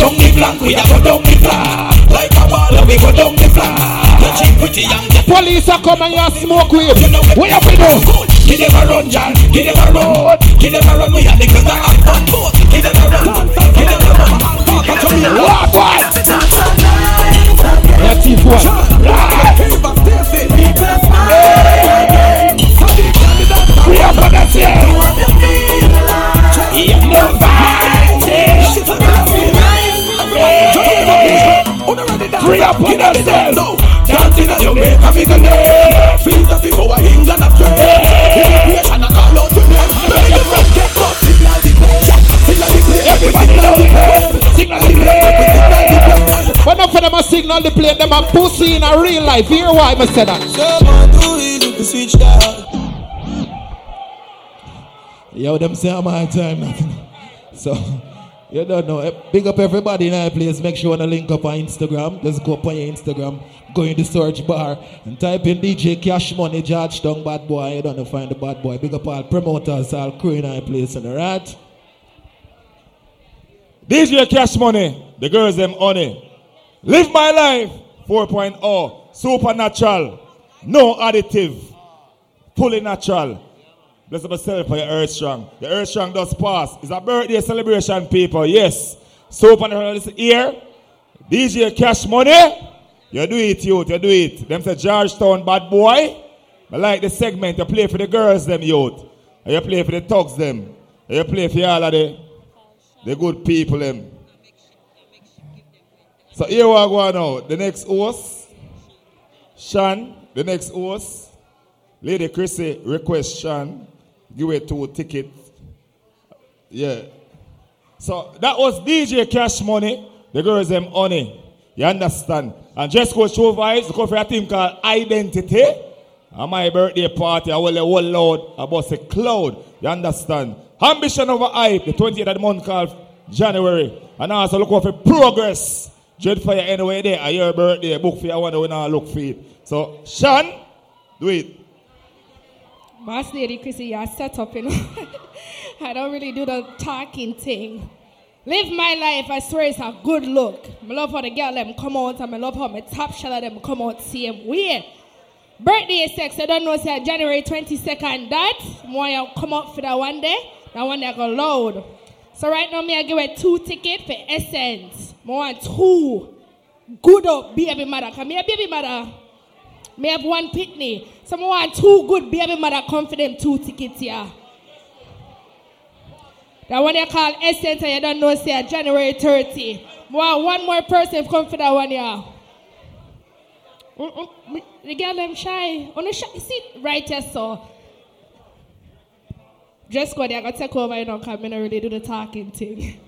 Don't be flank, we a go down the flank. Like a ball, we go down the flank. The cheap pretty young. Police are coming and smoke weed. What you have to do? Give them a run, John. Give them a run. Give them a run. We have the gun and hot boat. Give them a run. Give them a run. Come to me. Walk on. Yeah, chief one. We are gonna say. Free up on yourself. Dancing at your make a figure name. Feel the people of England of trade. Immigration a call out to them. Make the front get up. Signal the place. Signal the place. Everybody know the place. Signal the place. But not for them a signal the plate, them a pussy in a real life. Hear why I say that? Someone do it, you can switch that. Yo, them say I'm my time. nothing. So, you don't know. Eh, Big up everybody in our place. Make sure you want to link up on Instagram. Just go up on your Instagram, go in the search bar, and type in DJ Cash Money, George Georgetown Bad Boy. You don't know find the bad boy. Big up all promoters, all crew in our place. And alright? DJ Cash Money, the girls them honey. Live my life 4.0, supernatural, no additive, fully natural. Bless myself for your Earth Strong. The Earth Strong does pass. It's a birthday celebration, people. Yes. So open is here. DJ Cash Money. You do it, youth. You do it. Them say Georgetown bad boy. I like the segment. You play for the girls, them youth. You play for the thugs, them. You play for all of the, the good people, them. So here we going now. The next host, Sean, the next host, Lady Chrissy request Sean, give away two tickets. Yeah. So that was DJ Cash Money, the girls them honey. You understand? And just go show vibes, go for a thing called Identity. And my birthday party, I will a whole loud about a cloud. You understand? Ambition over hype, the 20th of the month called January. And also look for progress. Dread for you anyway there, at your birthday, book for you, I want to now look for it. So, Sean, do it. Boss lady Chrissy, you're set up, you know. I don't really do the talking thing. Live my life, I swear it's a good look. I love how the girl them come out and I love how my top shell them come out same way. Birthday sex, I don't know, say January 22nd, that. More you come out for that one day, that one day I go loud. So right now, me I give away two tickets for Essence. I want two good up baby mother. Cause me a baby mother. Me have one pitney. So I want two good baby mother come for them two tickets here. That one you call Essence and you don't know say January 30. I want one more person come for that one here. Mm, mm, The girl them shy. On the shy. See right here so. Just go there, I gotta take over, you know, because I don't really do the talking thing.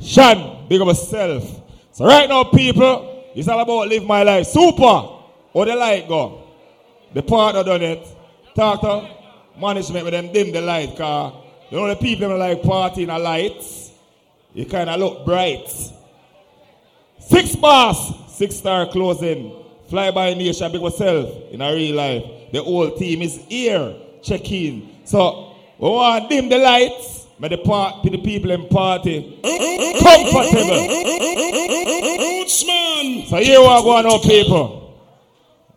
Sean, big up yourself. So right now, people, it's all about live my life. Super. Or the light go. The partner done it. Talk to management with them dim the light uh, car. You know the people them like party in a lights. You kind of look bright. Six bars, six star closing. Fly by nation, big yourself in a real life. The whole team is here. Check in. So we want dim the lights. May the part the people in party comfortable. Rootsman. So here we are going now, people.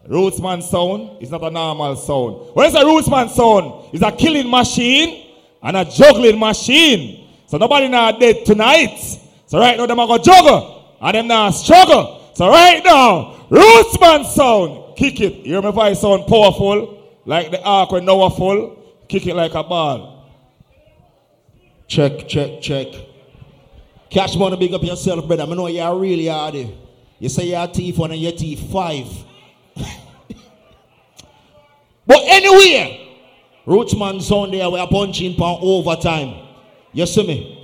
Rootsman sound is not a normal sound. What is a Rootsman sound? It's a killing machine and a juggling machine. So nobody not dead tonight. So right now them are to juggle and them now struggle. So right now, Rootsman sound, kick it. You hear my voice sound powerful, like the ark when Noah full. Kick it like a ball. Check, check, check. Cash money, big up yourself, brother. I know you're really hard. You say you're thief one and you're thief five. But anyway, Rootsman Sunday, we are punching for overtime. You see me?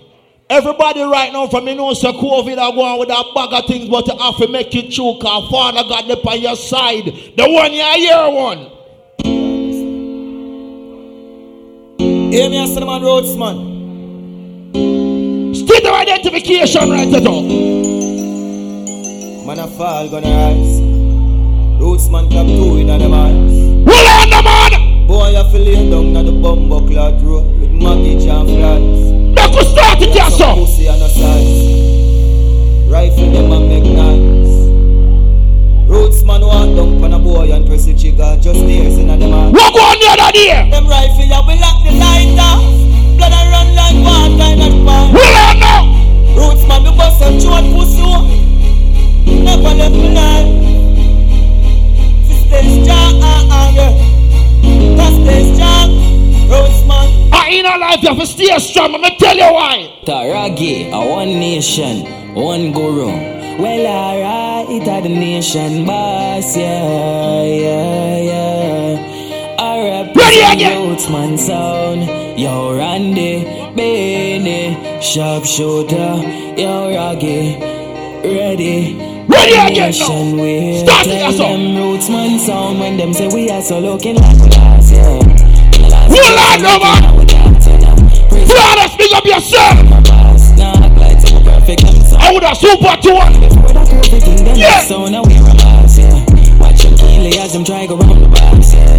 Everybody right now from me know say COVID are going with that bag of things, but you have to make it true, cause Father God up on your side. The one you hear one. Hear me as the man roads, man. State of identification right at all. Man a fall, gonna rise. Rootsman club two in them eyes. The man! Boy, I feel lay down on the bumbo cloud road with mortgage and flies. Make us start it, yes, sir. Pussy and a size. Rifle them and make nice. Rootsman walk down on a boy and press the trigger. Just tears in them eyes. What go on the other day? Them rifle, yeah, we lock the light off. Blood a run like water in a pan. Roll on now! Rootsman, we bust a throat pussy. Never left me life. Strong, ah, ah, yeah. I in a life, you have to stay strong. I'ma tell you why. Taragi, a one nation, one guru. Well, alright, are the nation boss, yeah, yeah, yeah. I represent Rootsman sound. Yo, Randy, Benny, sharpshooter, yo, Raggy, ready. Ready again now. Start it, sir. them Rootsman sound when them say we are so looking like the last, yeah. Roll on now, man! Brother, speak up yourself! I would have super to one. Yeah. So now we're a yeah. Watch them kill as them try go round the box, yeah,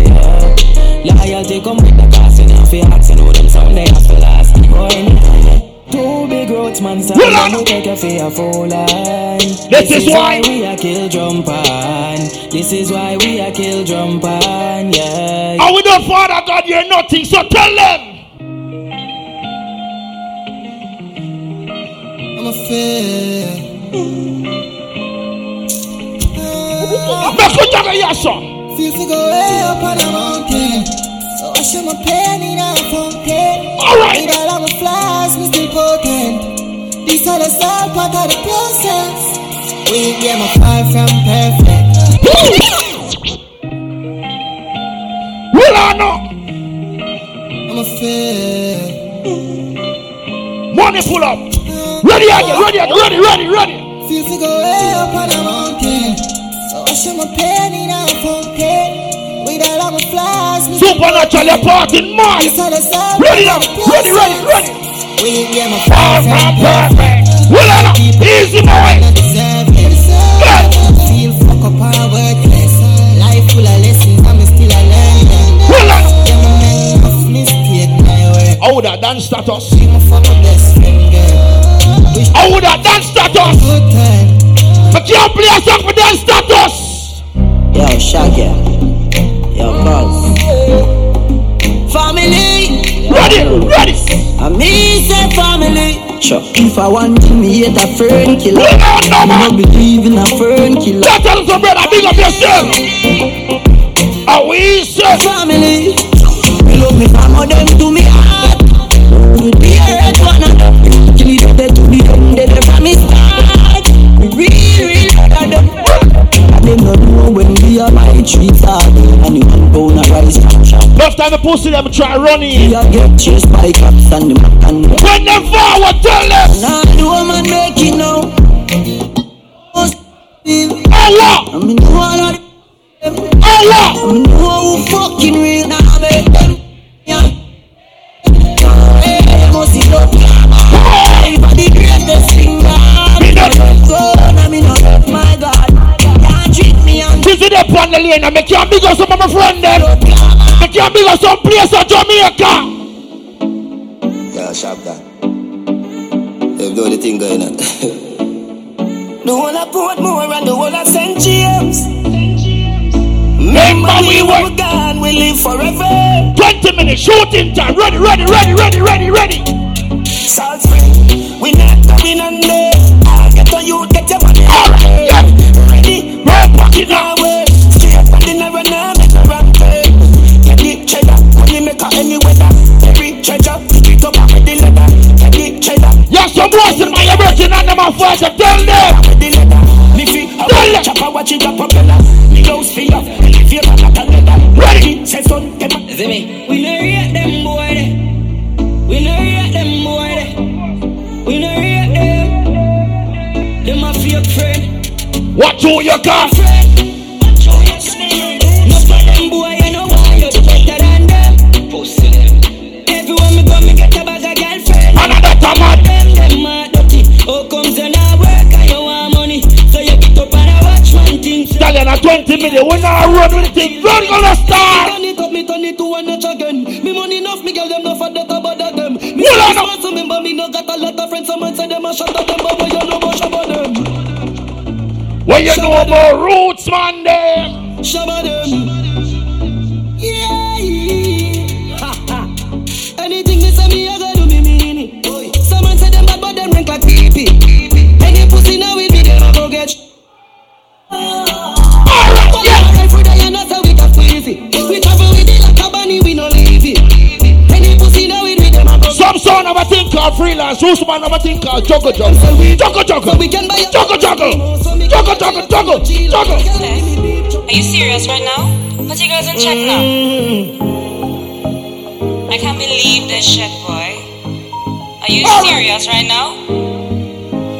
yeah. Loyalty come with the cost, and if you ask, you know them sound they have to last. Oh, anytime. Two big roads, man, so Well, we take a fair full line. This is why- we are kill jump on. This is why we are kill jump on, yeah. And we don't Father God, you're nothing, so tell them. I'm a fair. Make us have a yes, sir. Feel to go way up on a mountain. So I show my pain in a fountain. Alright. With all my flaws, we still potent. These are the soul part of the process. We get my far from perfect. Roll on now. I'm a fair. Money pull up. Ready again, ready ready, ready, ready. Feel to go way up on a mountain. So I show my pain in a fountain. With all of my flaws, we still Supernatural you're parting mad. These are the soul Ready now, ready, ready, ready. We get my Far far from from perfect. Roll on now. Easy boy. Feel fuck up our worthless. Life full of lessons, I'm still a learner. Roll on. Yeah, my man, off mistake, my way. I would have done status. She my fuck my best friend, girl. Wish I would have done status. good time. But you play a song for dance status. Yo, Shaggy. Yo, Buzz. Family, Ready, ready. I me say family. Sure. If I want to me hate a fern killer, Roll on now, I man. don't believe in a fern killer. Just tell some brother, big up yourself. Are we say? Family, love me family, them to me. Know when we are my trees are And you one pound a rice from shop. Left time the pussy them try running. We are get chased by cops and them and them. When them forward, tell them. Now the woman make it now. What? I mean, all of them. Oh what? I mean, who fucking real now make and the on the lane and make you big up some of my friend them. Make you big up some place in Jamaica. Yeah, sharp that. They've got the thing going on. the whole of Portmore and the whole of St. James. Remember we were were gone, we live forever. 20 minutes shooting time. Ready, ready, ready, ready, ready, ready. Salt spring, we not going under. Your car. Boy, you me me get a bag of girlfriend. Oh, comes want money. So you up and I watch one thing. 20 million. we now run with it, run on a star. Turn it up, me turn it to a notch again. Me money enough, me girl, them no for that about them. Me no, no, remember me no got a lot of friends. Someone say them a shot at them, but when you know about roots, man, them. Shabba them. Yeah. Anything me say me, I gotta do me mean it. Some man say them bad, but them rank like pee Any pussy now with me, them go get. Alright, yeah. Every day and that's how we got. We travel with it like a bunny, we no leave it. Any pussy now with me, them a go Some son of a thing called freelance. Who's man of a thing called juggle juggle? Juggle juggle. We can buy. Juggle juggle. Juggle juggle juggle. Juggle. Are you serious right now? Put your girls in check now. I can't believe this shit, boy. Are you serious right now?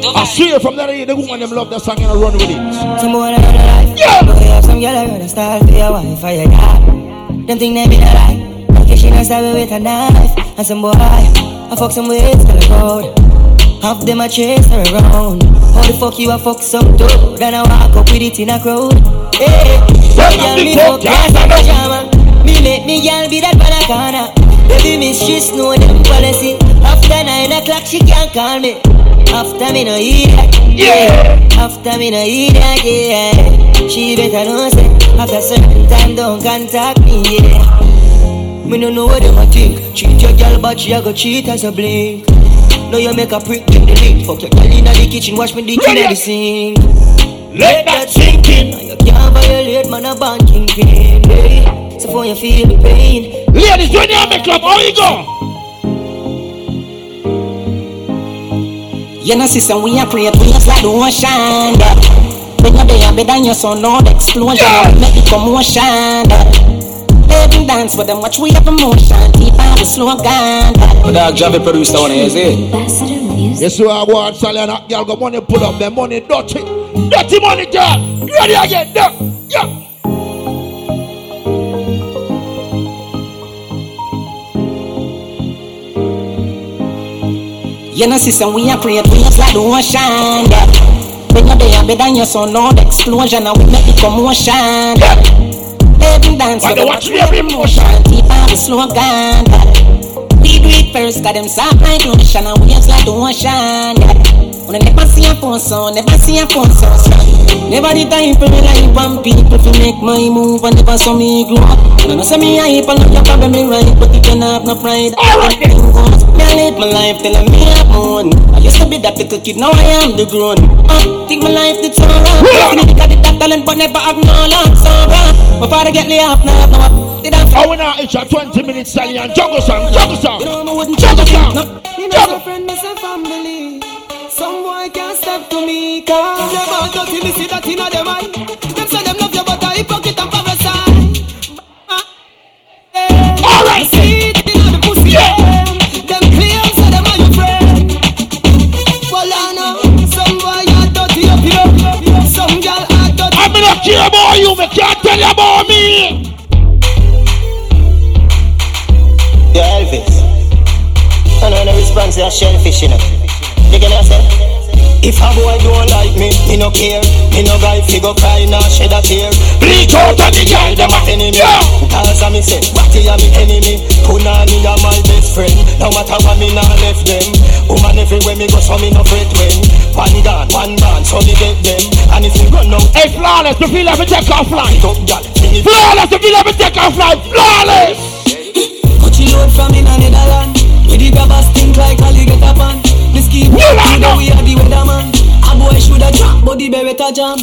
Don't I see it from that age. The woman them love that song and I run with it. Some boy that run like Yeah Boy have some girl that run a style for your wife or your dad Them think they be the right Okay she not stab me with a knife And some boy I fuck some ways to the road Half them a chase her around How the fuck you a fuck some dude Then I walk up with it in a crowd. Hey Some girl me fuck? class and pajama. Me make me girl be that banana. Baby she know them policy. After nine o'clock she can't call me. After me no eat that Yeah. After me no eat that yeah She better know say After certain time don't contact me yeah. Me no know what them a think. Cheat your girl but she a go cheat as a blink Now you make a prick in the link Fuck your girl inna the kitchen Wash me dick inna the sink Let that sink in You can't violate man a banking pin hey. Eh? So for you feel the pain Ladies, when you have a club, how you go? You know, sister, we are create waves like the ocean. When you're there, better than your son, no explosion. Yeah. Make it commotion. Yeah. Live and dance with them, watch we have emotion. Keep on the slogan. But dog Javi produced that one, is it? Yes, you are one Sally and that girl go money pull up their money dirty. Dirty money, girl. Ready again, there. Yeah. You know, sister, we are create waves like the ocean. Yeah. When you're there, better than your son, no explosion. And we make it commotion. Yeah. And dance with them, watch we have emotion. Keep on the slogan. We do it first, got them soft like lotion and waves like the ocean. Yeah. When I never see a phone sound, never see a phone sound. Never the time for me like one people to make my move and never saw me grow up. No, no, say me hype, I know you probably right, but you can have no pride. I Alright, me I live my life till I'm me up. I used to be that little kid, now I am the grown. Uh, think my life did so wrong. I got it that talent, but never have no luck, so wrong. My father get laid off, now have no did I I wanna it's a 20 minute Sally and juggle song, juggle song. You know, I wouldn't Juggle song. Me miss a friend, miss a family. Some boy can't step to me, cause them all dirty, me see that inna them eye. Them say them love you, but I hypocrite and parasite. Alright. See it inna the pussy, yeah. Them claim say them are your friend. Well, I know some boy are dirty up here. Some girl are dirty. I'm not care about you, me can't tell you about me. Yo, Elvis. I know the response to a shellfish, you know. You get what I say? If a boy don't like me, me no care. Me no guy fi go cry, nah shed a tear. Bleach out of the girl, them a enemy. Cause I me say, Watty a me enemy. Punani a my best friend. No matter what me nah left them. Woman everywhere me go, so me no fret when. One gun, one band, so me get them. And if you run out, Hey, flawless, the feel every take off line. Flawless, the feel every take off line. Flawless. Put your load from in a Netherland. With the grabbers think like alligator pan. This keep you know we are the weatherman. A boy shoulda drop, but the beretta jam.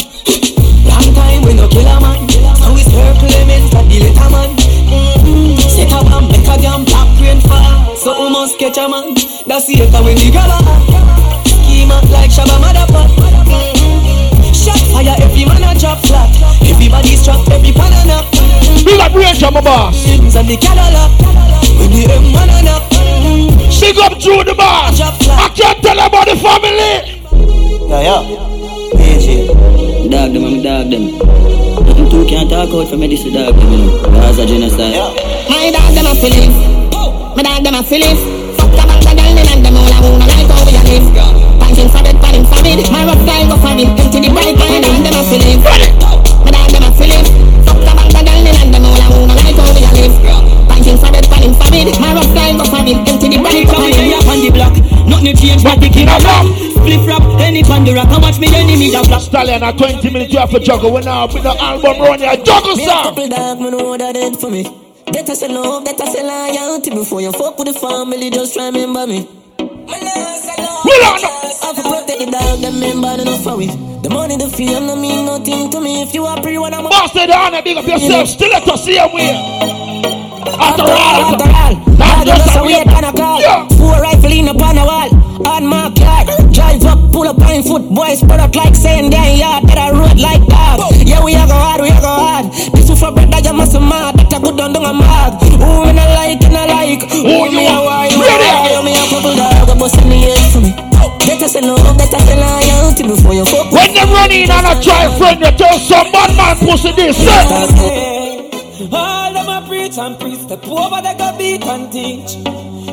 Long time we no kill a man. And we sir Clemens like the letter man. Mm-hmm. Set a bomb, make a jam, black rain fall. So we must catch a man. That's the echo when the grabber. Schema like Shabba Motherfucker. Mm-hmm. Shot fire, every man a drop flat. Everybody's trapped, every pan a knock. Big up range, my boss. And the Cadillac. When the M1 a knock. Big up Drew the boss. I can't tell about the family. Yeah, yeah. PG. Dog them, I'm dog them. Nothing two can't talk out for me, this is dog them, you know. That's a genocide. My dog them a feeling. My dog them a feeling. Fuck the bang the girl them and them all a wanna like how we a live. Punching speed My rough style go for him. Into the bright guy down them a feeling Me down them a feeling Fuck the bag the girl in and them all a woman like how we a live. Punching for it, pan him for it. My rough style go for him. Into the bright guy Me up on the block Nothing change but the kid a rock Split rap, any pan the rock I watch me enemy da black Stallion a 20 minutes you have to juggle. When I open the album run you a juggle song Me a couple dog, me know that dead for me. That I say love, that I say loyalty Before you fuck with the family. Just remember me. I have to protect the dog, them member enough for it. The money, the fame, no mean nothing to me. If you are pre one, I'm a Boss said honor, big up yourself. Still let us see him way. After all, after all, that's dog, just just a a way. wait on a call. Four rifle in upon a wall. On my car, drive up, pull up on foot, boys spread out like saying damn yard that I road like dog. Yeah, we a go hard, we a go hard. This is for brother, you must mad. That a good down down a mad. Who me not like, and I like. Who me a why, who me a me a couple dog, a bust in the head for me. Better say love, better say loyalty before you fuck. When them run in and a try friend, you tell some bad man pussy this. A preach and preach, step over they go beat and teach.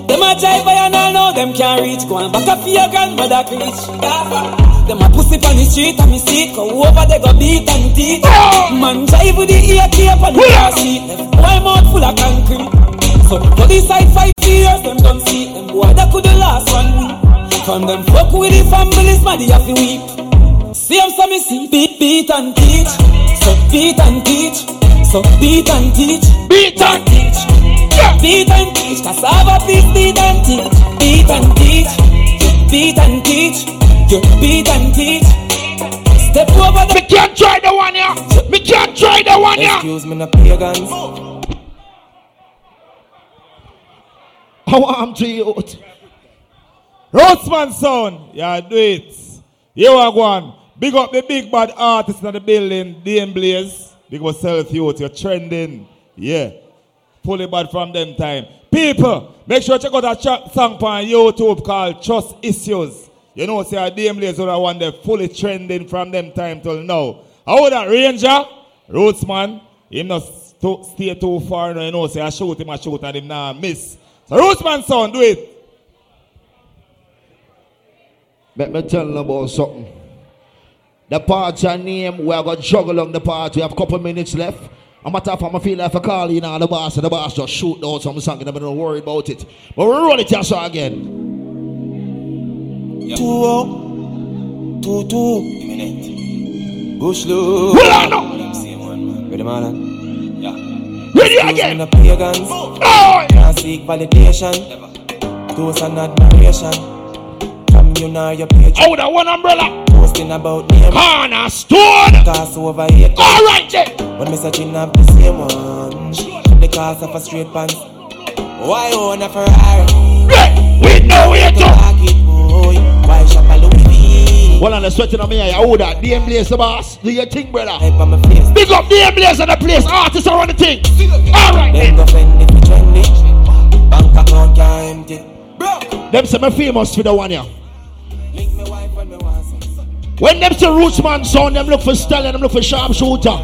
Them a jive by and I know them can't reach. Go and back up your grandmother preach. Them a pussy on the street and me see. Go over they go beat and teach. Man jive with the ear tape on the car seat. Left boy mouth full of concrete. So this side five years, them don't see them boy that could the last one week. From them fuck with the families, man, they have to weep. See them so me see beat, beat and teach. So beat and teach. So beat and teach. Beat and teach. Beat and teach. Cassava please beat and teach. Beat and teach. Beat and teach. You beat and teach. Step over the. Me can't try the one here. Me can't try the one here. Excuse me, no pagans. I want to youth. Rootsman sound, yeah, do it. You are one. Big up the big bad artist in the building, Dame Blaze. Big up self youth, you're trending. Yeah. Pull it back from them time. People, make sure you check out that cha- song on YouTube called Trust Issues. You know, say Dame Blaze are the one that fully trending from them time till now. How that Ranger, Rootsman, him not st- stay too far, no, you know, say I shoot him, I shoot and him now miss. So Rootsman sound, do it. Let me tell you about something. The party name, we are going to juggle along the party. We have a couple minutes left. I'm matter of fact, I feel like if I call you now, the boss, and the boss just shoot out some song, and I'm not worry about it. But we'll roll it here so again. Two oh, two two. Minute. Bush look. Hold on now. Them same one man. Ready man? Yeah. Ready Excuse again. me, no pagans. Oh. Can't seek validation. Toast and admiration. From you now your page. Oh, that one umbrella. Posting about name. Cornerstone. Cost over here. All right then. But me searching up the same one. The cost of a straight pants. Why own a Ferrari? We know it. boy. Why shop a Louis? Well, on the sweating on me, I hold that. DM Blaze, boss. Do your thing, brother. Hype on my face. Big up DM Blaze and the place. Artists are on the thing. All right Then then. go fend if you trendy. Bank account can't empty. Them say me famous for the one here. Link me wife when me want some. When them say Rootsman sound, them look for stallion, them look for sharpshooter.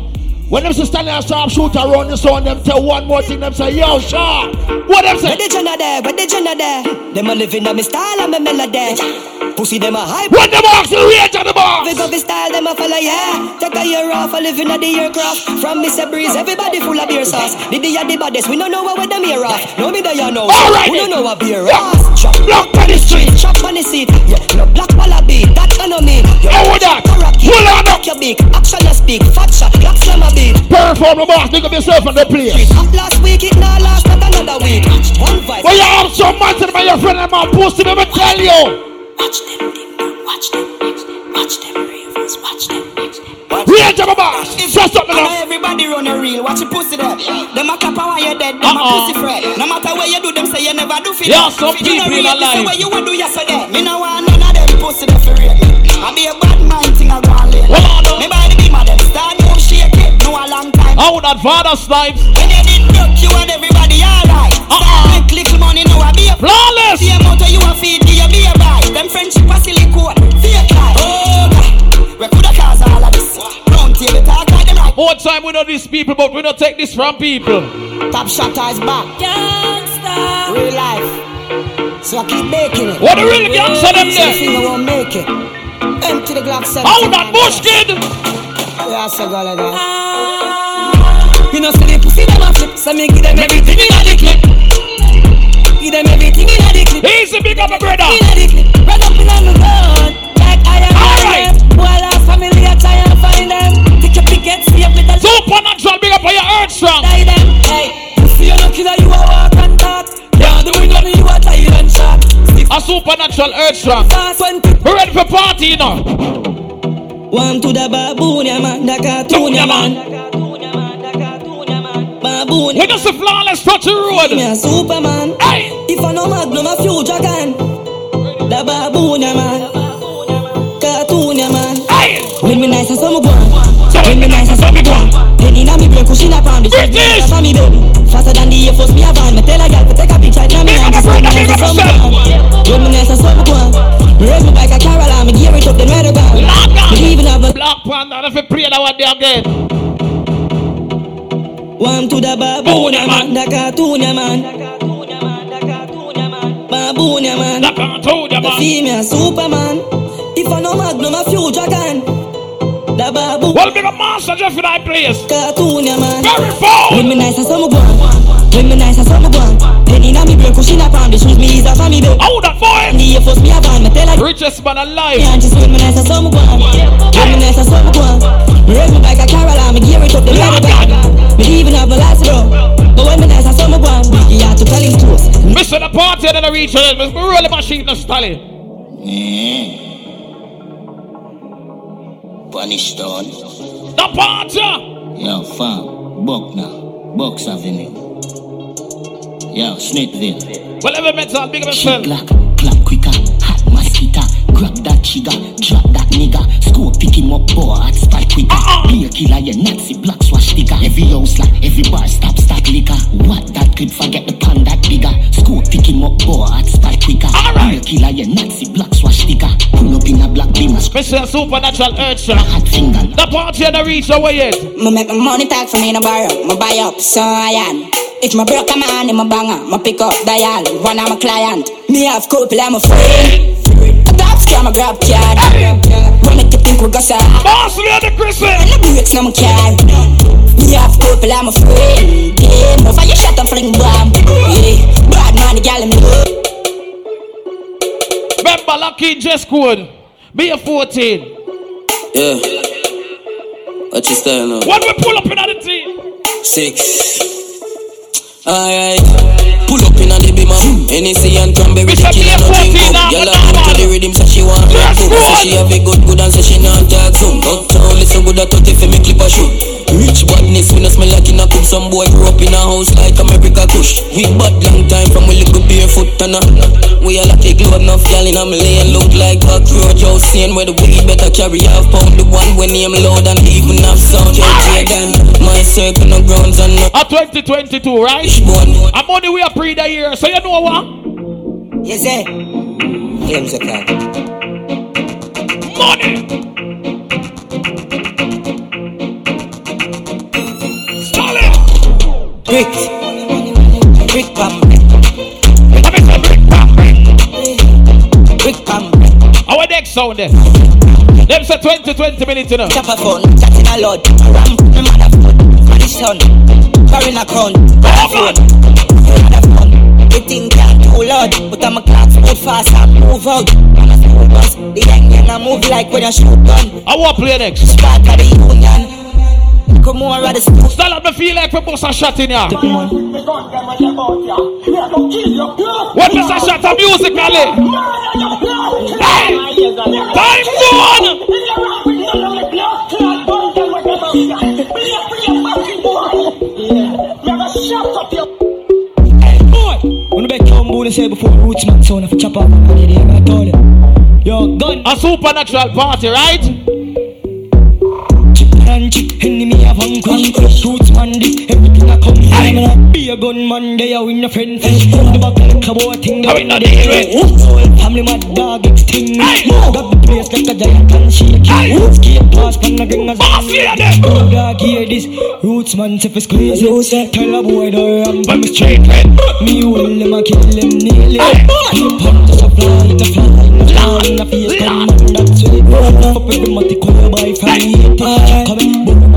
When them say stallion and sharpshooter run the sound, them tell one more thing, them say, yo, sharp. What them say? Where the gender there? Where the gender there? Them a living on me style and me melody. Pussy them a hype. When them ask the rate of the boss. Big up the style them a follow yeah. Take a year off a living at the aircraft. From Mr. Breeze, everybody full of beer sauce. The day of the baddest, we don't know what them here off. No me there you know. All right We don't know what beer off. Chop Block on the street. chop on the seat. Yeah, no black wallaby. Of me. How would that? Hold on up. Your big action you speak. Fat shot, black slam a beat. Perform the boss, big up yourself on the place. Last week, it now last not another week. One vibe. But you have some to my your friend and my pussy, let me tell you. Watch them, watch them, watch them watch them. Rate of the boss. Say something I know now. everybody run a reel, watch your pussy there. Them a clap while you're dead, them a Uh-uh. pussy fret. No matter where you do, them say you never do for Yeah, some you people don't in rate a this, life. Where you would do yesterday. Me no want none of them pussy there for real. I be a bad mind thing I go on late. Me buy the beam of them, start move shake it. No a long time. How would that father snipes? When you did broke, you and everybody alright. Uh-uh. Start make little money, now I be a Flawless. See a motor you a feed, give you be a buy. Them friendship a silly silicone, fake life. Oh God, we coulda cause all of this. Round table talk like them right. More time we know these people, but we don't take this from people. Top shot is back. Gangsta. Real life. So I keep making it. What the real gangsta them So there? you think I won't make it. Empty the Glock 17. How that bush kid? Yeah, so go like ah. You know, see the pussy them a flip, so me give them everything in a clip. Give them everything in a clip. Easy, big up a brother. Run up in a the road, like I am. All right. Boy, last family, I try and find them. Take your pickets, see if it's a. Supernatural, big up for your earth strong. Die them, hey. Pussy, you're not killer, you are walk and talk. Yeah, the window, you are tired and shot. We ready for party, you know. One to the baboon, yeah man, the cartoon, yeah man. Baboon. We just a flawless touch the road. Me a Superman. Hey. If I no magnum, a future gun. The baboon, yeah man. Cartoon, yeah man. Hey. When me nice and some go Penny na me brain, cushion up on the street. British. For me baby. Faster than the Air Force, me a van. Me tell a girl to take a picture. Now me nice and some nice and some go When me nice and some go Me raise my bike a Carol and me gear it up, then ride a gun. Me even have a Black Panther, if you pray that one day again. One to the baboon, man, the cartoon, man. Baboon, man. The cartoon, man. Me a Superman. If I no magnum, a future gun. The. Well, big a master Jeff in that place. Cartoon, yeah man. Very bold. When me nice and some go When me nice and some go Penny na me brain, cushion up on the shoes. Me is a for me baby. Oh, that boy. The Air Force, me a van. Me tell a Richest man alive. Yeah, just when me nice and some go When me nice and some go Me raise my bike a Carol and me gear it up, then ride a. Me even have a last row. But when me nice and some go Biggie had to tell him close. Mr. the party and the reach it. We roll the machine the style. Punish down. The party. Yo, fam. Buckner. Bucks Avenue. Yo, Smithville. Well, ever metal, big of yourself. That trigger, drop that nigga. Scope pick him up, boy, hot spike quicker. Be a killer, yeah, Nazi black swash sticker. Every house like every bar stop stack liquor. What that clip, forget the pan that bigger. Scope pick him up, boy, hot spike quicker. Be a killer, yeah, Nazi black swash sticker. Pull up in a black beamer. Mr. Supernatural Earth Show. Hot finger. The party and the reach away yet. Me make my money talk for me no borrow. Me buy up, so I am. If my broke a man in my banger, my pick up dial. One of my client. Me have couple, I'm a friend. A top a grab card. When make you think we got some. Boss, we are the Christmas. And the brakes, no my car. Me have couple, I'm a friend. Yeah, no fire shot and fling bomb. Yeah, bad man, the gal in me. Remember, Lucky Just Code. Be a 14. Yeah. What you style now? When we pull up in the team. Six. Alright. Pull up in a the beamer. NEC and cranberry chicken and no drink B14 up. but are now, into the rhythm, so she want to. good. So she have a good good and so she not talk soon. Uptown, listen good at 30 for me clip a shoot. Rich badness, we no smell like in a coop. Some boy grew up in a house like America Kush. We bad long time from we little barefoot and a. We all like a glue enough, y'all in a me lane look like cockroach. House saying where the weed better carry half pound. The one when name loud and even have sound. Jay Jordan, my circle no grounds and no. A 2022, right? I'm only we are pre the year, so you know what? Yes, sir. Claims a card. Money. Brick. Brick pam. Let me say brick pam. Brick pam. Our next sound then. Them say 20, 20 minutes, you know. Chop a phone. Chat in a lot. Ram. Me mother phone. My son. Foreign account. Mother phone. Mother phone. Can too loud. But I'm a clock move fast and move out. I'm a school bus. The young young I move like when I shoot gun. I want play next. Spark the union. Come on, rather school. Style up me feel like we bust a shot in here. What Mr. Shot of musically? Hey! Time gone! When the back come boy, say before Rootsman, so if you chop up, I need it, I told you. Yo, gun. A supernatural party, right? And chick enemy have one crush Rootsman dick everything I come from Be a gun man they are win a friend fish The back like a boy thing we not deal with? Family mad dog extinct. Got the place like a giant and shake Skate past pan a gang as a dog hear this. Rootsman if it's it Tell a boy the ram But me straight. Me will him a kill him nail it Punch a fly the fly the fly the face Come on The matty call by fire Come in boom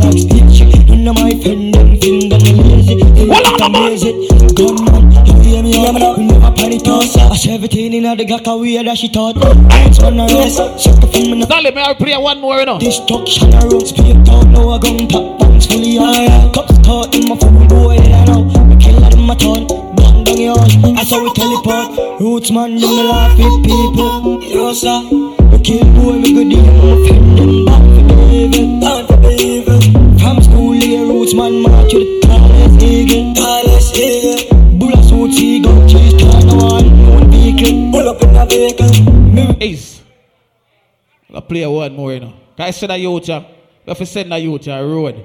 like stitch of my friend I'm a man. We never panic toss I 17 in the gaka we that she thought Rootsman a rest Shut the phone me may I play one more, you know? Destruction a road speed down Now a gun pop bounce fully high Cups caught in my phone boy I know kill her in my town I saw we teleport Rootsman, them no laugh with people. Yo, sir. We kill boy, me go deal, no friend them back for the evil, back for the evil. From school, here Rootsman, march with the tallest eagle, tallest eagle. Bulla suit, eagle, chase, turn on, one vehicle, pull up in a vehicle. Ace. I'll play one more, you know. I send a youth, we have to send a youth a road.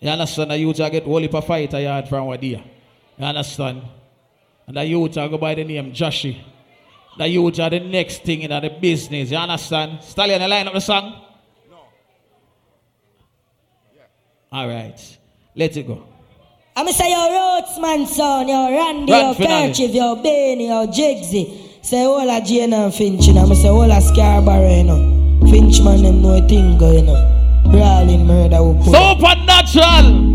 You understand? The youth a get whole heap of fight a yard from what. You understand? And the youth a go by the name Joshi. The youth are the next thing in the business. You understand? Stallion, you line up the song? No. All right. Let it go. I'ma say your Rootsman son, your Randy, Run your finale. Kerchief, your Benny, your Jigsy. Say all a Jane and Finch, you know. I'ma say all a Scarborough, you know. Finch man, them know a thing go, you know. Brawling murder will. Supernatural!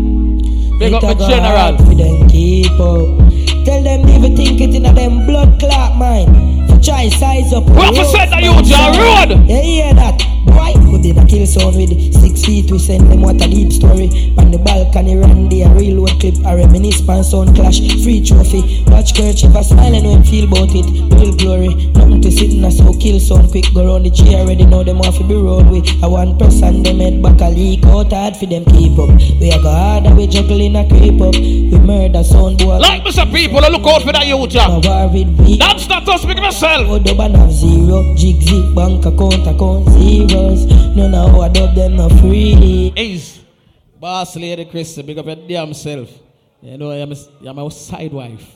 Big up It the a general. hard for them keep up. Tell them never think it in a them blood clot mind. Try size up. What said that you John road? You hear that? Boy, we did a kill sound with six feet. We send them what a deep story. On the balcony, Randy, a real world clip, a reminisce pan sound clash. Free trophy. Watch Kerchief a smiling when feel about it. Real glory. Nothing to sit in a so kill sound quick. Go round the chair already know them off road with. A one person them head back a leak out hard for them keep up. We are go hard and we juggling a creep up. We murder sound boy. Like Mr. People, I look out for that youth. yeah. That's not us, speak myself. Oh, dub and have zero. Jigsy, bank account, account zeros. None of our dub them not free. Ace. Boss lady Chris, big up your damn self. You know, I'm, a, I'm my side wife.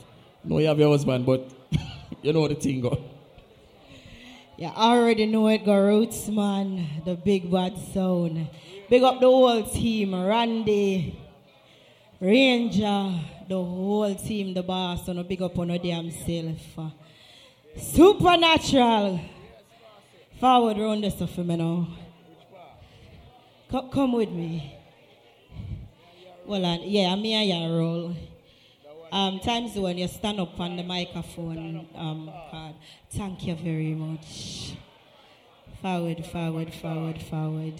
know you have your husband, but you know the thing go. You already know it, go Rootsman, the big bad sound. Big up the whole team, Randy, Ranger, the whole team, the boss, so no big up on your damn self. Supernatural. Forward round this stuff for me now. Come, come with me. Well, and, yeah, I'm here, yeah, roll. Um, times when you stand up on the microphone, um, card. Thank you very much. Forward, forward, forward, forward.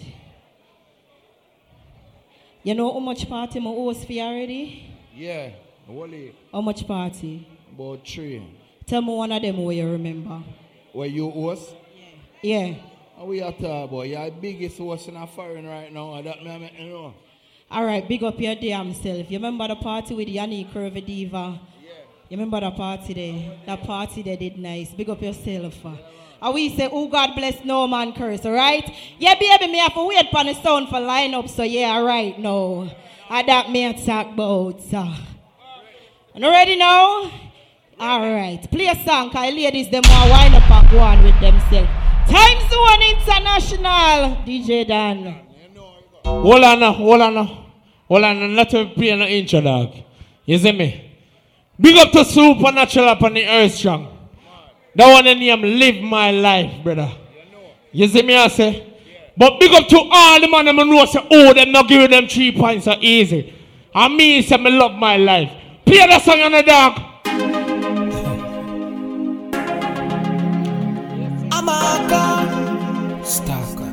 You know how much party my host for you already? Yeah, Wally, How much party? about three. Tell me one of them where you remember. Where you was? Yeah. How we are talking about? The biggest host in a foreign right now. and That me I make you know. All right, big up your damn self. You remember the party with Yanni Curvy Diva? Yeah. You remember the party there? That party there did nice. Big up yourself. And we say, oh God bless no man curse, all right? Yeah, baby, me have to wait for the sound for line up, so yeah, all right, no. I that me talk about, so. You ready now? All right. Play a song, cause ladies, them want wind up and go on with themselves. Time Zone International, DJ Dan. Hold on hold on. Hold on not to play no intro, dog. You see me? Big up to Supernatural up on the earth strong. That one in name Live My Life, brother. You see me, I say? But big up to all the man them know say, oh, them not giving them three points so easy. I mean, say, me love my life. Play that song on the dog. I'm a god. Stalker.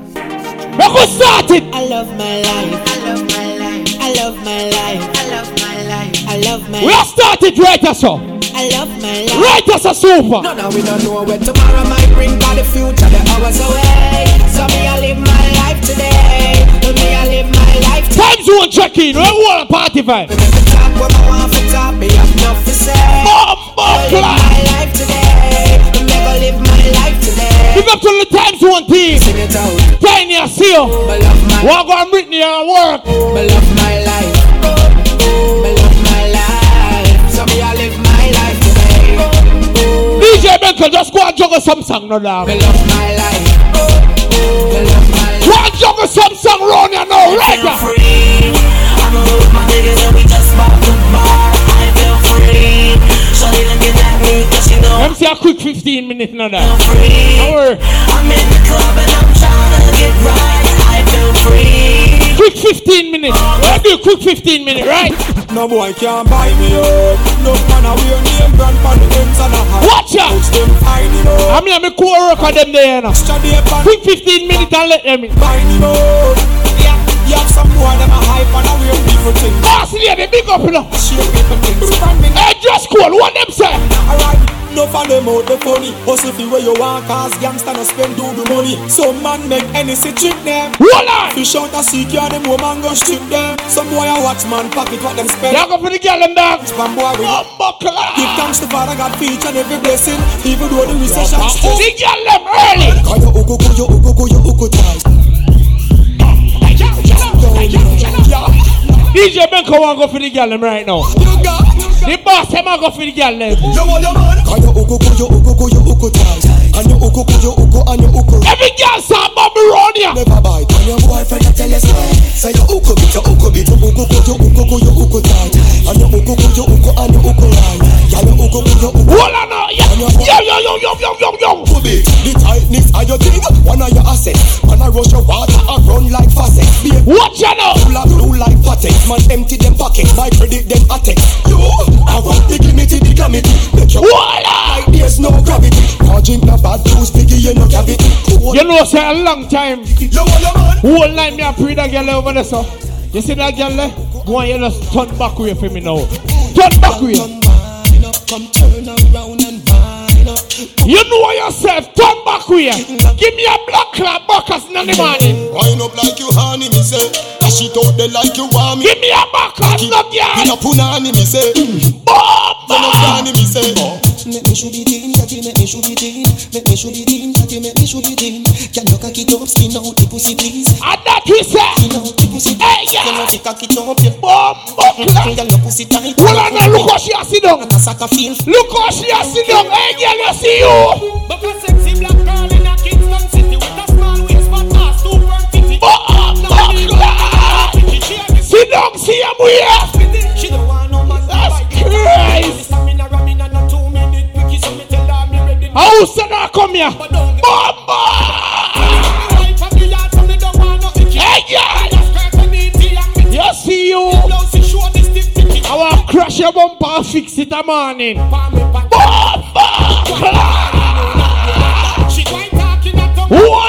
We could start it. I love my life. I love my life. I love my life. I love my life. I love my We have started right as so. I love my life. Right as a super. No, no, we don't know where tomorrow might bring, but the future, the hours away. So me, I live my life today. Me, I live my life Time zone check in. We want a party vibe. Talk what I want for talk, me have enough to say. I live my life today. Never live my life today. Big up to the time zone team. Tiny, I see you. Walk on Britney and work. Me love my life. Me love my life. So me, I live my life today. DJ Benko, just go and juggle some song no dog. Me love my life. Me love my life. Go and juggle some song round now, right now. I'm a my niggas and we just bought see a quick 15 minutes now free. I'm in the club and I'm tryna get right. I feel free. Quick 15 minutes. Oh. We'll do quick 15 minutes, right? No boy can buy me up. No man wear name brand the ends and a. Watch out. Them you. I mean, I'm a core on them there now. Quick 15 minutes and let them in. Buy me up. Yeah, you have some boy them a hype and a wear ah, people things. Boss lady, big up now. Share people things. Hey, just cool. What them say? Alright, No for them out the funny. Hustle fi where you want cause gangsta no spend do the money. Some man make any see trick them. On. Fish out a secure them woman go strip them. Some boy a watch man pocket what them spend. Yeah, go for the girl them dog. Spam boy we oh, Give thanks to Father God for each and every blessing. Even though the recession. The girl them early. Cause you uku ku you uku ku you uku tight. DJ Benko want go for the girl them right now. The boss him want go for the girl them. Cause you uku ku you uku ku you uku you uku ku you uku and you uku. Every girl saw Bobby round ya. Never bite. And your boyfriend a tell you so. Say you uku bit you uku bit you uku ku you uku ku you uku tight. And you uku ku you uku and you uku right. Yeah you uku ku you uku. Hold on now. Yeah. Yo yo yo yo yo yo bit. The tightness of your thing. One of your assets. Man a rush your water and run like faucet. Watch ya now. Full of blue like patek. Man empty them pockets. My credit them attack. You. I want the glimity the glamity. Make your like there's no gravity. Can't drink no bad juice. Biggie you no cavity. You know, say a long time. Whole night me a pray that girl over there, so. You see that girl there? Go on, you just turn back way for me now. Turn back way. Come turn around and wind up. You know yourself, turn back way. Give me a black clap buckets in the morning. Wind up like you honey, me say. Dash it out there like you want me. Give me a bucket, no girl. In a punani, me say. Bob, You know honey, me say. Make me shoot it in, cocky, make me shoot it in. Make me shoot it in, cocky, make me shoot it in. Can you cock it up, skin out the pussy, please? And that we say. Skin out the pussy, Hey, Can you cock it up, you Bob, buckler. Girl, your pussy tight. Hold on now, look how she a sit down. A sack feel. Look how she a sit down. Hey, girl, you see you. But a sexy black girl in a Kingston city with a small waist, but ass too front titty. Bob, buckler. Sit down, see here. She don't want no man. That's her. How said I come here? Bomba! Hey, girl. You see you. I to crash your bumper fix it a morning. Hold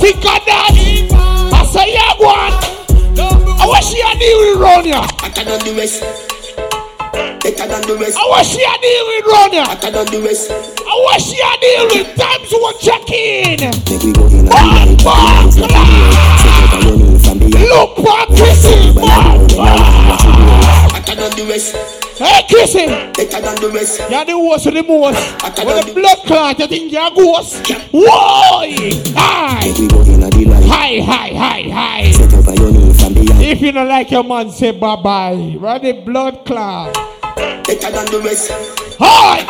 think of that? I say, yeah, go on. I wish you had deal with here. Better than the rest. Better than the rest. I wish you had deal with here. Better than the rest. I wish you had deal with times one check in. Make we go in a night, Bomba! Set up a running from. Look what kissing. Better than the rest. Hey, kissing. Better than the rest. You're the worst of the most. When the blood clot, you think you're a ghost. Whoa! Hi! Make we go in a delight. Hi, hi, hi, hi. Set up a running from behind. If you don't like your man, say bye bye. Run the blood clot. Better than the rest. Hi!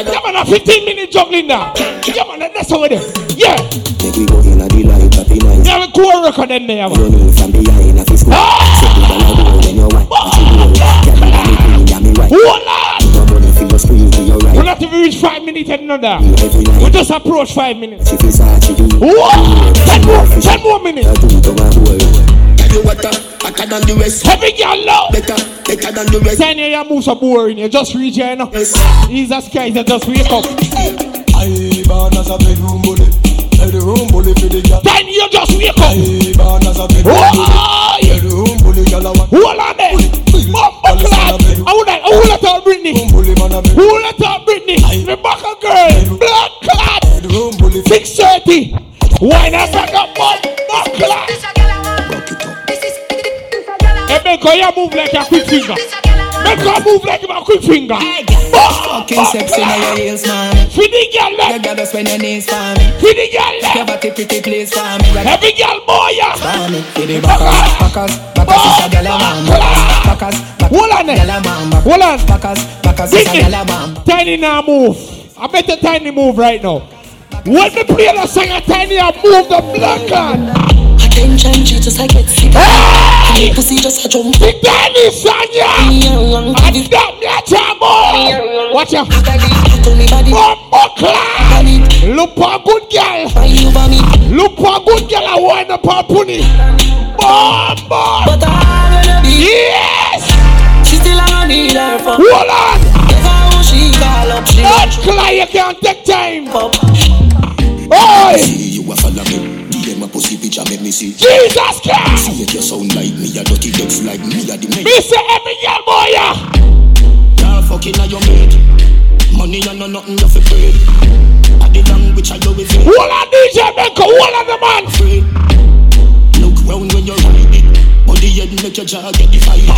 Yeah, man, a 15 minute juggling now. Yeah, man, that's over there. Yeah. Make we go in a delight. Happy night. Yeah, we cool record in there, man. Ah! Running from behind a fist. Set the ball a goal when you want. What you do? Girl, you got me clean, got me right. Hold on! No money for your screen, for your We're right. not even reach five minutes and another. We just approach five minutes. Whoa! Ten more, ten more minutes. Her do to my you what, uh, better than the rest. Heavy girl now. Better, better than the rest. Ten year you move so boring. You just reach here now. Yes. Jesus Christ, you just wake up. I born as a bedroom bully. Bedroom bully for the girl. Ten you just wake up. I born as a bedroom bully. Bedroom bully, girl I want. Hold on there. Bumbo clap. I would like, I would let out Britney. Bully man a Who let out Britney? Rebecca girl. Blood clot. bedroom bully. 630. Why not back up bumbo clap? Hey, make her you move like a quick finger. Make her move like a quick finger. Fucking sexy now your heels, man. For the girl You left. gotta spend your knees for me. For the girl Your left. body pretty please for me. Every girl boy, yeah. for me. For the backers, backers, backers is a gyal a man. Backers, backers, Hold on gyal a man. Hold on. Backers, backers is a gyal a man. Tiny now move. I bet the tiny move right now. When me play the song, a tiny I move the blood clot. Attention, she just I get sick. Hey! Pussy just a jump. The tiny son, yeah. And stop me a trouble. Watch out. To me body, Bumbo clap. Look for a good girl. why you for? Look for a good girl. I wind up her pony. Bumbo. But I wanna be. Yes. She still I don't need her for. Hold on. Never how she call up, she Not cry. You can't take time. up. Oi. You a follow me. DM a pussy picture make me see. Jesus Christ! See if you sound like me, a dirty dex like me, a the man. Me say every girl boy, yeah. Y'all fucking on your mate. Money and no nothing you fi pay. At the language I go with it. One on DJ Benko, one on the man. Look round when you're riding. Body head make your jaw get divided.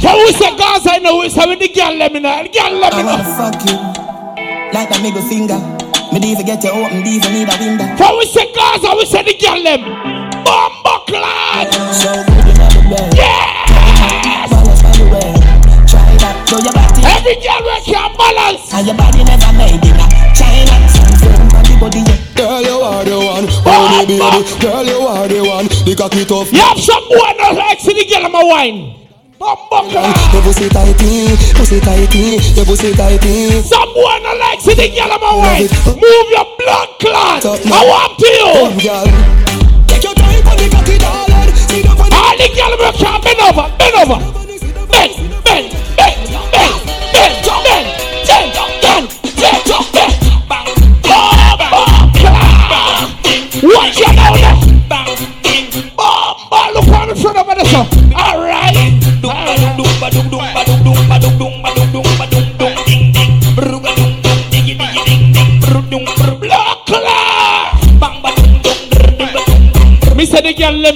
So we say Gaza, I know we say with the girl let me know. The girl let me know. I wanna fuck you like a middle finger. Me diva get you open, diva need a window. So we say Gaza, we say the girl them. Bomba clad. So good in the bed. Yes. Balance by the way. Try that, show your body. Every girl we can balance. And your body never made in a China. Some firm body body. Girl, you are the one. Oh, baby, girl, you are the one. The cocky tough. You have some boy that likes the girl in my wine. Your pussy tighty, pussy tighty, your pussy tighty. Some boy that likes the girl in my wine. Move your blood clot. I want to you. Girl, take your time on the cocky, darling. See the funny. All the girl we can bend over, bend over. Bend, bend, bend, bend, bend, bend, bend, bend, bend, bend. Bomba clad. What you know there? Bomba, look on the front of this badum dum badum dum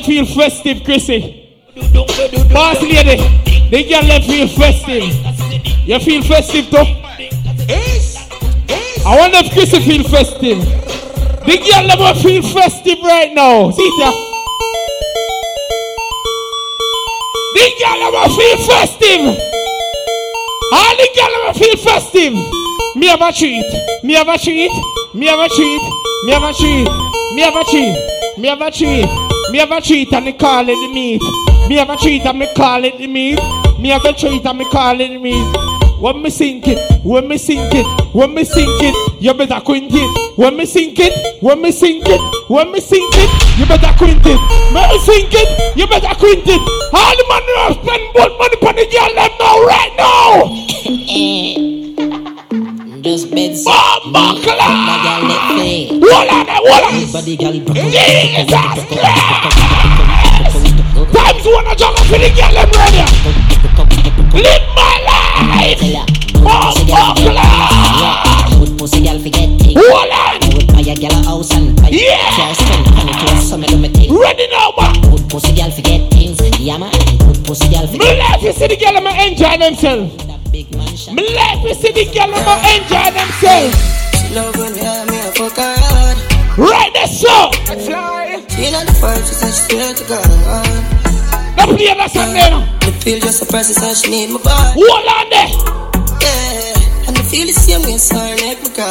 feel festive Chrissy. Boss lady They can let feel festive. You feel festive too? I wonder if Chrissy feel festive. The girl never feel festive right now. See ya. The girl them will feel festive. All the girl them will feel festive. Me have a treat. Me have a treat. Me have a treat. Me have a treat. Me have a treat. Me have a treat. Me have a treat and me call it the meat. Me have a treat and me call it the meat. Me have a treat and me call it the meat. When me sink it, when me sink it, when me sink it, you better quint it. When me sink it, when me sink it, when me sink it, you better quint it. When me sink it, you better quint it. All the money I spend more money on the girl them now, right now. Just bed. Bomba play. Hold on there, hold on. Everybody girl broke out. Jesus Times one a juggle for the girl enjoy themselves. Me like to see the girl them enjoy themselves. Love when you me a fuck hard. Right there, so. Fly. She not the first, she said she swear to God. Now play that song there. The feel just a person, so she need my body. Hold on there. Yeah, and the feel the same way, so her make me cry.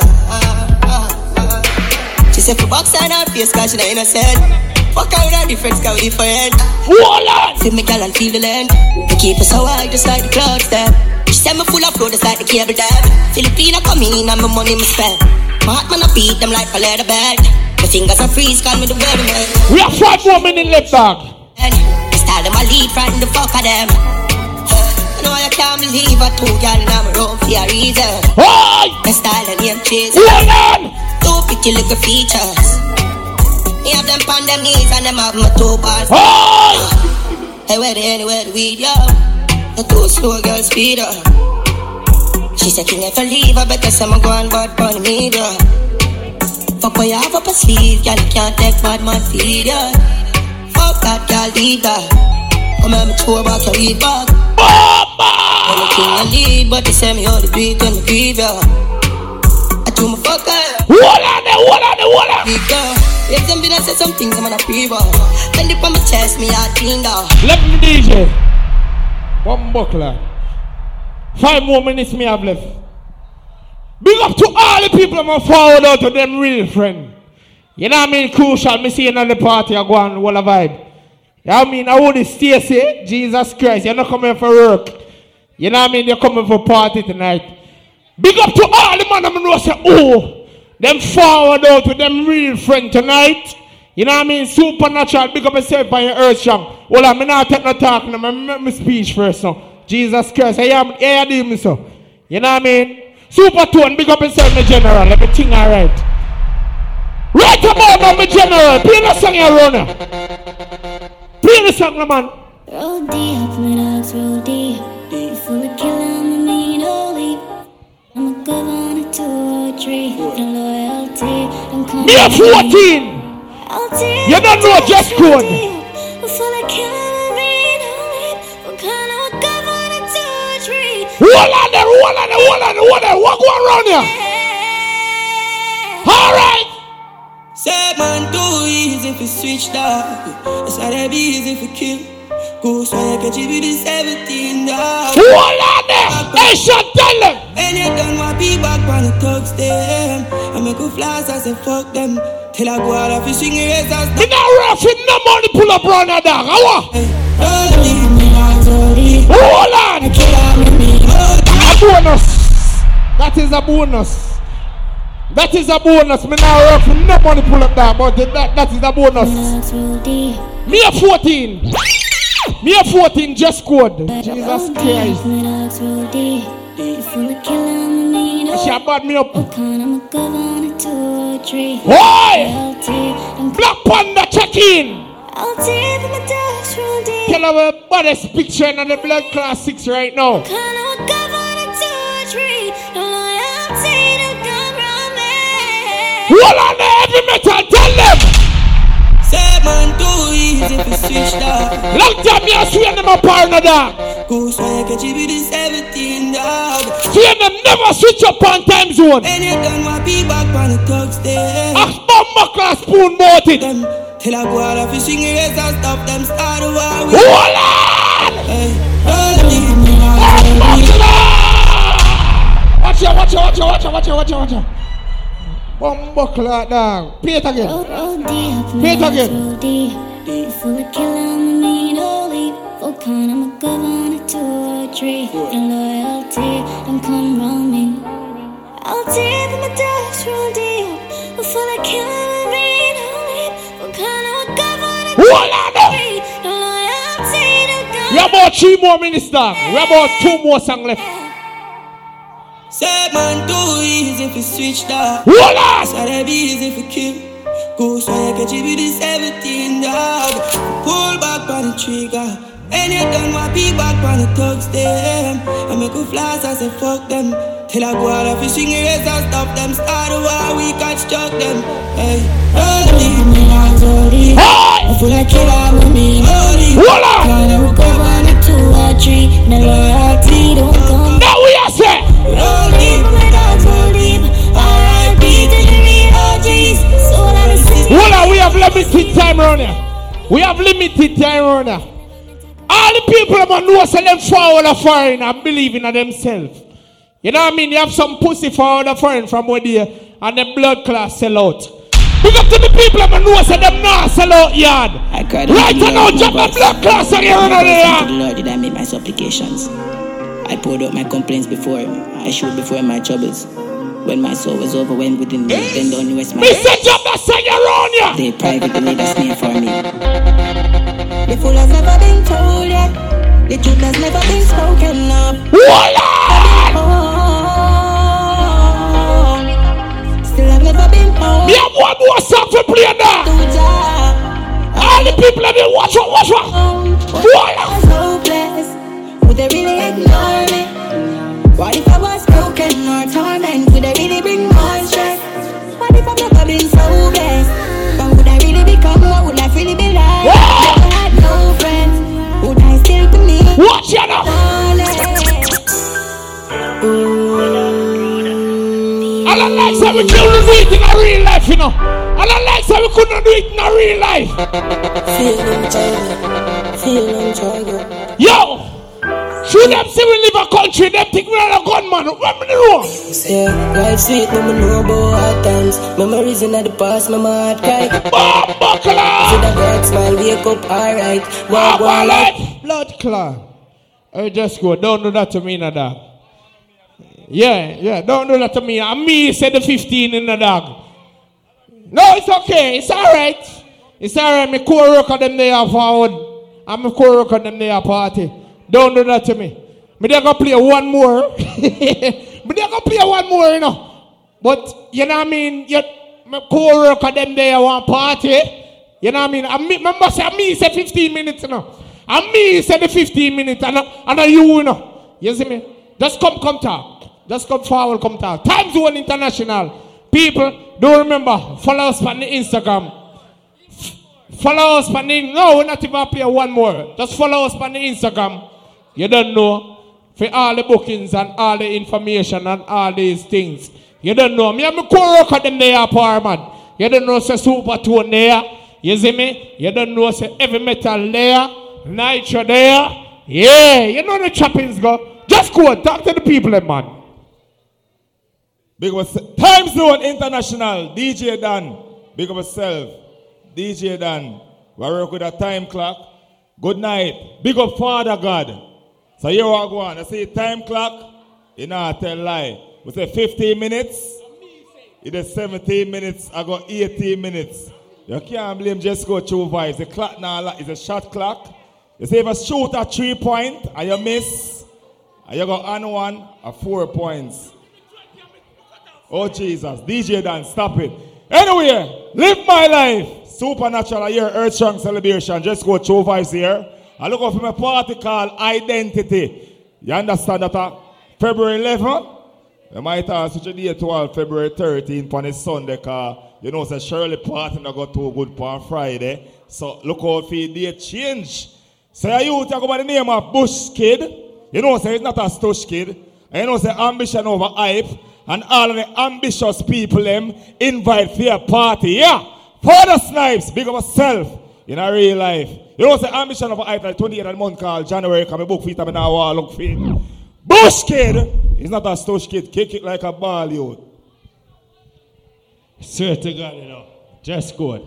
She said for box on her face, cause she not innocent. Her with her difference, cause we different. Hold on. Feel me girl and feel the land. We keep us so high, just like the clouds there. She said me full of flow, just like the cable dam. Filipina come in, and my money me spend. My heart man, I beat them like a leather bed. My fingers are freeze, call me the weatherman. We have five more minutes left, dog. The style them a lead, frighten the fuck of them. I know I can't believe I two girl in my room for a reason. Hey! My style and name chase. Hold on. Two pretty little features. Have them on them knees and them have my two bars. Hey! Hey, where they anywhere the weed, yo. The two slow girl speed up. She said, King, if I leave, I better say I'm going bad for the media. Fuck what you have up a sleeve, girl, you can't take bad man feed ya. Fuck that, girl, leave that. On, me tour back your weed back. I'm a king and lead, but they say me all the beat on the graveyard. I do my fuck her. Hold on there, hold on there, hold on. Big girl. If them been say some things, I'm on a pre-roll. Bend it on my chest, me clean down. Let me DJ. One buckler. Five more minutes me have left. Big up to all the people I'm gonna forward out to them real friend. You know what I mean? Crucial. Me see another party I go on whole a vibe. You know what I mean? I would Stacy, Jesus Christ. You're not coming for work. You know what I mean? You're coming for party tonight. Big up to all the man I'm know say, oh, them forward out to them real friend tonight. You know what I mean? Supernatural. Big up yourself by your earth strong. Well, I'm not take no talk. No, make me speech first now. Jesus Christ. I am here do me so. You know what I mean? Supertone. Big up yourself, my general. Everything alright. What about now, my general? Play the song you run. Play the song, man. Roll deep, my dogs roll deep. Full of I'm a mean holy. I'm good one, a three. No loyalty, come Me 14. You don't know just. I'm I'm good? Hold on there, hold on there, hold on there, hold on there. Around here? All right. Say man too easy if you switch that. It's not that easy if you kill. Go so I catch you with the 17 dog. Hold on there. Hey, shut tell them. And you done want be back on the thugs them. I make a flash, I say fuck them. Till I go out of fishing razors. Me not rough with no money pull up round the dog. How? Hold on. A bonus. That is a bonus. That is a bonus. Me not rough with no money pull up dog, but that, that is a bonus. Me a 14. Me a 14 just code. Jesus Christ. She a bad me up. Why? Black Panda check in. Tell our picture in the blood class 6 right now. Hold on there, Heavy Metal, tell them. Man too easy if you switch that. Long time you swear them a partner dog. Go so I catch you with the 17 dog. Swear them never switch up on time zone. And you done want be back on the them. Ask ah, class spoon boat it. Till I go out of fishing razors, stop them start a war. Hold on. Hey, don't leave me Watch out, watch out, watch out, watch out, watch out, watch out, watch out. Bomba class dog. Play it again. Play it again. You full of killer, I'm a mean holy. Volcan, I'm a good one, a or three. Loyalty, don't come round me. I'll deep in my dogs roll deep. Full of killer, I'm a mean holy. Volcan, I'm a good one, a two Hold on or three. Your loyalty, don't come We about three more minutes dog. We about two more songs left. Say man too easy if you switch that. It's not that easy if you kill. Go so I catch you with the 17 dog. Pull back on the trigger. And you done want be back on the thugs them. I make a flash, I say fuck them. Till I go out of fishing razors, stop them, start a war, we can struck them. Hey, don't leave me out, Zodi. I feel like killer, I'm a mean. Hold on. Kinda hook up on a two or three. No loyalty, don't come. On, we have limited time around here. We have limited time around here. All the people that know say them forward a foreign and believe in themselves. You know what I mean? You have some pussy forward a foreign from where they and the blood class sell out. Big up to the people that know say them not sell out yard. Right now, jump the blood class and you run out of the. The Lord did I make my supplications. I poured out my complaints before him. I showed before him my troubles. When my soul was overwhelmed within me, then down the west my Mr. Jump the sing around you. They privately made a snare for me. The fool has never been told yet. The truth has never been spoken of. Still I've never been told. Me have one more song to play now. All the people that they watch out, watch out. I was hopeless. Would they really ignore me? What if Watch it now. I don't like how we couldn't do it in a real life, you know. I don't like how we couldn't do it in a real life. Feeling joy, Yo! Should them see we live a country, them think we're a gunman. What me do? Say, life sweet, no me know about hard times. Memories in the past, my heart cry. See the bright smile, wake up, alright. Walk one life. Blood clot. Hey, just go. Don't do that to me, no dog. Yeah, yeah. Don't do that to me. And me said the 15 in the dog. No, it's okay. It's alright. It's alright. Me co-worker them there forward. I'm a co-worker them there party. Don't do that to me. Me they gonna play one more. me they gonna play one more, you know. But you know what I mean? You, my co-worker them there want party. You know what I mean? I me, remember say me say 15 minutes you know. And me say the 15 minutes and, and you, you know. You see me? Just come, come talk. Just come forward, come talk. Time Zone International. People, do remember, follow us on the Instagram. Follow us on the, no, we're not even here one more. Just follow us on the Instagram. You don't know. For all the bookings and all the information and all these things. You don't know. Me and my co-worker them there, power man. You don't know say Supertone there. You see me? You don't know say Heavy Metal there. Nitro there. Yeah, you know the choppings go. Just go and talk to the people, eh, man. Big up Time Zone International, DJ Dan. Big up yourself. DJ Dan. We work with a time clock. Good night. Big up Father God. So here we go on. I say time clock. You know, I tell lie. We say 15 minutes. It is 17 minutes. I got 18 minutes. You can't blame just go two vibes. The clock now is a shot clock. You say if I shoot a three point and you miss, and you go on one at four points. Oh Jesus, DJ Dan, stop it. Anyway, live my life. Supernatural year, Earth Strong celebration. Just go two vibes here. I look out for my party called Identity. You understand that? Uh, February 11th. You might have such a day to February 13th on a Sunday car. You know, say Shirley party not got too good on Friday. So look out for the change. Say you talk about the name of Bush Kid. You know, say it's not a Stush Kid. And you know, say ambition over hype. And all of the ambitious people them invite for a party. Yeah. Father Snipes, big of myself in a real life. You know, say ambition over hype like 28 a month called January. Come book feet, I'm now look for Bush Kid is not a Stush Kid. Kick it like a ball, you. Swear to God, you know. Just good.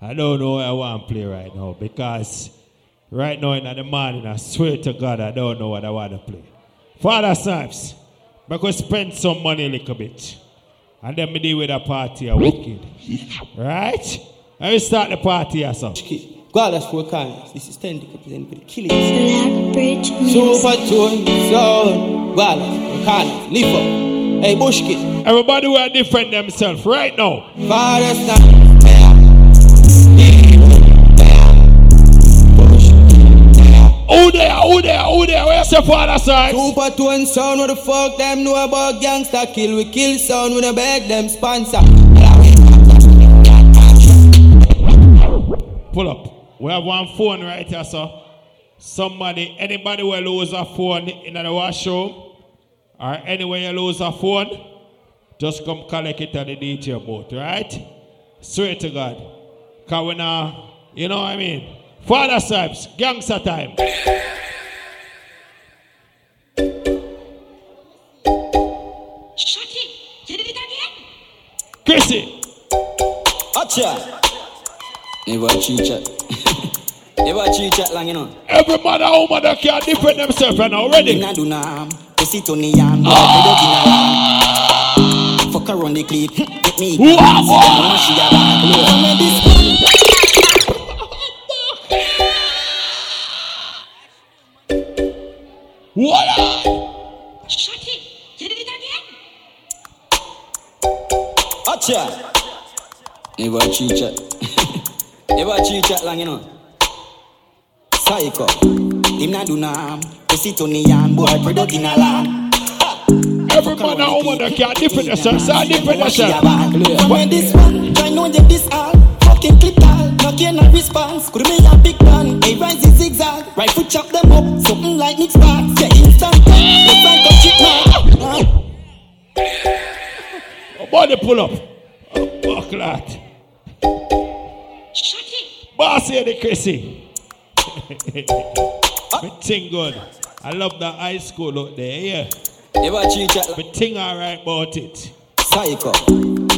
I don't know what I want to play right now because right now in the morning, I swear to God, I don't know what I want to play. Father Snipes, I could spend some money a little bit. And then me deal with a party a wicked. Right? Let me start the party or something. God has four corners. This is 10 representing for the killing. Super tune, sound. God has four corners. Lift up. Hey, Bush Kid. Everybody will defend themselves right now. Father Snipes. Who there? Who there? Who there? Where's your father side? Supertone sound, what the fuck them know about gangster kill? We kill sound, we no beg them sponsor. Pull up. We have one phone right here, sir. Somebody, anybody will lose a phone in the washroom or anywhere you lose a phone, just come collect it at the DJ boat, right? Swear to God. Because we now, uh, you know what I mean? Father Snipes, gangster time. Shaki! did it again? Chrissy. Acha. Never cheat chat. Never cheat chat long, you know. Every mother, woman that can defend themselves and already. Inna do nam, pussy to ni yam, boy, Fuck around the clip, get me. Wow, wow. She a back, look. And when this What? Acha. Never cheat chat. Never cheat chat long, you know. Psycho. Him na do nam, pussy to ni boy, product in a lamb. Every man and woman that can defend themselves, so defend themselves. And when this one, try know them this all. Fucking clip all, no care no response. Could me a big plan, a rise is zigzag. Right foot chop them up, something like Nick Sparks. Yeah, instant, it's like a chip man. Body pull up. Oh, fuck that. Boss here, the Chrissy. Me thing good. I love that high school out there, yeah. Never cheat chat. Me thing alright about it. Psycho.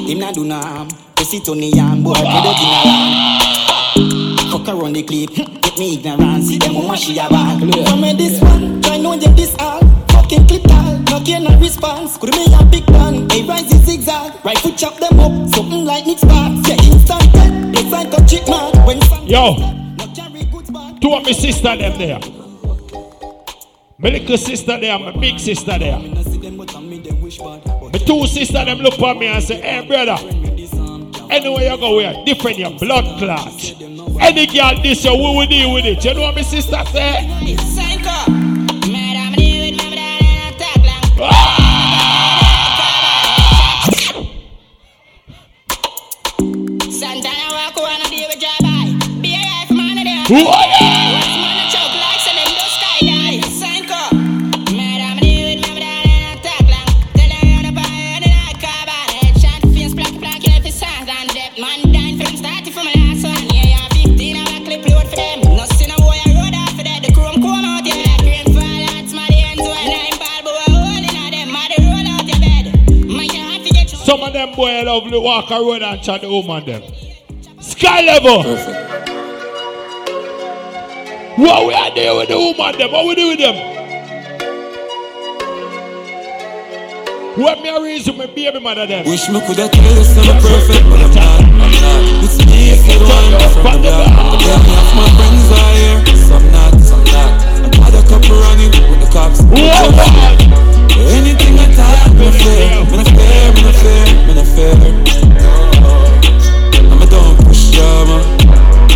Him na do nam, pussy to ni yam, boy, product in a lamb. Fuck around the clip, get me ignorance, see them woman she a bad. From me this one, try know them this all. Fucking clip all, no care no response. Could me a big plan, a rise is zigzag. Right foot chop them up, something like Nick Sparks. Yeah, instant dead, Yo, two of my sister them there. My little sister there, my big sister there. My two sister them look at me and say, hey brother, Anywhere you go, we are different, your blood clot. Any girl this, you we will deal with it. You know what my sister say? Some of them boy love to walk a road and chat the woman them. Sky level. What we are doing with the woman them? What we do with them? What me a reason my baby mother them? Wish me coulda tell you I'm perfect, but I'm not. I'm not. It's me if you want from the block. Yeah, me half my friends are here. Some not, some not. I had a couple running with the cops. Anything I talk, me fair, me no fair, me no fair, me no fair. I'm a don't push drama,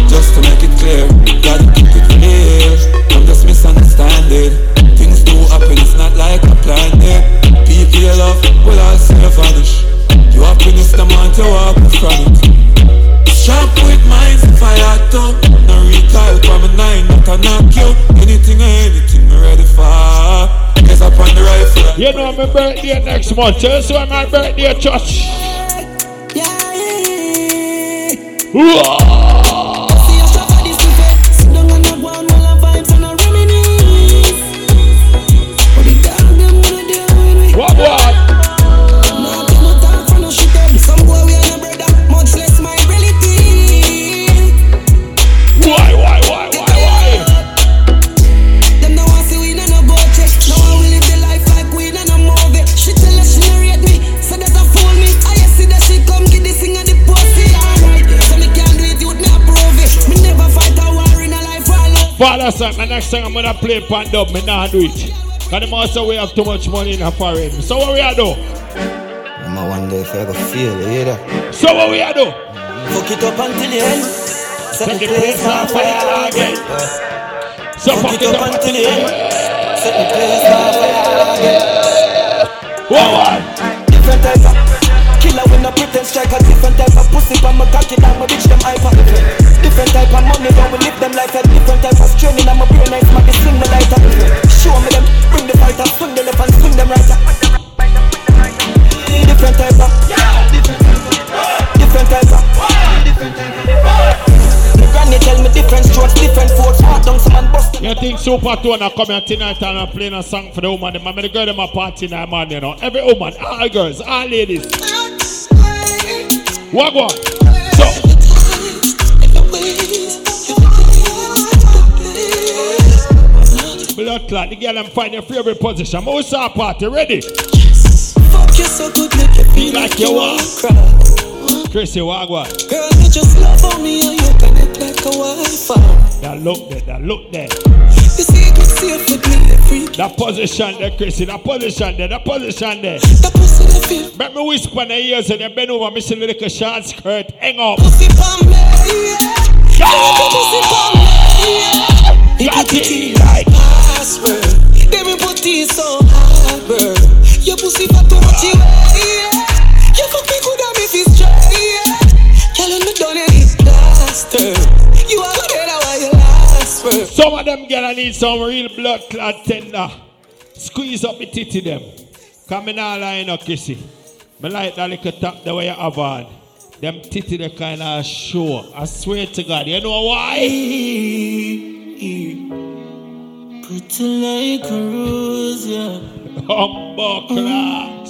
just to make it clear. Gotta keep it real. I'm just misunderstanding. Things do happen, it's not like I planned it. People you love will all say vanish. Your happiness, the man to walk in front it. Sharp with minds if I had to. No recoil from a nine, not a knock you. Anything or anything, I'm ready for. Guess up on the rifle. You know my birthday next month. Just when my birthday church. Whoa. What alone. Father my next time I'm gonna play pan dub, me nah do it. Cause them also we have too much money in a foreign. So what we are do? I'ma one day if I go feel it, you hear that? So what we are do? Fuck it up until the end. Set the place on fire again. So fuck it up until the end. Set the place on fire again. What Different type of killer with no pretend striker. Different type of pussy from my cocky down my bitch them hyper. Different type of money down we live them like a different type of training. I'm a brain nice man, they sling the lighter. Show me them, bring the fighter, swing the left and swing them right. Different type of different type of My granny tell me different strokes, different forks. Hard down some man bust. You think Supertone come here tonight and I'm playing a song for the woman? them? I'm gonna go to my party now, man. You know, every woman, all girls, all ladies. What Blood clot, the girl them find your favorite position. Most our party, ready? Yes. Fuck you so good, make you feel like you want. Chrissy Wagwan. Girl, you just love on me and you connect like a Wi-Fi. That look there, that look there. You see it was safe with me every That position there, Chrissy, that position there, that position there. Let me whisper in the ears and then bend over, see the little short skirt, hang up. pussy pon yeah. It we put hard, bird. Your pussy fat too. You fuck me good it, plaster. You are last. Some of them need some real blood clot tender. Squeeze up the titty them. Come in all line up, Kissy. Me like that little top the way you have on. Them titty the kind of show. I swear to God. You know why? Pretty like a rose, yeah. Humble clot.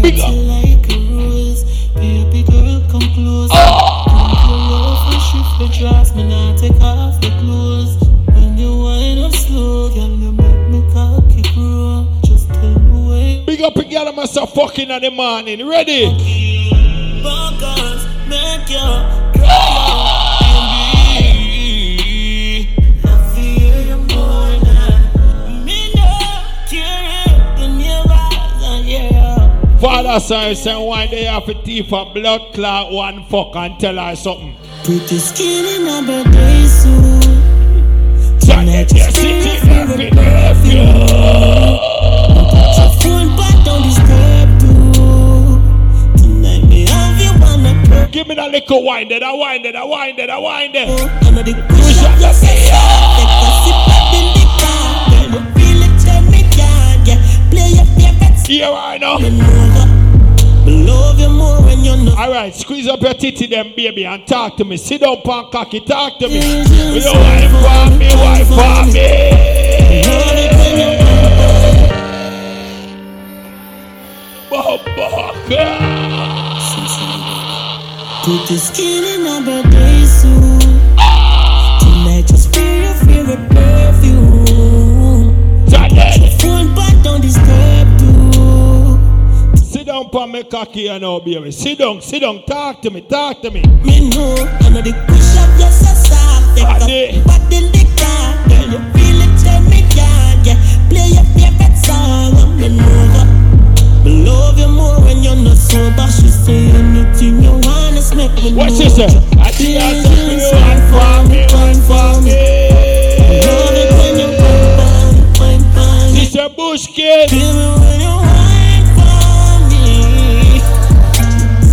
Big up. like a rose, baby girl, come close. Ah! Come close, shift the dress, me not take off your clothes. When you wind up slow, girl, you make me cocky grow. Just me where. Big up a girl myself fucking in the morning. Ready? Neighbors, yeah. father son say one day have to teeth a blood clot one fuck and tell her something. Pretty skin in a birthday suit. Tonight your city favorite perfume. Give me that little wine there, that wine there, that wine there, that wine there. Oh, I'm the push up your say a sip up in the car. Girl, you feel it, tell me can yeah. Play your favorite song. Here I know. Love you more when you're not. All right, squeeze up your titty, them baby, and talk to me. Sit down, pan cocky, talk to me. You wife for me, wife for me. Pretty skin in a birthday suit. Tonight just wear your favorite perfume. Touch your phone, but don't disturb too. Sit down, pan me cocky, you know, baby. Sit down, sit down, talk to me, talk to me. Me know, I know the push up so soft. Take in the car, girl, you feel it, tell me can yeah. Play your favorite song, me know love you more when you're not sober. She say anything you wanna me What know. she say? I think I said you, for me, for me. Love it when you wine for wine for me. She said, Bush kid. Feel me when you wine for me.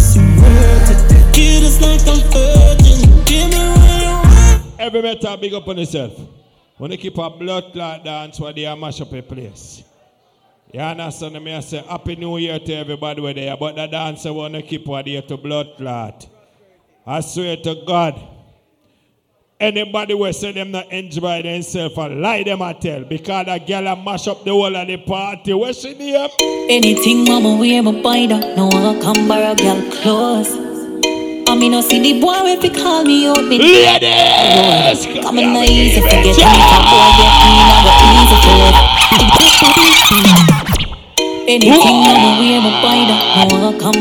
See words it just like I'm virgin. Feel me when you wine. Heavy Metal big up on yourself. When you keep a blood clot dance where they are mash up a place. You understand me? I say Happy New Year to everybody where they are, but the dancer want to keep what there to blood clot. I swear to God. Anybody will say them not enjoy themselves and lie them I tell because that girl a mash up the whole of the party. Where she name? Anything mama wear my buy that No one come borrow girl clothes I mean I see the boy if he call me out me Ladies Come in the easy forget me That boy get me now easy for it Anything mama wear my buy that No one come.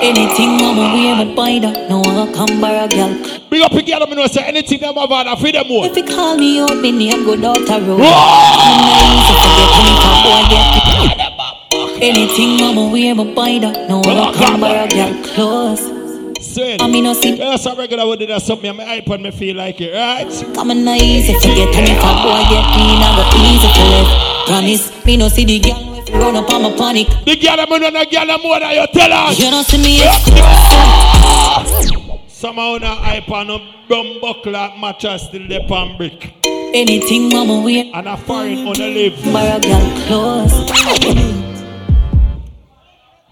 Anything mama wear my buy that No one come borrow girl. Big up the girl, I know say anything them have had, I feed them more. If he call me out me name go down the road Come in the easy forget me That boy get me Anything mama wear my buy that No one come borrow girl clothes Sweet. I mean, I see. Yeah, that's a regular would do that something on my iPad, me feel like it, right? Come on, no easy forget And if a boy get me, now go easy to live Promise, me no see the girl if you run up on my panic The girl I'm on the girl I'm more than you tell her. You don't see me Somehow on iPad, no bum buckler mattress still the pan brick. Anything mama wear And a foreign on the live. Borrow girl clothes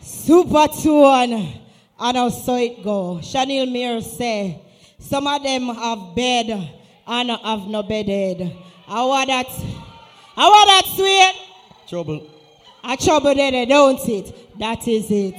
Supertone. And how so it go. Chanel Mir say, some of them have bed and have no bedded. How are that? How are that sweet? Trouble. A trouble there, don't it? That is it.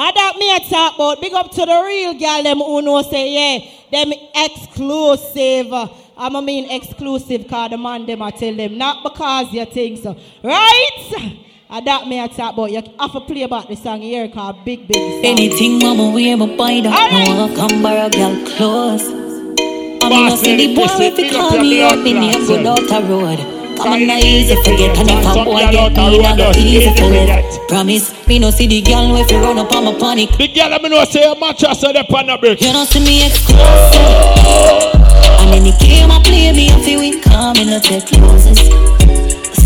And that me a talk about, big up to the real girl, them who know say, yeah, them exclusive. I'm I mean exclusive cause the man them I tell them, not because you think so. Right? And that me a talk about, you. Have to play about the song here called Big Big Song. Anything mama wear my buy that No one come borrow girl clothes I mean, I see the boy if he call me out Me name go down the road. Come on, not easy forget. And if a boy get me, now go easy for it. Promise, me no see the girl if you run up on my panic. The girl I'm know say a mattress on the pan a brick. You don't see me exclusive And then he came and play me if he win Come in, no take closes I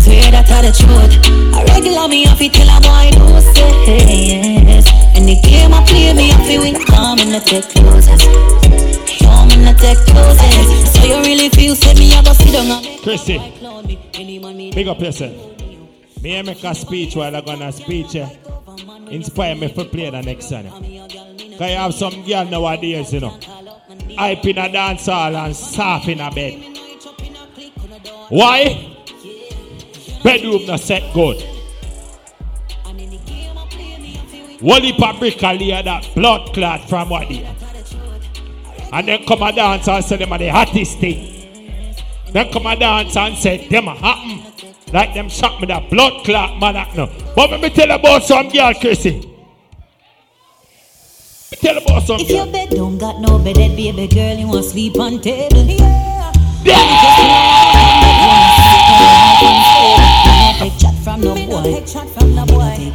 swear that I the truth A regular me if he tell a boy no say yes And he came and play me if he win Come in, no take closes Come in, no take closes So you really feel say me I go sit down and Chrissy, big up yourself. Me I make a speech while I'm gonna speech. eh, Inspire me for play the next song. Cause you have some girl nowadays, you know. Hype in a dance hall and soft in a bed. Why? Bedroom not set good. Wally Paprika lay that blood clot from what there. And then come a dance and say them are the hottest thing. Then come a dance and say them a happen. Like them shot me that blood clot man act no. But let me tell you about some girl, Chrissy. Me tell about some If your girl. bed don't got no bed, baby girl, you want sleep on table. Yeah. Chat from no boy. From boy.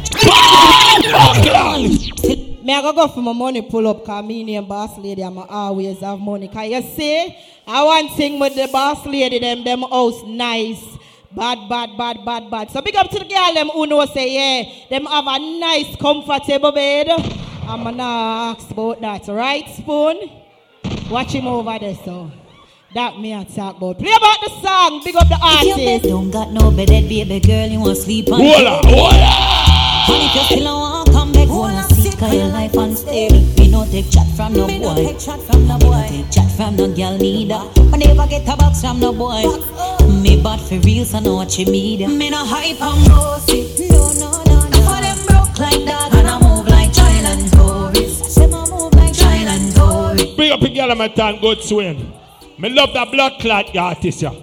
Me I go go for my money pull up cause me name boss lady I'm always have money. Can you see? I want thing with the boss lady them them house nice. Bad, bad, bad, bad, bad. So big up to the girl them who know say yeah, them have a nice comfortable bed. I'm gonna ask about that, right, Spoon? Watch him over there, so. That me I talk about. Play about the song, big up the If your bed artist. don't got no bed, baby girl, you want sleep on Hola, it. hola. And if you still don't want come back, wanna see cause your life unstable. Me no take chat from no boy. take chat from no boy. take chat from no girl neither. I never get a box from no boy. Me bad for real, so know what you mean. Me no hype and bossy. No, no, no, no. For them broke like that, and I move like child and tourist. Say I move like child and tourist. Big up the girl my time, good swing. Me love that blood clot artist, yeah.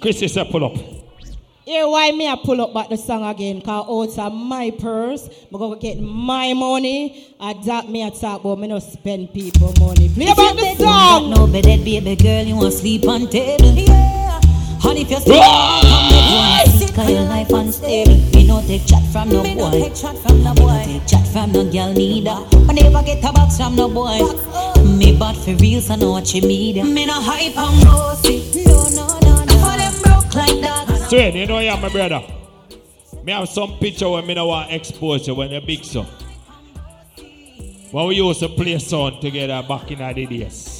Chris is a pull up. Here why me I pull up back the song again, cause out of my purse, I go get my money, and that me I talk about me no spend people money. Play about the bed don't got song. no bed, baby girl, you want sleep on table. Yeah. And if you still want come back, wanna see cause your life unstable. Me no take chat from no boy. take chat from no boy. take chat from no girl neither. I never get a box from no boy. Me bad for real, so know what you mean. Me no hype and bossy. No, no, no, no. For them broke like that. Swing, you know you my brother. Me have some picture when me no want expose you when you're big so. When we used to play song together back in the days.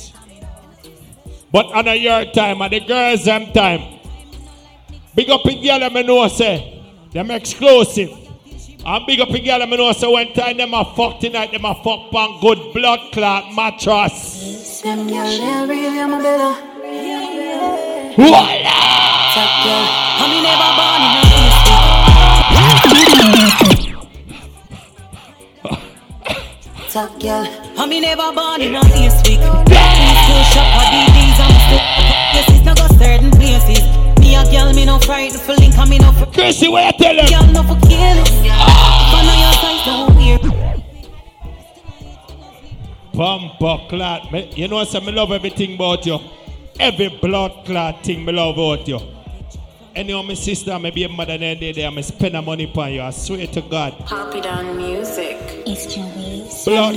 But on a your time and the girls them time. Big up in girl them know say them exclusive. And big up in girl them know say when time them a fuck tonight them a fuck on good blood clot mattress. Them girl, they'll real, I'm a better. Voila! Top girl, I me never born in a Top girl, I me never born in a east week. Me still shop for DDs, I'm still Yes, it's not go certain places. Me a girl, me no frightened for link, me no for Chrissy, what you tell him? Girl, no for kill it. If know your size, don't weird. Bumper clot. Me, you know, say me love everything about you. Every blood clot thing me love about you. Anyhow, my sister, my baby mother, and day there, I spend the money upon you. I swear to God. Happy down music. It's your. Blood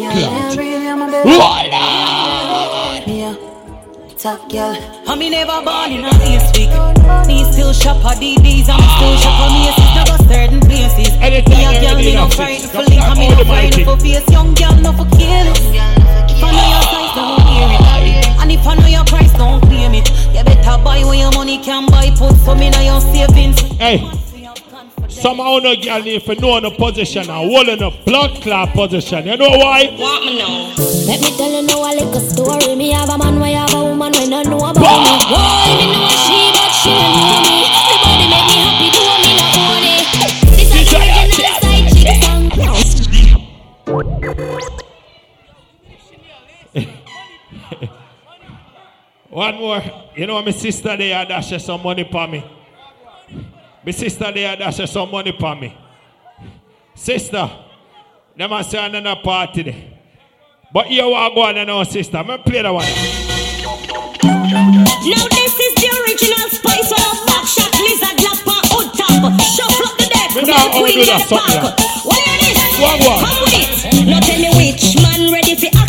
clot. Yeah. Top girl, I me never born in a east week. Me still shop for DDs, I'm still shop for me. It's not go certain places. Me a girl, me no frightened for link, and me no frightened for face. Young girl, no for kill. If I know your size, don't hear it. And if I know your price, don't claim it. You better buy when your money can buy. Put some in your savings. Hey. Somehow no girl need to know the position and hold in a blood clot position. You know why? Want me know? Let me tell you now a little story. Me have a man, we have a woman, we don't know about me. Boy, me know she, but she don't know me. The body make me happy, do me no own it. This is the original side chick song. One more. You know, my sister there dash her some money for me. My sister there dash some money for me. Sister, them a say another party there. But you want to go on now, sister. I'm play that one. Now this is the original spice of back shot lizard lapper hood top. Shuffle up the deck. Me now do that something. like. What this? One, one. Come with it. Now tell me which man ready fi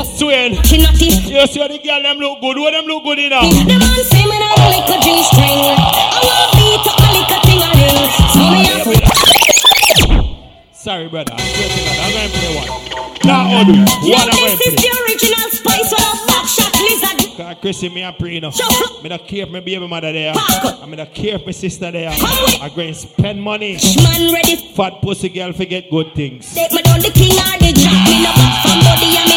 up. Swing. Chinatty. You see the girl them look good. What them look good in now? The man say me not like a G-string. I want beat up a lick a ting a ring. So me have to Sorry, brother. I swear to God, I'm going to play one. Now, Odu, what I'm going this is the original spice of back shot lizard. Cause Chrissy, me a pray enough. Me not care if my baby mother there. I me not care if my sister there. I go and spend money. Man ready. Fat pussy girl forget good things. Take me down the king or the jack. Me no back from body and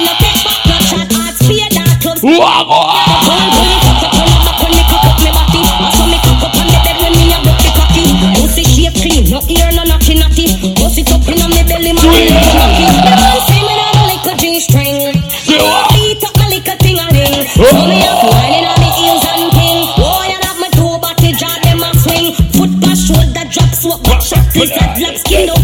no ear, no naughty naughty. Bust it up inna me belly, man. me no knocky. The man say me not like a G-string. I want beat up my little ting a ring. So me have wine inna me heels and ting. Boy, and have my two body jaw them a swing. Foot past shoulder drop, swap back shot. Lizard lap skin up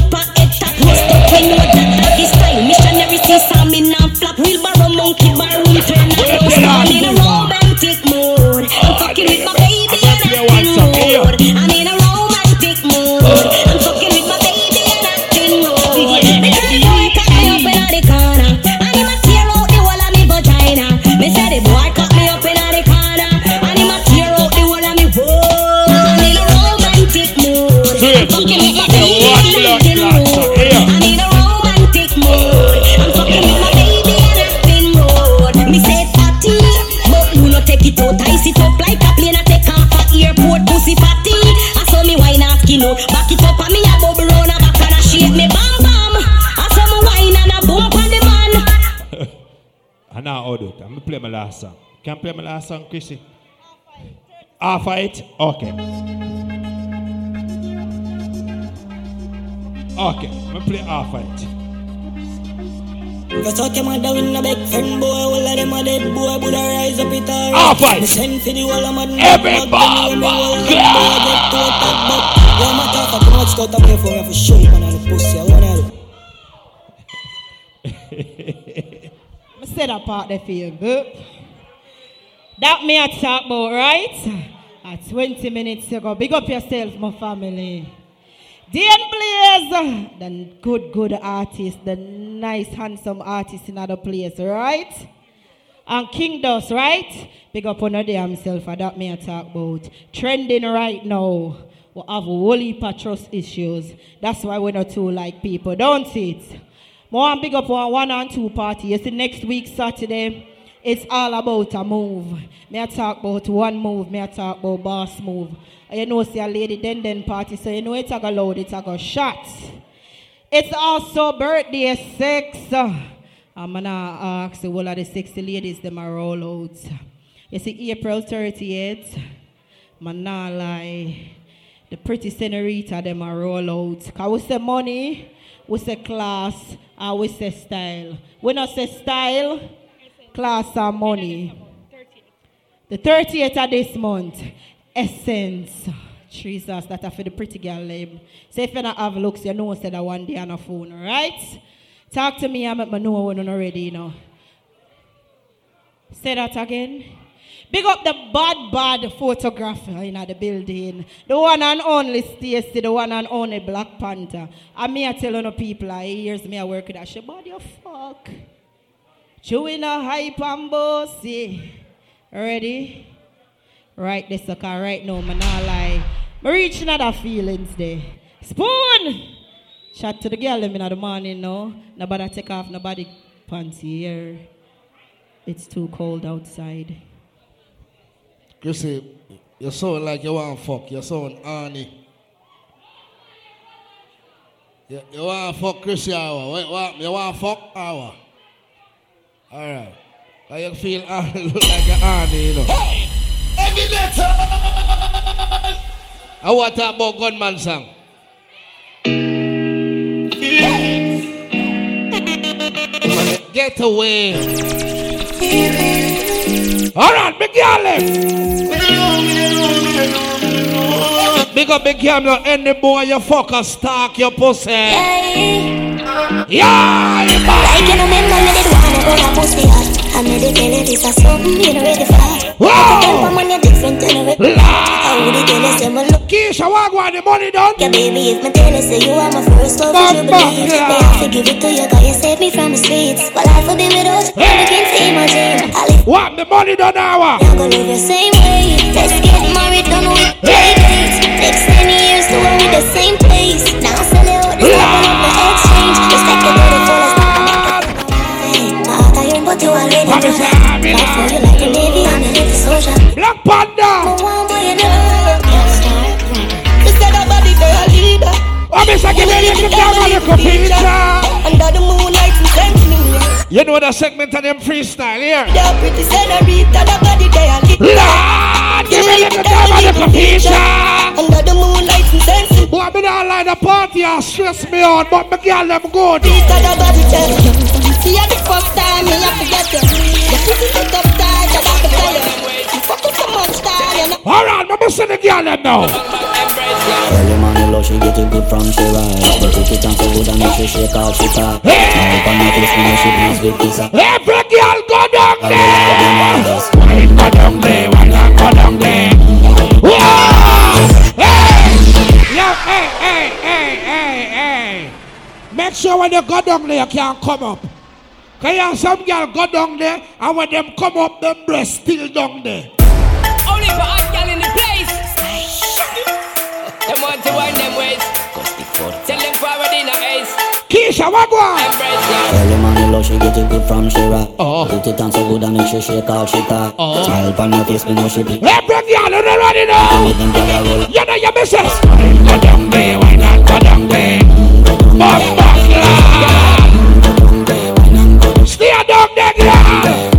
I hold it. I'm going to play my last song. Can I play my last song, Chrissy? Half it? Okay. Okay, I'm going to play half it. Go talk your mother with no big friend boy All of them a dead boy Would rise up it all fight. Me send for the whole of mad Everybody, Get to attack but Yeah, my talk up much Cut away from me for show you man on the pussy said that part there for but that me I talk about, right? At 20 minutes ago. Big up yourself, my family. Dan Blaze, the good, good artist, the nice, handsome artist in other place, right? And King Dust, right? Big up on the himself, and ah, that me I talk about. Trending right now. We have a whole issues. That's why we're not too like people, don't it? More and big up on one and two party. You see, next week, Saturday, it's all about a move. May I talk about one move, may I talk about boss move. You know, see a lady den den party, so you know it's a go load, it's a go shot. It's also birthday sex. I'm gonna ask all of the sexy ladies them are roll out. You see, April 30th, man nah lie. The pretty senorita them are roll out. Cause we say money, we say class, and we say style. We not say style, class and money. The 30th of this month, Essence. Jesus, that are for the pretty girl name. So if you not have looks, you know say that one day on a phone, right? Talk to me, I make me know when already, you know. Say that again. Big up the bad, bad photographer in the building. The one and only Stacy, the one and only Black Panther. And me I tell you people, I hears me I work with that. She body you fuck. Chewing a hype and bossy. Ready? Right this sucker right now, man I lie. Me reaching other feelings there. Spoon! Chat to the girl them in the morning now. Nobody take off nobody pants here. It's too cold outside. Chrissy, you sound like you want fuck. You sound horny. You, you want fuck Chrissy hour. Wait, what? You want fuck hour. Alright. How you feel horny? Look like a horny, you know. Hey! Heavy metal! I want to talk about gunman song. Get away. All right, big left. Big up, big girl. Now, any boy you fuck a stalk your pussy. Yeah, yeah, Like you remember me did wanna go a pussy hot I made it tell you this something you know ready for Wow when you're different than a How would you tell say my look. Keisha, what want the money done? Yeah baby, if my tell say you are my first love you believe? Me have to give it to you cause you saved me from the streets. But life will be without you, I begin to imagine I live What the money done now? I'm gonna live the same way. Let's get married, done with play dates Takes 10 years to own with the same place. Now sell it out, level up the exchange. Respect the beautiful girl leader Oh, Miss, I give you the dog on the computer Under the moonlight you send me You know the segment of them freestyle here? The pretty senorita, the body girl leader Lord, give me on the computer Under the moonlight you send me Boy, me not like the party and stress me out But me girl them good Peter, the body girl See you the first time, me have to get you Your pussy sit up tight, I got to tell you You fucking so much style, you know Alright, me see the girl them now Early morning love, she get it good from she rise But take it so good and make she shake out she talk Now up on my face, when she please with this Every girl go down there Wine go down there, wine and go down there! Hey! Hey, hey, hey, hey, hey Make sure when you go down there, you can't come up. Cause you have some girl go down there And when them come up, them breasts still down there Them want to wind them ways. Tell them forward in a ace. Keisha, what go on? Early morning love, she get it good from she rock oh. Put it on so good and make she shake out she talk oh. Smile on her face, me know she please Every girl, you know what you know Make them girl a roll. You know your business Go down there, why not go down there Bumba clap Stay down there, girl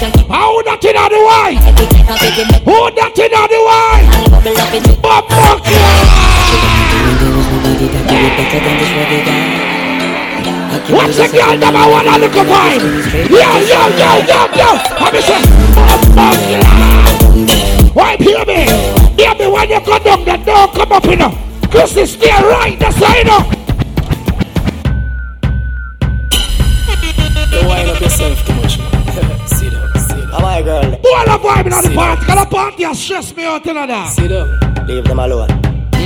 How that in the way? Who that in the way? But fuck! What's the girl number one on the combine? Yo, yo, yo, yo, yo! I'm saying, fuck yeah! Why hear me! Hear me when you go down the door, come up, you know! Chris is there right, that's how you know! My girl? Boy, I'm vibing on the party. Cause the party has stressed me out, you know that. Sit. Leave them alone.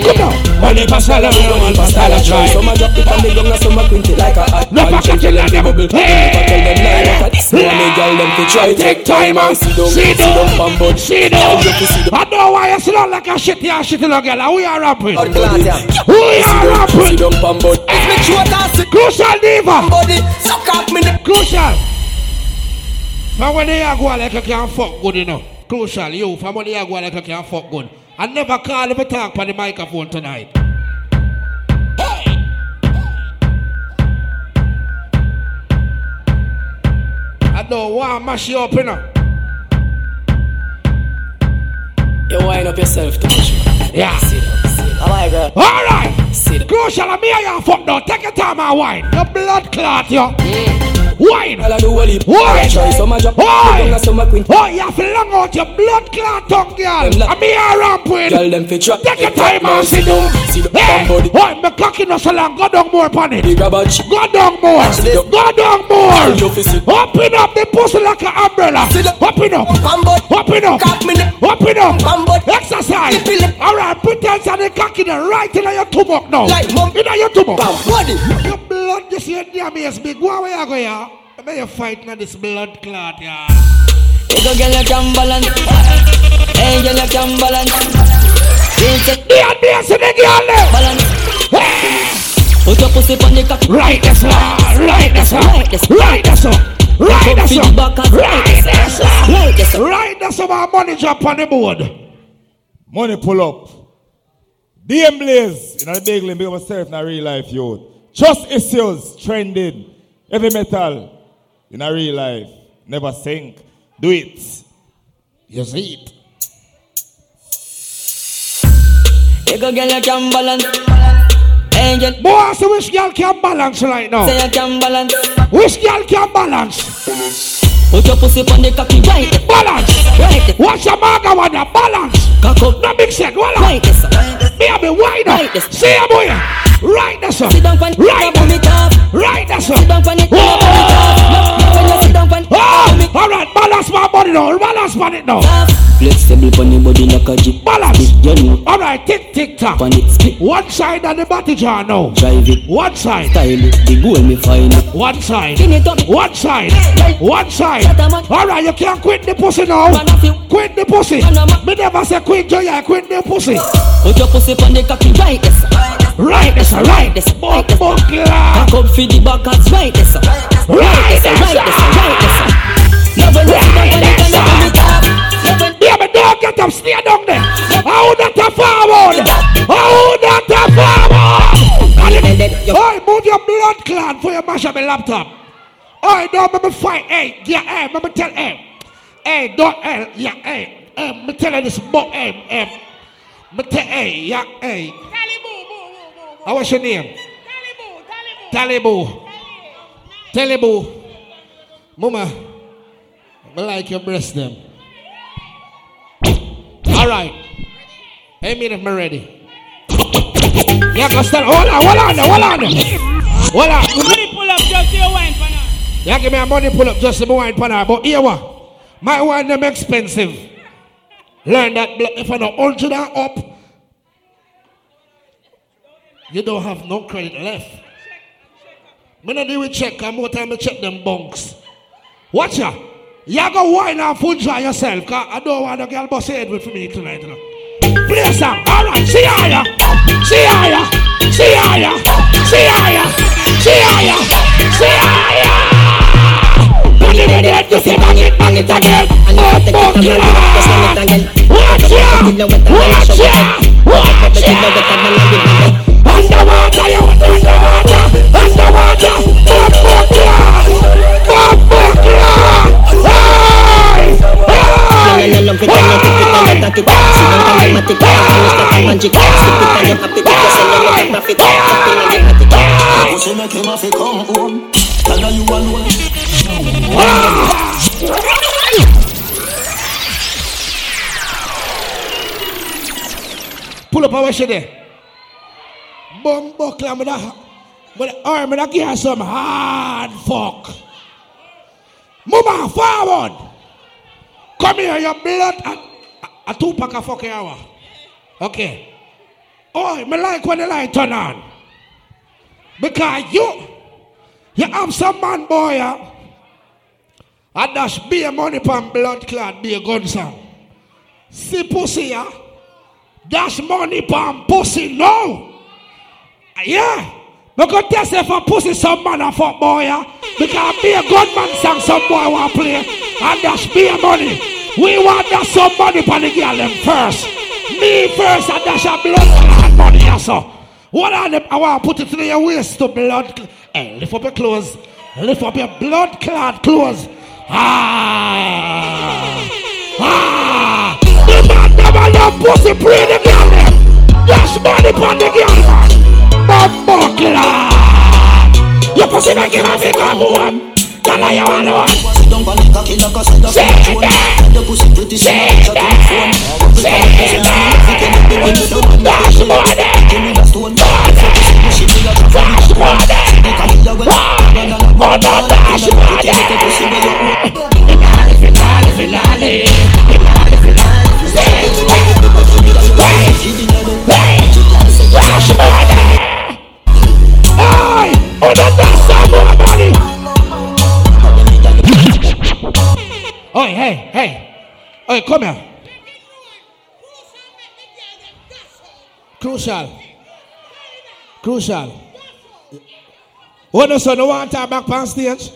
Come on. Money pasala try. Some a drop it on the ground, and some a quint it like a hot No, pan. it, Gentle let the them- bubble. Hey! Never tell them lie. Like a this money, girl, them fi try. Take time and sit down, Sit sit down, down. bamboo. See Now now. you fi sit down. I know why you sit down like a shitty and shitty little girl. Who are rapping? Out class, yeah. Who you Sit are rapping? sit down. Make sure Crucial diva. body. Suck up me the Crucial. From when you go like you can't fuck good enough. Crucial, you. From when you go like you can't fuck good. I never call if you talk on the microphone tonight. I don't want to mash you up, you know. You wind up yourself too much. Yeah. Sit down, sit. How my girl? All right. Sit down. Crucial, I'm here, you fuck now. Take your time and wine. Your blood clot, you. Mm. Wine. All I do a leap. Why? Try some a drop. it Why? down, and some a quint. Oh, you have to long out your blood clot tongue, girl. I'm here ramping. Girl, them fi try. Take your time and sit down. Sit down, Hey, bamboo. oh, my cocky no so long. Go down more upon it. Big about shit. Go down more. Go down more. You fi sit. Open up the pussy like an umbrella. Open up. Open up. Cock Open up. Exercise. All right, put that on the cocky the right in your tumor now. Like mom. In your tumor. Body. Your blood, you see, damn is big. Go away, I go here. I you fighting on this blood clot, yeah. You go girl you can balance. Hey girl you can balance. You take The idea to the girl there. balance. Put your pussy on the cocky. Right, that's right. Right, that's right. Right, that's right. Right, that's Feed back right. and- Right, that's right. Right, that's right. Right, that's my money drop on the board. Money pull up. DM Blaze, you know the big limb, big myself in a real life, yo. Trust issues, trending, heavy metal, in a real life. Never sink. Do it. You see it. You go girl you can balance. Girl. Boy, so which girl can balance right now? Say you can balance. Which girl can balance? Put your pussy on the cocky right. Balance. Right. Watch your maga the balance. Cock up. No big set, voila. Right. Me a be wide. Right. See ya boy. Right there, sir. Sit down on Right top of me top. Right there, sir. Sit down on it. Top of me top. When you sit down on Oh, all right, balance my body now. Balance on it now. Flexible on the body like a jeep. Balance. You know. All right, tick, tick, tock. On it split. One side of the body jar now. Drive it. One side. Style it. The goal me find it. One side. Spin it up. One side. One side. Shut up, man. All right, you can't quit the pussy now. Man off you. Quit the pussy. Man, man. Me never say quit joy, I quit the pussy. Put your pussy on the cocky right there, sir. Right, that's right. Right there, sir. Right there, sir. Buckler. Cock up for the back hands right there, sir. Right, there, sir. Right there, sir. Right there, sir. Never let it down when you can never be top. Never Yeah, but don't get up, stay down there. How that a forward? How that a forward? Oi, move your blood clot for your mash up my laptop. Oi, don't make me fight. Hey, yeah, hey, let me tell, hey. Hey, don't, hey, yeah, hey. Hey, me tell you this, but, hey, hey. Me tell, hey, yeah, hey. How what's your name? Talibu. Talibu. Mama, I like your breast them. All right. Hey, me if I'm ready. Yeah, go stand. Hold on, hold on, hold on. Hold on. Money pull up just your wine for. Yeah, give me a money pull up just my wine pan. But here what? My wine them expensive. Learn that if I know hundred and up, you don't have no credit left. Me not do with check, and more time I check them bunks. Watch ya. You go wine and full dry yourself, cause I don't want a girl bust head with me tonight. You know. Play a song. Alright, see how ya. See how ya. See how ya. See how ya. See how ya. See how ya. Bang it again, you say bang it, bang it again. Oh, fuck ya. Watch ya. Watch ya. Watch ya. Underwater, you underwater, underwater, Bumbukia, Bumbukia, hey, hey, hey, hey, hey, Pull up our shit there. Bum buckler, me da, me da, or me da give her some hard fuck. Mama, forward. Come here, your blood, a, a two pack of fucking hour. Okay. Oh, me like when the light turn on. Because you, you have some man boy, uh, I dash be a money pan blood clot, be a gun song. See pussy, yeah? Dash money pan pussy, no. Yeah. Because test if a pussy some man a fuck boy, yeah? Because be a gunman song some boy want play. And dash be a money. We want that some money pan the girl them first. Me first and dash a blood clot money, yeah, so. What are them? I want to put it in your waist to blood. Hey, lift up your clothes. Lift up your blood clot clothes. Ah! Ah! The man never love pussy pray the girl them. Dash money pon the girl man. Bumbo clot. Your pussy make him a fi come home. Tell her you want one. Sit down on the cocky like a side of that. Tell your pussy pretty she like chat on phone. Say that. Dash money. Give me the stone. Pussy me a Dash money. The cocky you well. Run and run Oh, no, dash the you own. Finale, finale, finale, finale. Say Dash money. Hey, oh, no, that's some more money. Oh, hey, hey. Hey, come here. Crucial. Crucial. What son, you want to back on stage?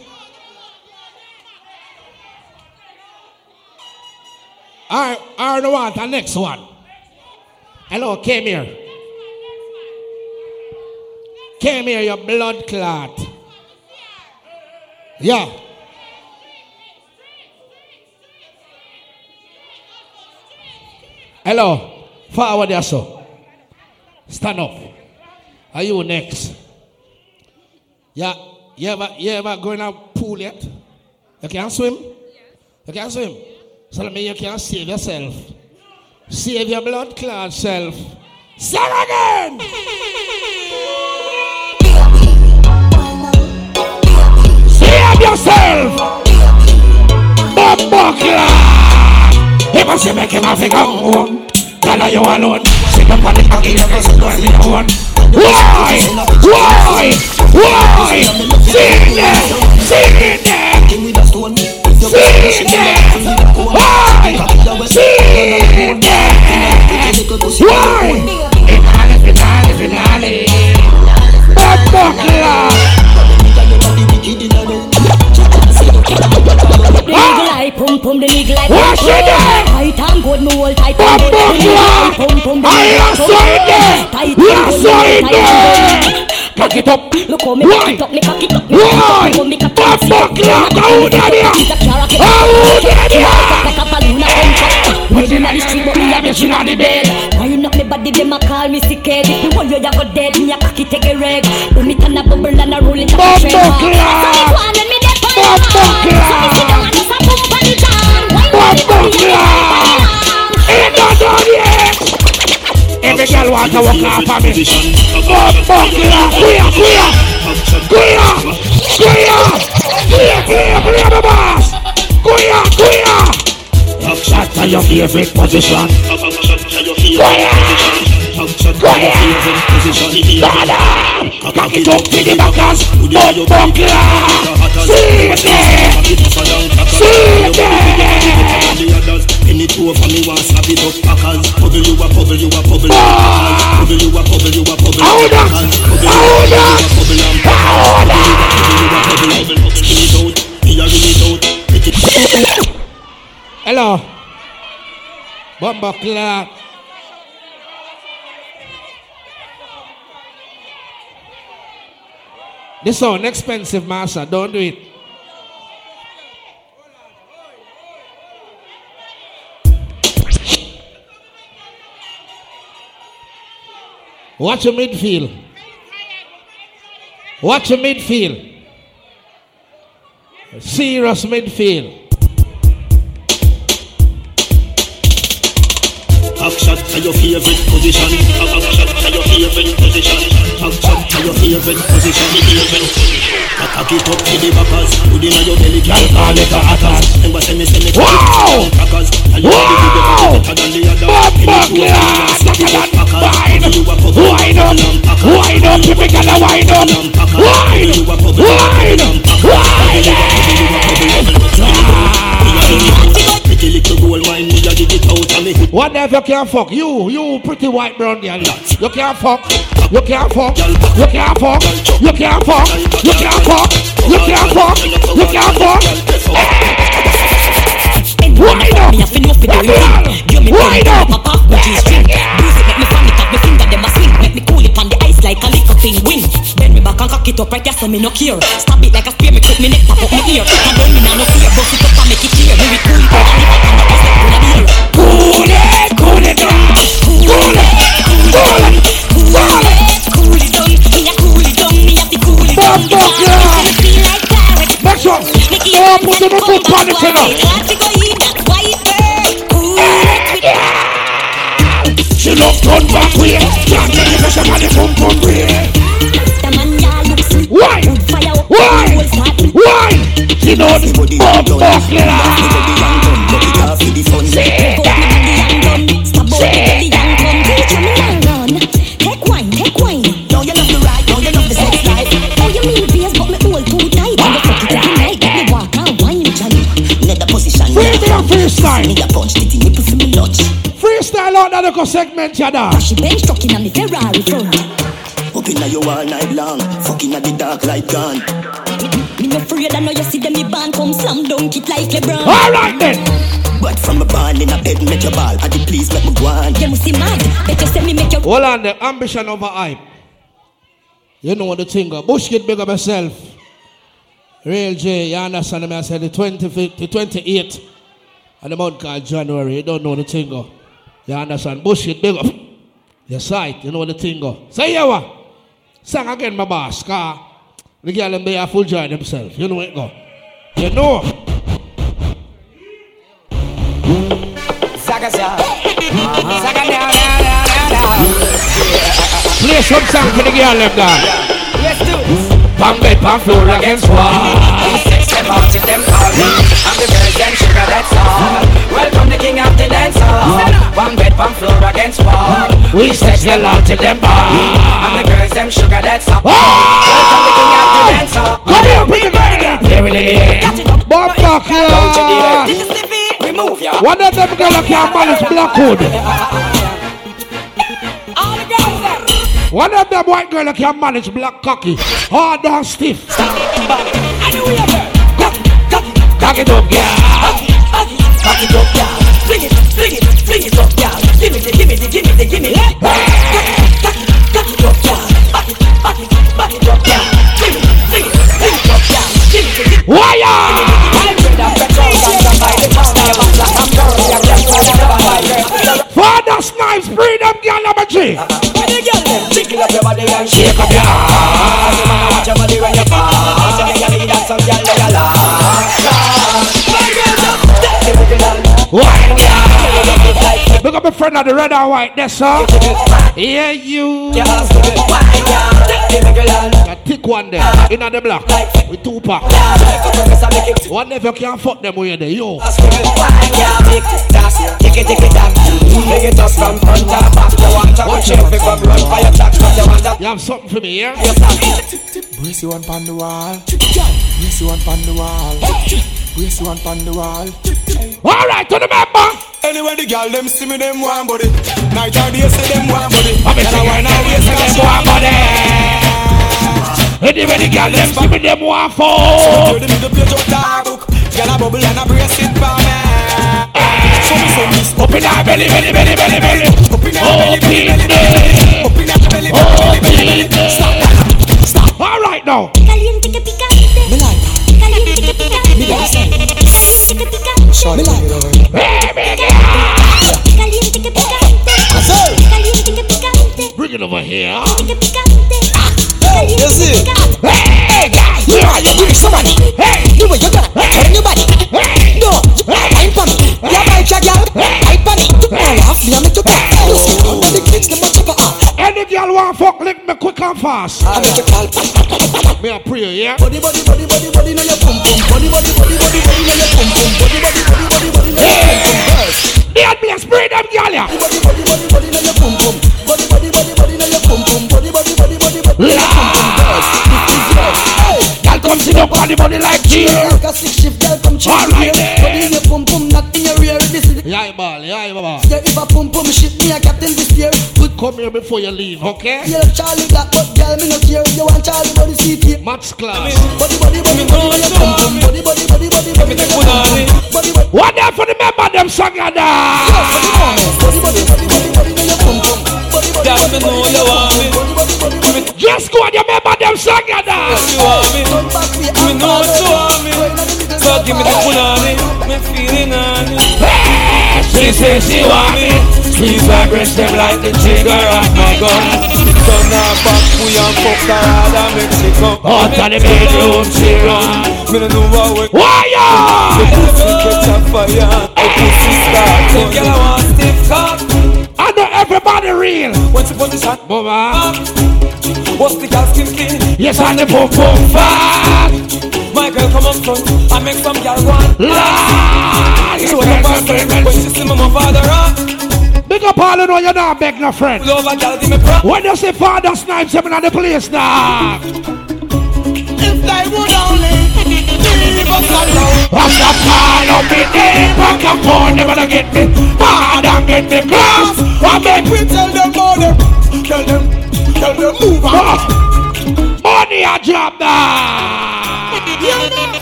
I, I don't want the next one. Hello, came here. Came here, your blood clot. Yeah. Hello, forward there, so. Stand up. Are you next? Yeah, you ever, you ever going out pool yet? You can't swim? You can't swim? So that means you can save yourself. Save your blood clot self. Say again! Yourself! Bumbo clot! He make him have go home. Tell you alone. Sit up on the cocky, your own. Why? Why? Why? Sing it! Sing it! Me. Sing it! Why? Sing it! Why? Finale, finale, finale. Bumbo clot! Like pum pum, the nigga like Wash pum it down. Tight and good, me hold tight and good. Bumbo The nigga pum pum, the I nigga like so in there! Tight We and are good, so me in hold tight and good. there! Cock it up! Look how me Why? cock it up, me cock it up, Why? cock it up, me cock it up, Bumbo clot! How that here? How that here? like a balloon, a. We been on the street, but me a bitch inna the bed. Wind up me body, them a call me sick head. If me want you, you go dead. Me a cocky take a reg. Do me turn a bubble and a roll it up a Bumbo trend. So me clot! Ain't not done yet! Every girl want to walk off of me. Clot! Queer, queer! Queer! Queer! Queer, queer, queer, the boss! Queer, queer! Shot to your favorite position. Queer! Cock it up to the backers. Bumbo clot! See it there! See it there! Any two of me want slap it up packers Bubble you a bubble you a bubble Bubble you a bubble you a bubble Hold up! Hold up! Hold up! Spin it out, me a ring it out Make it Hello. Bumbo clot. This sound expensive, master. Don't do it. Watch your midfield. Watch your midfield. Serious midfield. Action to your favorite position. Action to your favorite position. Action to your favorite position. Attack it up to the backers. Put in your belly, girl. Call it a attack. Remember, say me, say me. Wow! Crackers. And you want to be better than the other. Bob Wind up! Wind up! Wind up! Typical of wind up! Wind! Wind! Pretty little gold mine, me a dig it out and me. Whatever you can't fuck, you, you pretty white brown girl. You can't fuck, you can't fuck, you can't fuck, you can't fuck, you can't fuck, you can't fuck, you can't fuck. Wind up! Me a fin off it doing thing. Give me Wind up! Pop with G-string. Bruise it, make me fan it up. Me finger them a swing. Make me cool it on the ice like a little thing. Win. Bend me back and cock it up right there so me no care. Stab it like a spear. Me cut me neck pop up me ear. I don't me nah no fear. Bust it up and make it clear. Me we cool it down and lift it on the like one of the air. Cool it, cool it down. Cool it, cool it, cool it. In that white bird. Cool it with She love turn back way. Can't get on the pump pump way. The man ya look sweet. Why? Up. Why? Why? She know the bump back killer. Look freestyle. Me a punch the thing, nipple for me lunch. Freestyle out that little segment, you da. She bench trucking on me Ferrari front. Up inna you all night long, fucking at the dark light gone. Me no afraid, I know you see them, me band come slam dunk it like LeBron. All right then. But from a barn in a bed, make your ball. I did please let me go on. You must see mad. Better say me make you. Hold on, the ambition over hype. You know what the thing go. Bush get big of myself. Real J, you understand me? I said the 25th, the 28th of the month called January. You don't know the thing go. You understand? Bush get big up. Your sight, you know the thing go. Say yeah what? Sing again, my boss, car. The girl them be a full joy themselves. You know it go. You know. Saga sa. Saga down, down, down, down, down. Play some song for the girl them there. Let's do this. Bang bed, bang floor against wall. Sex them out in them call me. I'm the girls them sugar that's all. Welcome the king of the dance hall. One bed, one floor against wall. We sex the lot to them bar. I'm the girls them sugar that's all. Welcome the king of the dance hall. Come here, bring it back again. Here it is. Bob Buckler. Remove ya. One of them girl can manage Blackwood. All the girls them. One of them white girl can manage black cocky. Hard and stiff. I know we have her. Cock it up, girl. Back it up, y'all. Fling it, fling it, fling it up, y'all. Give me the, give me the, give me the, give me the. Cock it up, y'all. Back it, back it, back it up, y'all. Wire. Girl. Father Snipes, bring them girl number three. You get them, jiggle up your body shake up your ass. Your girl. Girl. Look up my friend of the red and white, that's sir. Yeah, you. A thick one there, in the block, with two pack. One if you can't fuck them with you, yo. You have something for me here? Brace you one pon the wall. Brace you one pon the wall. Brace you one pon the wall. All right, to the member. Anyway, the girl them see me them one body. Night or day say them one body. I'm Girl, I wanna waste them cash one body. Anyway, the girl them see me them one So for. to the middle page of the book. Girl a bubble and a brace it for me. So me so me Up in our belly, belly, belly, belly, belly. Up in her belly, belly, belly, belly. Up in her belly, belly, belly, belly, belly. Stop. Stop. All right now. Caliente que picante. Me like. Caliente que picante. Me like. Caliente que picante. Short me like that. Caliente que picante. Caliente que picante. Bring it over here. Que picante. Hey, you see? Hey, guys. You are you with somebody. Hey. You with your girl. Turn your body. Hey. No. Wine for me. You bite your girl. Wine for me. Now laugh me and make you talk. come fast. I make it all. Me a pray, yeah. Body, body, body, body, body, now your pum pum. Body, body, body, body, body, now your pum pum. Body, body, body, body, body, now your pum pum. Girls. They had me a spray them gal ya. Body, body, body, body, now your pum pum. Body, body, body, body, now your pum pum. Body, body, body, body, body, now your pum pum. Girls, come sit up on the body like cheer. Like a six shift girl come check All right here. then. Body in your pum pum, not in your rear. This is Yeah, ball, yeah, ball. yeah, if a pum pum shit me a captain this year. Good Come here before you leave, okay? Yeah, Charlie Black, but girl me no care. You want Charlie body CT. Max class. Body, body, body, body, now your pum pum. Body, body, body, body, body, now your pum pum. Body, body, What there for the member them song ya da? body, body, body, body, body, now your pum pum. Body, body, Girl, me know you want me. Just go and remember them song ya da. You want me. Me know you want me. So give me the punani. Me feeling on it. She say she want me. My breast them like the trigger of my gun. Turn her back, we and fuck her hard and make she come. Out of the bedroom she run. Me no know what we Why The ya? pussy catch a fire. The pussy start. The girl want stiff cock. I know everybody real. When she position, Mama. what's the girl skin clean? Yes, and the boom boom fat. My girl come up front. I make some girl go on. Lord, Show the bastard. When she see me, my father up. Big up all you know you don't beg no friend. Love a girl, give me prop. When you see Father Snipes him in the place now. If they would only alone. Rasta call up me name, back up on them and get me mad and get me cross. I make We tell them them. Tell them, tell them move on. Money a job now. You know,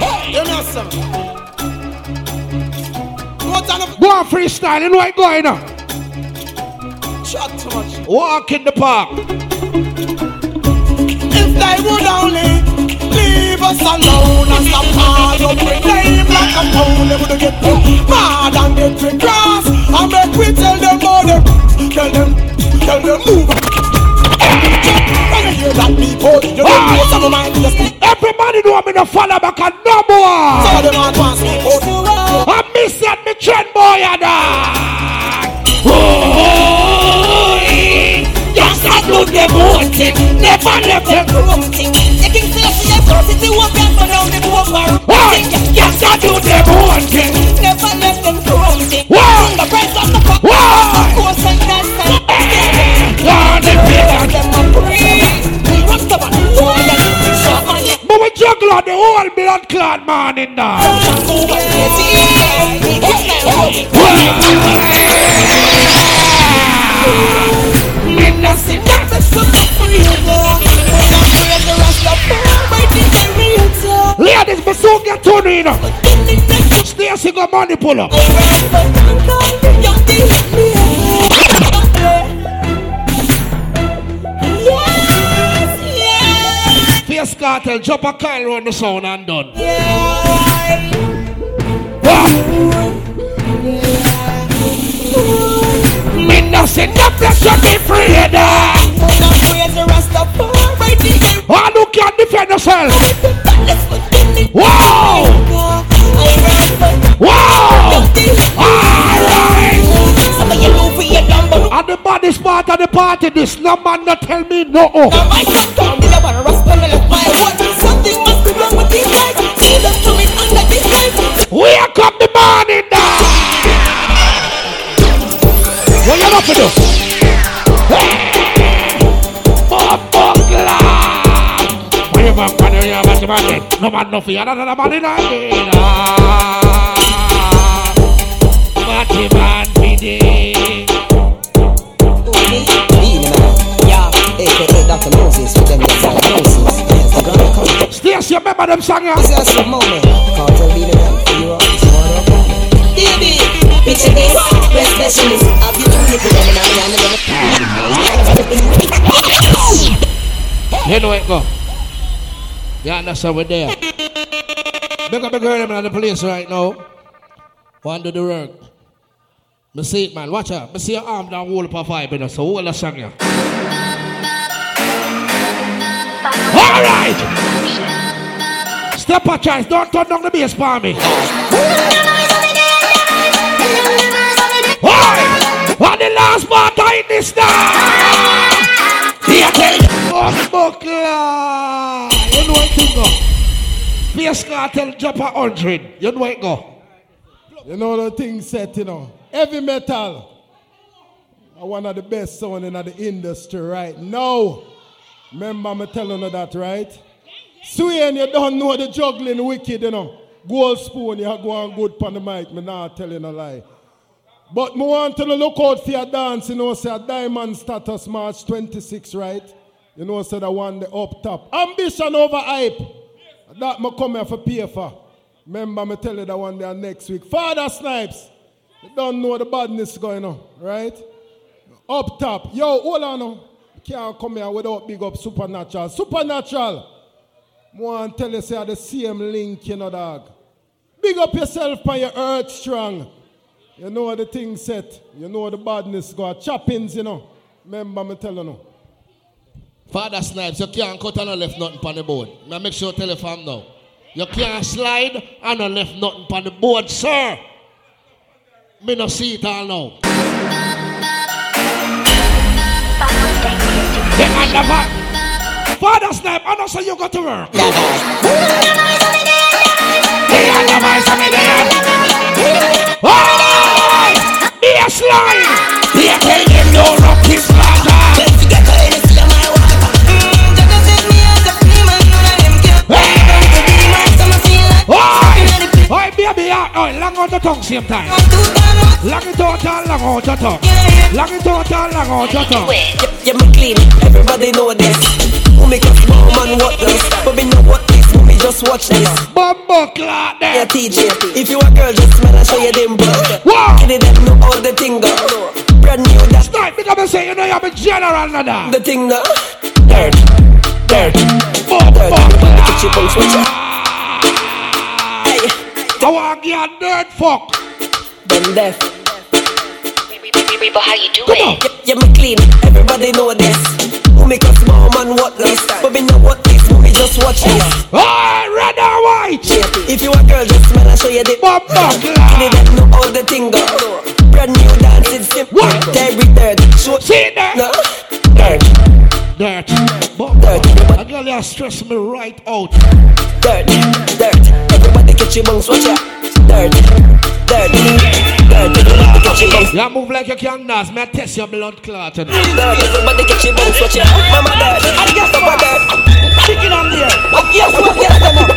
hey, you know on Go on freestyle, you know what going on. Shut too much. Walk in the park. If they would only leave us alone and stop all up with name like a phone, they would get mad and get me cross. And make we tell them about them. Tell them, tell them move. When you hear that people, you don't know some of mine just speak. Everybody know me no follow back and no more. Some of them are people. I miss that me trend boy a dog. Oh, just a do the one thing, never left them. Taking safe to your pussy to walk out for now they walk around. Hey, just a do the one thing. Never left them crumbing. Wow. The price of the fuck. Wow. Of course, and that's that. Lord, the feeling. Them a the one. But we juggle on the whole blood clot man in there. Ladies, but soon get me, you know. Stacy got money pull up. Face cartel, jump a call round the sound and done. Yeah. Me no say nothing to be afraid of. Oh, look at defend yourself. Wow! Wow! Alright! And the baddest part of the party, this no man not tell me no. Oh, something must be wrong with these guys. Things are coming under display. Wake up the morning now! What you up to do? Back man, no man no fear another man in a day. Batty man be day. AKA Dr. Moses with them yes, Moses. Yes, the grand country. Stacy, remember them song? This is a moment. Cartel leader. You are, you are okay. Baby, picture this, we're specialists. I'll be doing it for them and I'm You know it go. You understand we're there. Big up the girl in the police right now. To do the work. Me see it, man. Watch out. Me see your arm down wall up a vibe, you know. So hold the song here. All right. Stepachoice. Don't turn down the bass for me. Alright. On the last part I this now. A tell you. Buckler. Thing go. Face cartel drop a hundred. You know it go. You know the thing set, you know. Heavy Metal. One of the best sound in the industry right now. Remember me telling you that, right? Swain, you don't know the juggling wicked, you know. Gold spoon, you have go on good on the mic. Me not telling a lie. But me want to look out for your dance, you know, say a diamond status March 26, right? You know, say I want the up top. Ambition over hype. That me come here for pay for. Remember me tell you the one there next week. Father Snipes. You don't know the badness going on, right? Up top. Yo, hold on now. Can't come here without big up Supernatural. Supernatural. To tell you, say the same link, you know, dog. Big up yourself by your earth strong. You know the thing set. You know the badness go. Choppings, you know. Remember me telling you. Father Snipes, you can't cut and left nothing on the board. Now make sure you tell the fam now. You can't slide and no left nothing on the board, sir. Me no see it all now. The underman. Father Snipe, I know say you got to work. The underman, say me there. Oh! Baseline! They tell them no rock is. Oi! Oi, baby, oi, oh, long out the tongue same time. Long it out and long out your tongue. Long it out and long out your tongue. Yeah, me clean, everybody know this. Who make a small man what this? But me know what this, me just watch this. Bumbo clock Yeah, TJ, if you a girl, just smell and show your dimple. Wow! Get it, them know how the thing go. Brand new, that Snipe, because I say you know you're a general now. that. the thing go. Dirt, dirt, dirt. Everybody get your bones with ya. Hey, I want to get a dirt fuck. them deaf. But how you do Yeah, yeah, me clean, everybody know this. Who make a small man what this? But me know what this, but me just watch this. Hey, red or white? Yeah, if you a girl, just smell and show you the Bumbo Give it them know all the thing go. Brand new dance, it's simple. Every third, show See there? no. Dirt, Dirt. dirt, A girl you stress me right out. dirt, dirt. Everybody get your bones, watch ya. Dirt, dirt, dirt. Everybody get your bones. You move like you can dance. May I test your blood clot. Dirt, everybody get your bones, watch ya. Mama dirt, I guess I'm a dirt. Chicken on there. Yes, what? Yes, them up.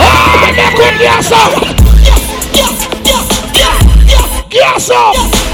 Ah, they could gas up. Yes, yes, yes, yes. Up. Yes, yes, yes, yes,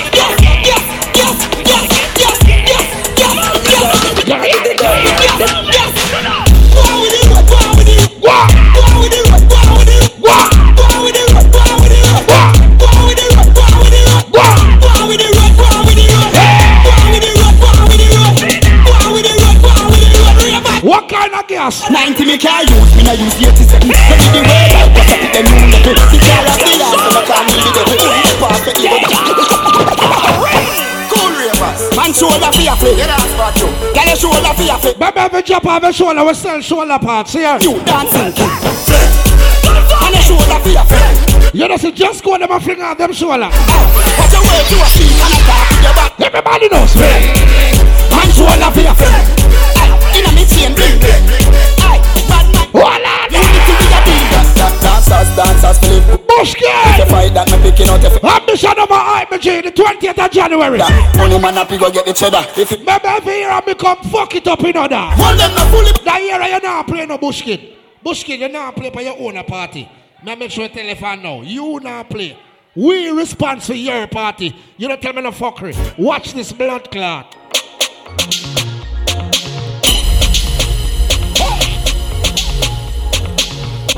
shoulder for your flip Yeah, that's what you Girl, your shoulder for your flip Baby, every drop off your shoulder, we sell shoulder parts here. You dancing. King Man, your shoulder for your flip You know, see, just go them and fling out them shoulder. Watch your way to a seat and I talk to your back. Everybody knows. Man shoulder for your flip Inna me chain bling. Bling Aye, bad man. Hold on. Unity with a beat Dancers, dancers, Philip. If you Bush Kid. fight that, me picking out your Ambition of my IMG, the 20th of January. Money man happy go get the cheddar If it Maybe every year I become fuck it up in order. Hold them no fully That year you not play no Bush Kid. Bushkin, you not play for your own party. Now make sure you tell if I know. You not play. We respond for your party. You don't tell me no fuckery. Watch this blood clot.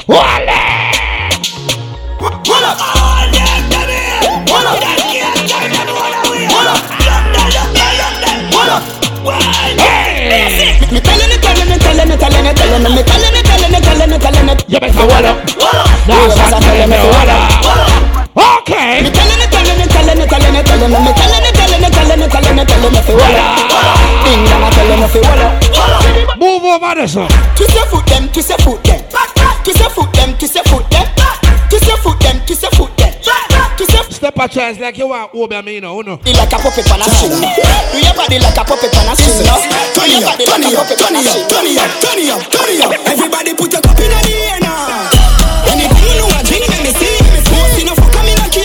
Wale! Hold Me telling it, telling it, telling it, telling it, telling it, me telling it, telling it, telling it, telling it. You better walla. Now start telling me walla. Okay. Me telling it, telling it, telling it, telling it, telling it, me telling it, telling it, telling it, telling it, telling it, fi walla. Ding dong, I telling me fi walla. Move over this. Twist your foot them, twist your foot them. Twist your foot them, twist your foot them. Twist your foot them, twist your foot. A chance like you want Obi and me, you know, you know. Body like a puppet on a string. Do your body like a puppet on a string. no? Do your body like a puppet on a string. Turn it up, turn it up, turn it up. Everybody put your cup in the air now.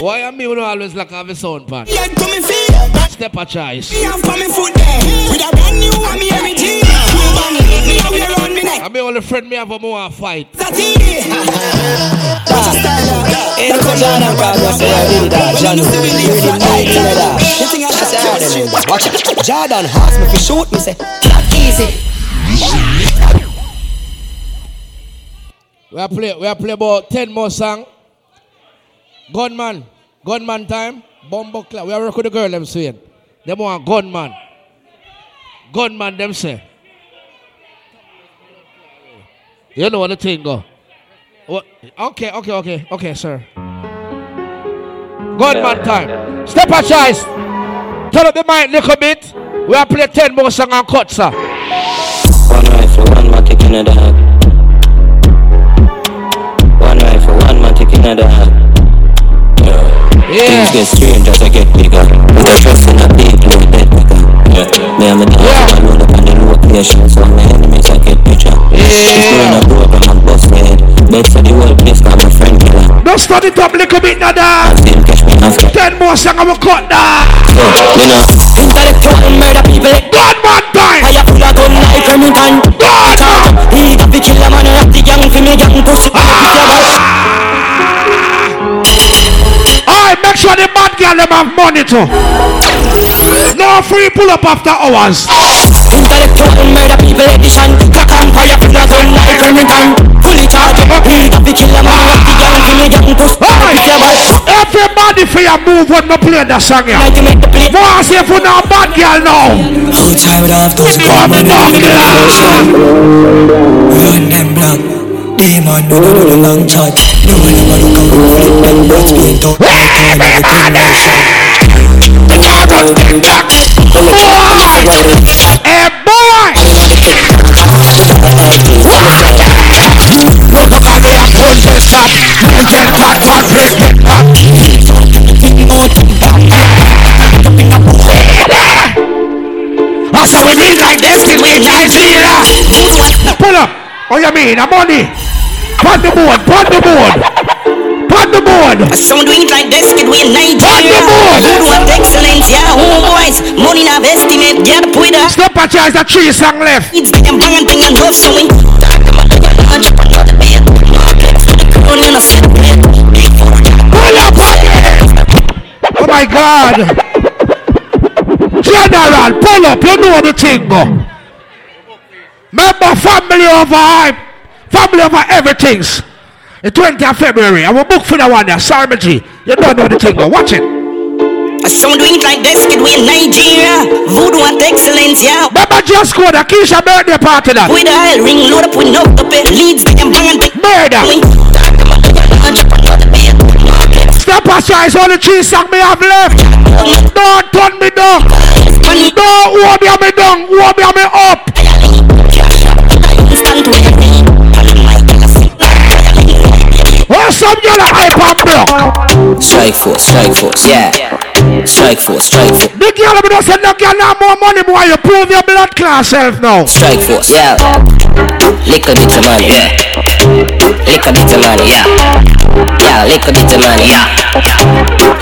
Why am me, you know, always like have a sound pan? Like coming feel. Stepachoice. Me have coming foot there. With a brand new one, me everything. Cool man, me a wear on me neck. I'm the only friend me have a more fight. Ah. That's it. What's your style? Ain't no John and God was say I did that. John, you did night in that. You think I That's shot them Watch it. Jordan asked me if shoot me, say, easy. We are play, we are play about 10 more song. Gunman, gunman time. Bumbo clap. We are work with the girl them saying. They want gunman. Gunman them say. You know what the thing go. What? Okay, okay, okay, okay, sir. Gunman time. Stepachoice. Turn up the mic little bit. We are play 10 more song and cut, sir. One rifle, one man taking a dog. One rifle, one man taking a dog. Yeah. Things get strange as I get bigger. With a trust in a people who dead quicker. Yeah. Me and my dog, I roll up on the location, so my enemies I get picture. Yeah. a program and bust my head. Beg for the whole place, cause my friend killer. Don't start it up little bit, nada. Still catch me after. Ten more song and we cut that. So, you know, intellectual murder people. Gunman time. Fire full of gun like Remington. Gunman. He got the killer man, rock the gang for me, gang pussy. Ah. Alright, make sure the bad girl them have money too. No free pull up after hours. Intellectual murder people edition. Crack and fire of gun like Remington. Fully charged. He got the killer man, ah. gang for me. Everybody for your move when me play the song here. Want say for now bad girl now. Outside with half those Come Run them black. Demon, no, no, no, no, long chat. No, no, no, no, no, no, flip them butt, paint up, turn everything nation. Hey boy! I said we need like this we Nigeria. Pull up. What you mean? I'm money. Put the board. Put the board. Put the board. Some do it like this, kid, we in Nigeria. Put the board. Who want excellence, yeah, home boys. Money na estimate, get up with us. Step a chance, the three song left. It's bang and thing and love, so we talk about the entrepreneur, the band. Markets for the crown, you know, sit there. Pull up Oh my God. General, pull up. You know the thing go. Remember family over hype. Family over everything. The 20th of February. I will book for the one there. Sorry, G. You don't know the thing go. Watch it. Some do it like this, we in Nigeria. Voodoo and excellence, yeah. Remember just go the Keisha birthday party that. With the hell ring, load up with no up it. Leads, them bang and thing. Murder. We talk about the entrepreneur, the band. Markets Step aside, all the three song me have left. Don't turn me down. Don't hold me me down. Hold me on me up. Oh, some girl a hype and block. Strike force, strike force, yeah. Strike force, strike force. The girl me don't say no girl now more money boy. You prove your blood class self now. Strike force, yeah. Little bit of money, yeah. Little bit of money, yeah. Yeah, little bit of money, yeah.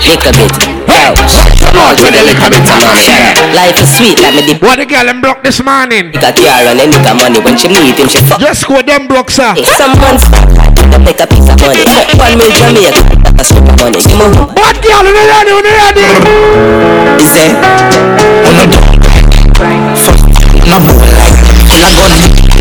Little bit. Yo, come on with a little bit of money, yeah. Life is sweet, like me dip. What the girl them block this morning? You got car and then got money. When she meet him, she fuck. Just go them block, sir. Some months back, they make a piece of money. One mil Jamaica, that's some money. What girl? You ready? You ready? He say, I'm not. Fuck, no more like, gonna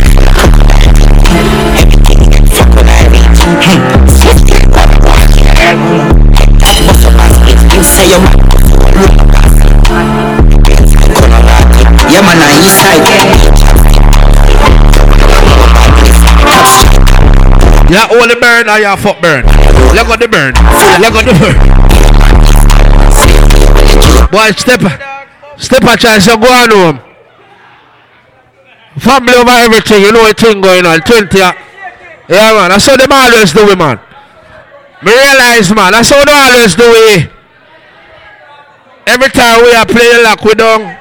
All the burn or your fuck burn. Let go the burn. Let go the burn. Boy, step, step a chance. You go on home. Family over everything. You know what thing going on. Twenty. uh, Yeah, man. That's how them always do it, man. Me realize, man. That's how they always do it. Every time we are playing like we don't.